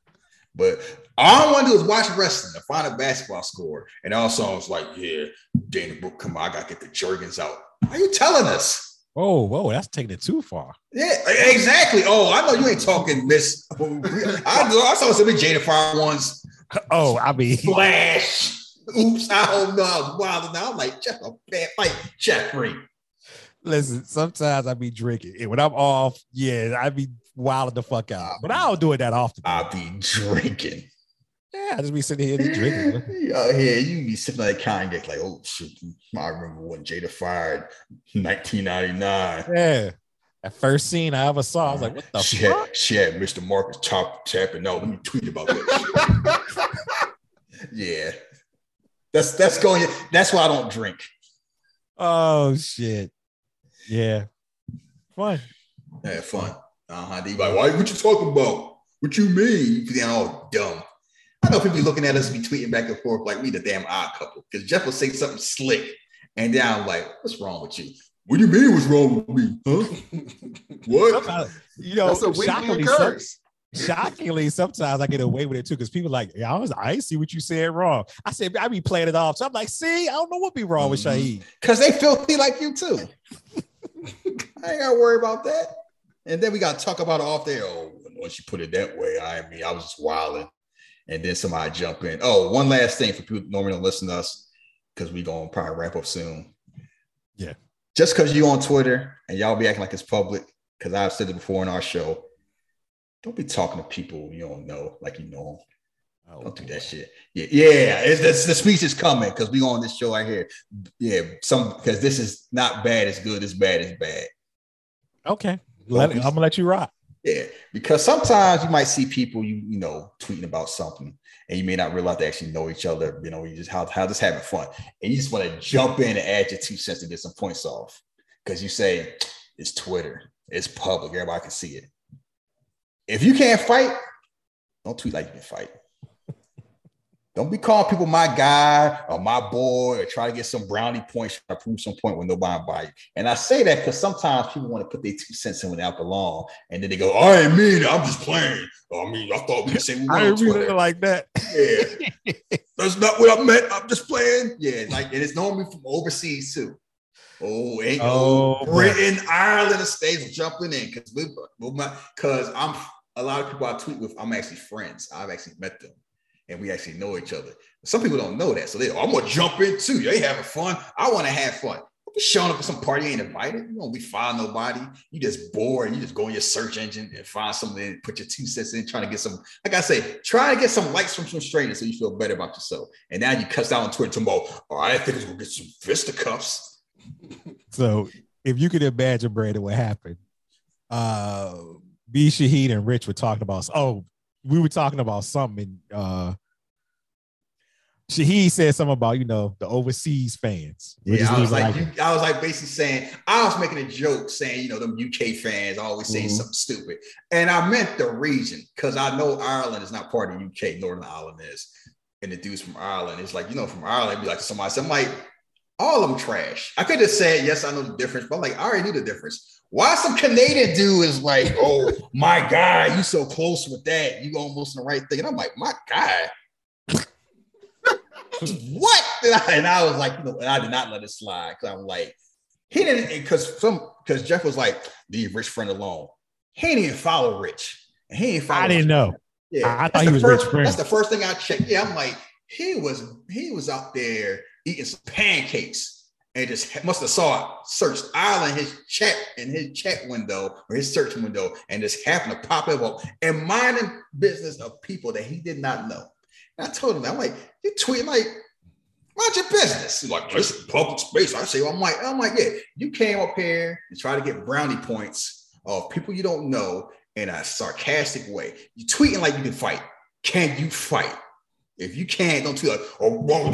But all I want to do is watch wrestling to find a basketball score. And also, I was like, yeah, Dana Brooke, come on, I gotta get the Jergens out. Are you telling us? Whoa, whoa, that's taking it too far. Yeah, exactly. Oh, I know you ain't talking Miss. I know I saw some Jada Fire once. Oh, I mean, Flash. Oops, I don't know. I was wild now. I'm like, Jeff, a bad fight, Jeffrey. listen, sometimes I be drinking. And when I'm off, yeah, I be wilding the fuck out. But I don't do it that often. I'll be drinking. Yeah, I just be sitting here drinking. You out here, you be sipping like Kanye, like, oh shit. I remember when Jada fired 1999. Yeah. That first scene I ever saw, I was like, what the she fuck? had, she had Mr. Marcus top tapping out. Let me tweet about that. yeah. That's that's going that's why I don't drink. Oh shit. Yeah. Fun. Have fun. Uh-huh. They like, why what you talking about? What you mean? You being all dumb. I know people be looking at us be tweeting back and forth like we the damn odd couple. Because Jeff will say something slick. And then I'm like, what's wrong with you? What do you mean what's wrong with me? Huh? what? Sometimes, you know, That's a weekly shockingly, some, shockingly, sometimes I get away with it too because people like, yeah, I was, I see what you said wrong. I said I be playing it off, so I'm like, see, I don't know what be wrong with Mhm. Shahid. Cause they filthy like you too. I ain't gotta worry about that. And then we gotta talk about it off there. Oh, once you put it that way, I mean, I was just wilding. And then somebody jump in. Oh, one last thing for people normally don't listen to us, because we're gonna probably wrap up soon. Yeah. Just because you on Twitter and y'all be acting like it's public, because I've said it before in our show. Don't be talking to people you don't know like you know 'em. Oh, Don't do that shit. Yeah, yeah. It's, it's, the speech is coming because we on this show right here. Yeah, some because this is not bad as good as bad as bad. Okay, Let- I'm gonna let you rock. Yeah, because sometimes you might see people you you know tweeting about something, and you may not realize they actually know each other. You know, you just how how just having fun, and you just want to jump in and add your two cents to get some points off because you say it's Twitter, it's public, everybody can see it. If you can't fight, don't tweet like you can fight. Don't be calling people my guy or my boy or try to get some brownie points to prove some point when nobody buy you. And I say that because sometimes people want to put their two cents in without don't belong, and then they go, "I ain't mean it. I'm just playing." Oh, I mean, I thought we say we were I on didn't mean it like that. Yeah, that's not what I meant. I'm just playing. Yeah, like and it's normally from overseas too. Oh, ain't Oh, Britain, Ireland, and states jumping in because we, because I'm a lot of people I tweet with. I'm actually friends. I've actually met them, and we actually know each other. Some people don't know that, so they, I'm gonna jump in too. They having fun. I want to have fun. Don't be showing up at some party you ain't invited. You won't be find nobody. You just bored. You just go in your search engine and find something and put your two cents in, trying to get some. Like I say, try to get some likes from some strangers so you feel better about yourself. And now you cuss out on Twitter tomorrow. Oh, I think it was gonna get some fisticuffs. So if you could imagine, Brandon, what happened, uh, B. Shahid and Rich were talking about. Oh, we were talking about something. And, uh, Shahid said something about you know the overseas fans. Yeah, I was like, you, I was like basically saying, I was making a joke saying, you know, them UK fans always saying Mhm. something stupid. And I meant the region because I know Ireland is not part of UK, Northern Ireland is. And the dudes from Ireland, it's like, you know, from Ireland, be like somebody said, I'm like, all of them trash. I could have said, yes, I know the difference, but I'm like, I already knew the difference. Why some Canadian dude is like, oh my God, you so close with that. You almost in the right thing. And I'm like, my God. what? And I, and I was like, you know, and I did not let it slide because I'm like, he didn't because some because Jeff was like, leave Rich friend alone. He didn't even follow Rich. And he didn't follow I didn't know. Yeah, I- I thought he was first, Rich friend. That's the first thing I checked. Yeah, I'm like, he was he was out there eating some pancakes and just must have saw it, searched Ireland his chat in his chat window or his search window and just happened to pop it up and minding business of people that he did not know. And I told him, I'm like, you tweeting like, mind your business. He's like, this is public space. I say, I'm like, I'm like, yeah, you came up here and try to get brownie points of people you don't know in a sarcastic way. You tweeting like you can fight. Can you fight? If you can't, don't tweet like, oh, well,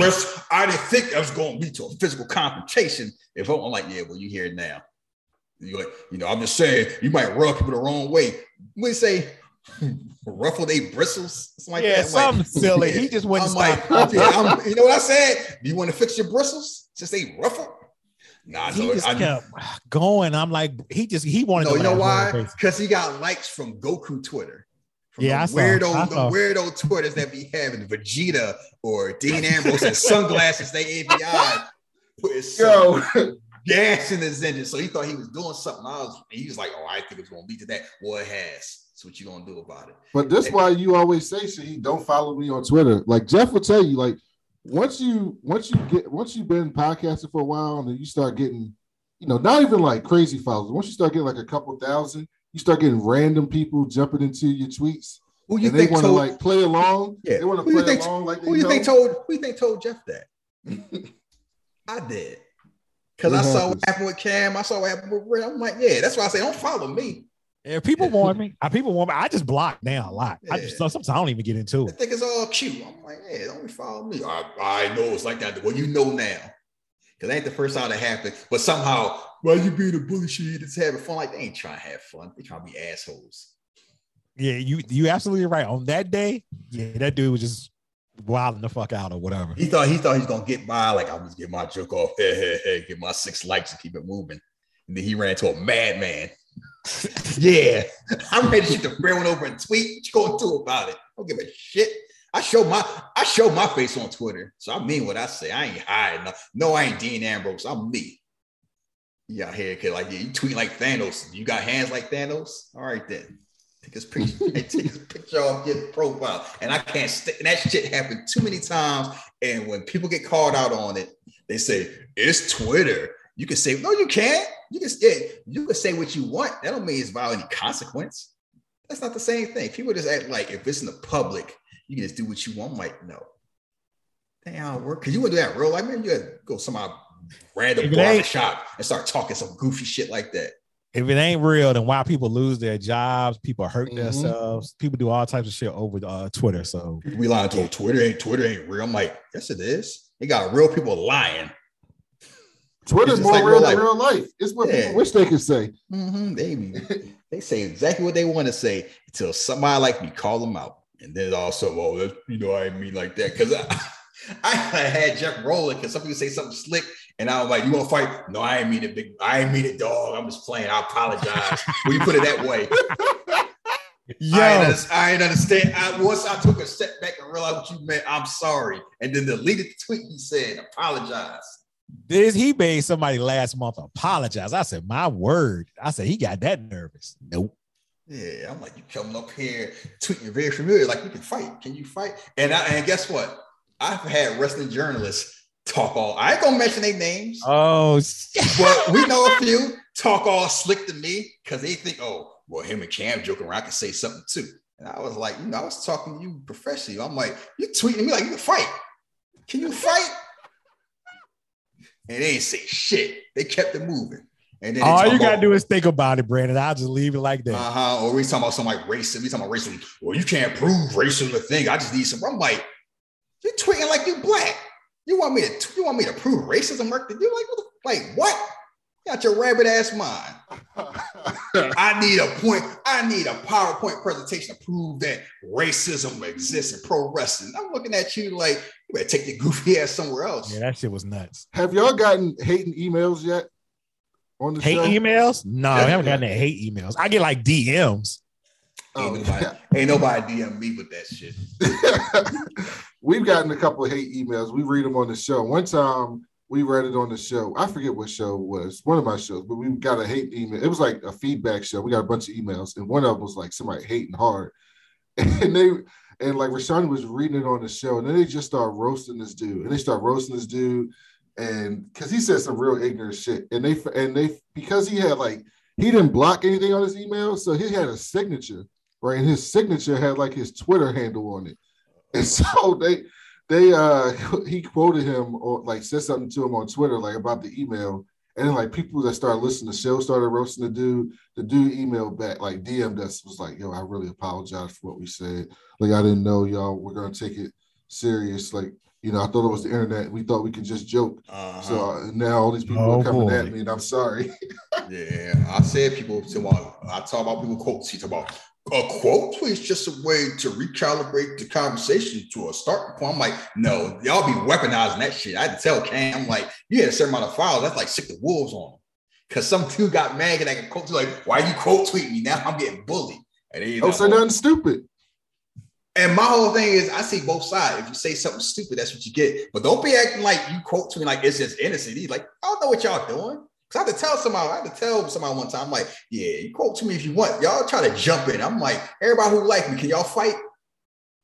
I didn't think that was going to lead to a physical confrontation. If I'm like, yeah, well, you hear it now. You like, you know, I'm just saying you might rub people the wrong way. We say ruffle they bristles, something like Yeah, that. I'm like, something silly. He just wouldn't I'm like, stop. yeah, I'm- you know what I said? Do you want to fix your bristles? Just say ruffle. Nah, He no, just I, kept going. I'm like, he just he wanted no, to you know why? Because he got likes from Goku Twitter. Yeah, the weirdo, the weirdo Twitters that be having Vegeta or Dean Ambrose and sunglasses they API put some gas in his engine. So he thought he was doing something. I was, he was like, "Oh, I think it's going to lead to that." Well, it has. So what you gonna do about it? But this why you always say, "Shahid, don't follow me on Twitter." Like Jeff will tell you, like once you once you get once you've been podcasting for a while and then you start getting, you know, not even like crazy followers. Once you start getting like a couple thousand, you start getting random people jumping into your tweets. Who you and they want to like play along. Yeah. They want to Who you play think- along like they Who you know. think told? Who you think told Jeff that? I did. Because I What saw what happened with Cam. I saw what happened with Ray. I'm like, yeah, that's why I say don't follow me. Yeah, people warn me. I people warn me. I just block now a lot. I just sometimes I don't even get into it. I think it's all cute. I'm like, yeah, don't follow me. I, I know it's like that. Well, you know now. Because ain't the first time that happened. But somehow, why you being a bully shit? It's having fun. Like they ain't trying to have fun. They trying to be assholes. Yeah, you you absolutely right. On that day, yeah, that dude was just wilding the fuck out or whatever. He thought he thought he was gonna get by. Like I'm just get my joke off. Hey, hey, hey, get my six likes and keep it moving. And then he ran into a madman. yeah, I'm ready to shoot the one over and tweet. What you gonna do about it? I don't give a shit. I show my I show my face on Twitter, so I mean what I say. I ain't hiding. No I ain't Dean Ambrose. I'm me. You out here, kid, like you tweet like Thanos. You got hands like Thanos. All right then. Take his picture, take his picture off your profile. And I can't st- that shit happened too many times. And when people get called out on it, they say it's Twitter. You can say, no, you can't. You can say you can say what you want. That don't mean it's violating consequence. That's not the same thing. People just act like if it's in the public, you can just do what you want. I'm like, no. Damn, how it work. Cause you wouldn't do that real life, man. You gotta go some random If it barber shop and start talking some goofy shit like that. If it ain't real, then why people lose their jobs? People hurt Mhm. themselves. People do all types of shit over uh, Twitter. So We lying to Twitter ain't Twitter ain't real. I'm like, yes, it is. They got real people lying. Twitter's It's more like real real than life. real life. It's what Yeah. people wish they could say. Mm-hmm. They they say exactly what they want to say until somebody like me call them out, and then also, oh, that's, you know, I mean like that because I, I had Jeff rolling because some people say something slick, and I was like, "You want to fight? No, I ain't mean it, big. I ain't mean it, dog. I'm just playing. I apologize." when you put it that way, yo, I ain't, under- I ain't understand. I, once I took a step back and realized what you meant, I'm sorry, and then deleted the tweet. He said, "Apologize." this he made somebody last month apologize. I said, my word. I said he got that nervous. Nope. Yeah, I'm like, you coming up here tweeting very familiar, like you can fight. Can you fight? And I, and guess what? I've had wrestling journalists talk all. I ain't gonna mention their names, Oh, but we know a few talk all slick to me because they think, oh, well, him and Cam joking around, I can say something too. And I was like, you know, I was talking to you professionally. I'm like, you tweeting me like you can fight. Can you fight? And they ain't say shit. They kept it moving. And then all you gotta about- do is think about it, Brandon. I'll just leave it like that. uh-huh. Or we talking about some like racism. We talking about racism. Well, you can't prove racism a thing. I just need some. I'm like, you're tweeting like you black. You want me to you want me to prove racism work to you? Like, what the, like what? You got your rabbit ass mind. I need a point. I need a PowerPoint presentation to prove that racism exists in pro wrestling. I'm looking at you like you better take your goofy ass somewhere else. yeah, that shit was nuts. Have y'all gotten hating emails yet on the Hate show? emails? No, I haven't gotten any hate emails. I get like DMs. Oh, Ain't nobody, ain't nobody DM me with that shit. We've gotten a couple of hate emails. We read them on the show. One time we read it on the show. I forget what show it was, one of my shows, but we got a hate email. It was like a feedback show. We got a bunch of emails, and one of them was like somebody hating hard. And they and like Rashawn was reading it on the show, and then they just start roasting this dude. And they start roasting this dude, and because he said some real ignorant shit. And they and they because he had like he didn't block anything on his email, so he had a signature, right? And his signature had like his Twitter handle on it. And so they they uh he quoted him or like said something to him on Twitter like about the email. And then like people that started listening to the show started roasting the dude. The dude emailed back, like DM'd us, was like, yo, I really apologize for what we said. Like I didn't know y'all were gonna take it serious. Like, you know, I thought it was the internet. We thought we could just joke. Uh-huh. So uh, now all these people Oh, are coming boy. at me, and I'm sorry. Yeah, I said people talk about I talk about people quotes. He talk about a quote is just a way to recalibrate the conversation to a starting point. I'm like, no, y'all be weaponizing that shit. I had to tell Cam, I'm like, you had a certain amount of files. That's like sick the wolves on them. Cause some dude got mad and I can quote like, why you quote tweet me? Now I'm getting bullied. And then, Don't say nothing stupid. And my whole thing is I see both sides. If you say something stupid, that's what you get. But don't be acting like you quote to me like it's just innocent. He's like, I don't know what y'all doing. Cause I had to tell somebody, I had to tell somebody one time, I'm like, yeah, you quote to me if you want. Y'all try to jump in. I'm like, everybody who like me, can y'all fight?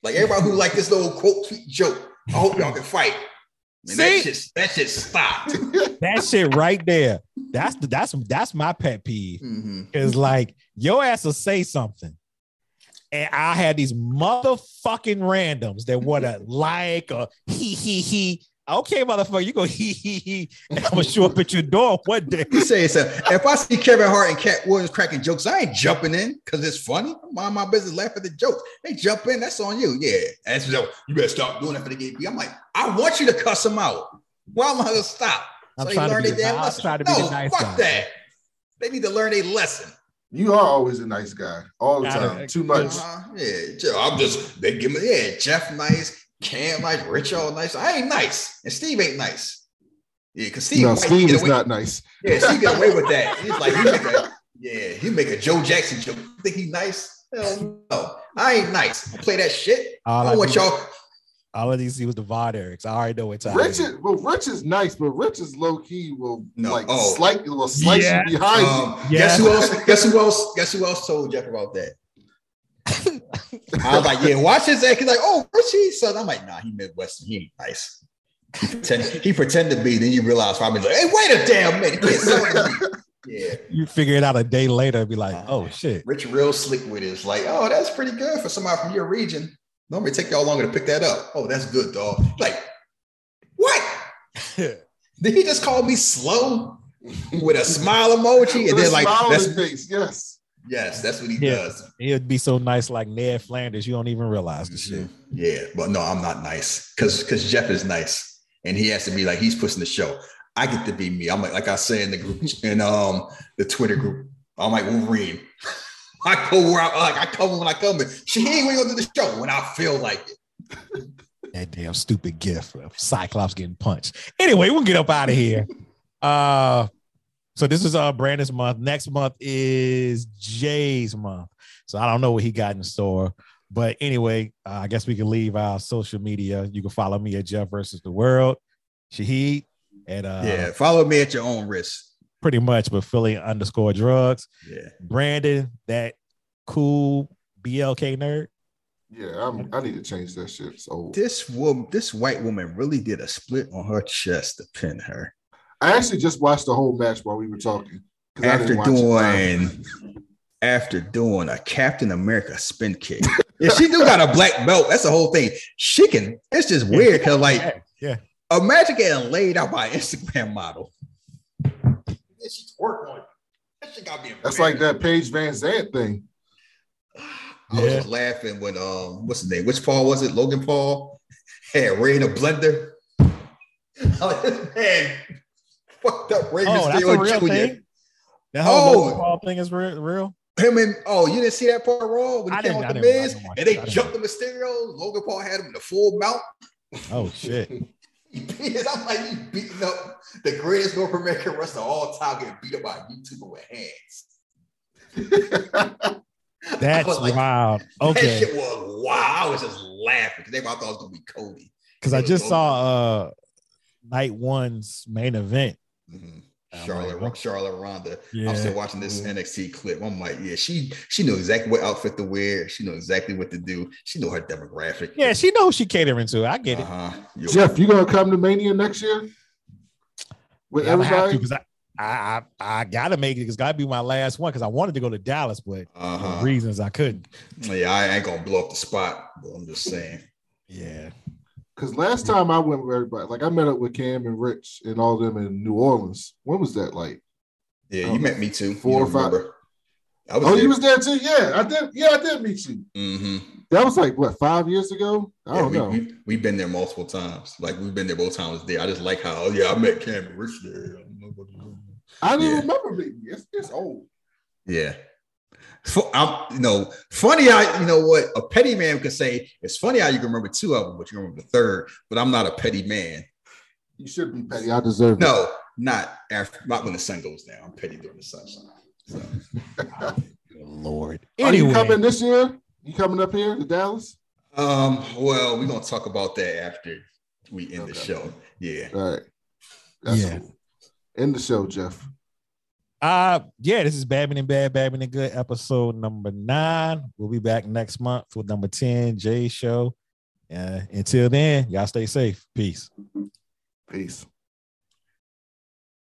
Like everybody who like this little quote tweet joke. I hope y'all can fight. Man, See? that shit, that shit stopped. That shit right there. That's the that's that's my pet peeve. Mhm. Cause like your ass will say something. And I had these motherfucking randoms that want to like or he he he. Okay, motherfucker, you go he he he. I'm gonna show up at your door one day. You say so. If I see Kevin Hart and Katt Williams cracking jokes, I ain't jumping in because it's funny. Mind my business, laugh at the jokes. They jump in, that's on you. Yeah, that's you better stop doing that for the game. I'm like, I want you to cuss them out. Why am I gonna stop? I'm they trying to be the- damn I'm lesson. trying to be no, the nice fuck guy. that. They need to learn a lesson. You are always a nice guy, all the Gotta- time. Too much. Uh-huh. Yeah, I'm just they give me yeah, Jeff nice, Cam nice, Rich all nice. I ain't nice, and Steve ain't nice. Yeah, because Steve, No, Steve is away- not nice. Yeah, Steve get away with that. He's like, he make a, Yeah, he make a Joe Jackson joke. Think he nice? Hell no. I ain't nice. Play that shit. All I I want do- y'all. All of these see was the VOD Erics. I already know what time. Rich is well, Rich is nice, but Rich is low key will No, like oh. slight will slice Yeah. you behind Um, Yeah. Guess who else? Guess who else? Guess who else told Jeff about that? I was like, yeah, watch his act. He's like, oh, Richie. So I'm like, nah, he Midwestern. He ain't nice. He pretend, he pretend to be. Then you realize probably like, hey, wait a damn minute. Quit saying to me. Yeah, You figure it out a day later and be like, Uh-huh. oh shit. Rich real slick with it. It's like, oh, that's pretty good for somebody from your region. Normally take y'all longer to pick that up. Oh, that's good, dog. Like, what? Did he just call me slow with a smile emoji? And then like, smile that's, his face. Yes. yes, that's what he Yeah. does. He'd be so nice like Ned Flanders. You don't even realize the shit. Yeah, but no, I'm not nice because because Jeff is nice and he has to be like he's pushing the show. I get to be me. I'm like like I say in the group in um the Twitter group. I'm like Wolverine. I go where I like I come when I come in. She ain't going to do the show when I feel like it. That damn stupid gift of Cyclops getting punched. Anyway, we'll get up out of here. Uh so this is uh Brandon's month. Next month is Jay's month. So I don't know what he got in store. But anyway, uh, I guess we can leave our social media. You can follow me at Jeff versus the world. Shahid at uh yeah, follow me at your own risk. Pretty much but Philly underscore drugs. Yeah, Brandon, that cool BLK nerd. Yeah, I'm, I need to change that shit. So this woman, this white woman, really did a split on her chest to pin her I actually just watched the whole match while we were talking. After didn't watch it live. doing after doing a Captain America spin kick. If she do got a black belt, that's the whole thing. She can. It's just weird because like Yeah, yeah. imagine getting laid out by an Instagram model. Then twerk on it. That shit gotta be That's like that Paige VanZant thing. I was just laughing when um, what's his name? Which Paul was it? Logan Paul had Rey in a blender. I was like, man, fucked up Rey Oh, that's a Mysterio real Jr. thing. The whole Oh. Logan Paul thing is real. real? Him and oh, you didn't see that part raw when he I came didn't- out the Miz and they I didn't jumped the Mysterio. Logan Paul had him in the full mount. Oh shit. He beat it. I'm like, you beating up the greatest North American wrestler of all time, getting beat up by a YouTuber with hands. That's like, wild. That Okay. shit was wow. I was just laughing because they thought it was gonna be Cody. Because I just saw uh night one's main event. Mhm. I'm Charlotte, like, Charlotte Ronda. Yeah. I'm still watching this NXT clip. I'm like, yeah, she she knew exactly what outfit to wear. She knew exactly what to do. She know her demographic. Yeah, she knows she catering to. I get it. Uh-huh. Yo, Jeff, you gonna come to Mania next year? With Yeah, I'm have to everybody? because I, I I I gotta make it. It's gotta be my last one because I wanted to go to Dallas, but uh-huh. reasons I couldn't. Yeah, I ain't gonna blow up the spot, but I'm just saying. Yeah. Because last time I went with everybody, like I met up with Cam and Rich and all them in New Orleans. When was that? Like Yeah, you met me too. four or five- remember. I was Oh, there. you was there too? Yeah, I did. Yeah, I did meet you. hmm That was like what five years ago? I Yeah, don't we, know. We, we've been there multiple times. Like we've been there both times there. I just like how, oh, yeah, I met Cam and Rich there. I don't Yeah. remember meeting. you. It's, it's old. Yeah. Fu- I'm, you know, funny how you know what a petty man could say. It's funny how you can remember two of them, but you remember the third. But I'm not a petty man. You should be petty. I deserve it. No, not after, not when the sun goes down. I'm petty during the sunshine. So Lord. Are you Anyway, coming this year? You coming up here to Dallas? Um, well, we're gonna talk about that after we end the show. Yeah. All right. That's Yeah. cool. End the show, Jeff. Uh yeah, this is Badman and Bad, Badman and Good, episode number nine. We'll be back next month with number 10, Jay Show. Uh, until then, y'all stay safe. Peace. Peace.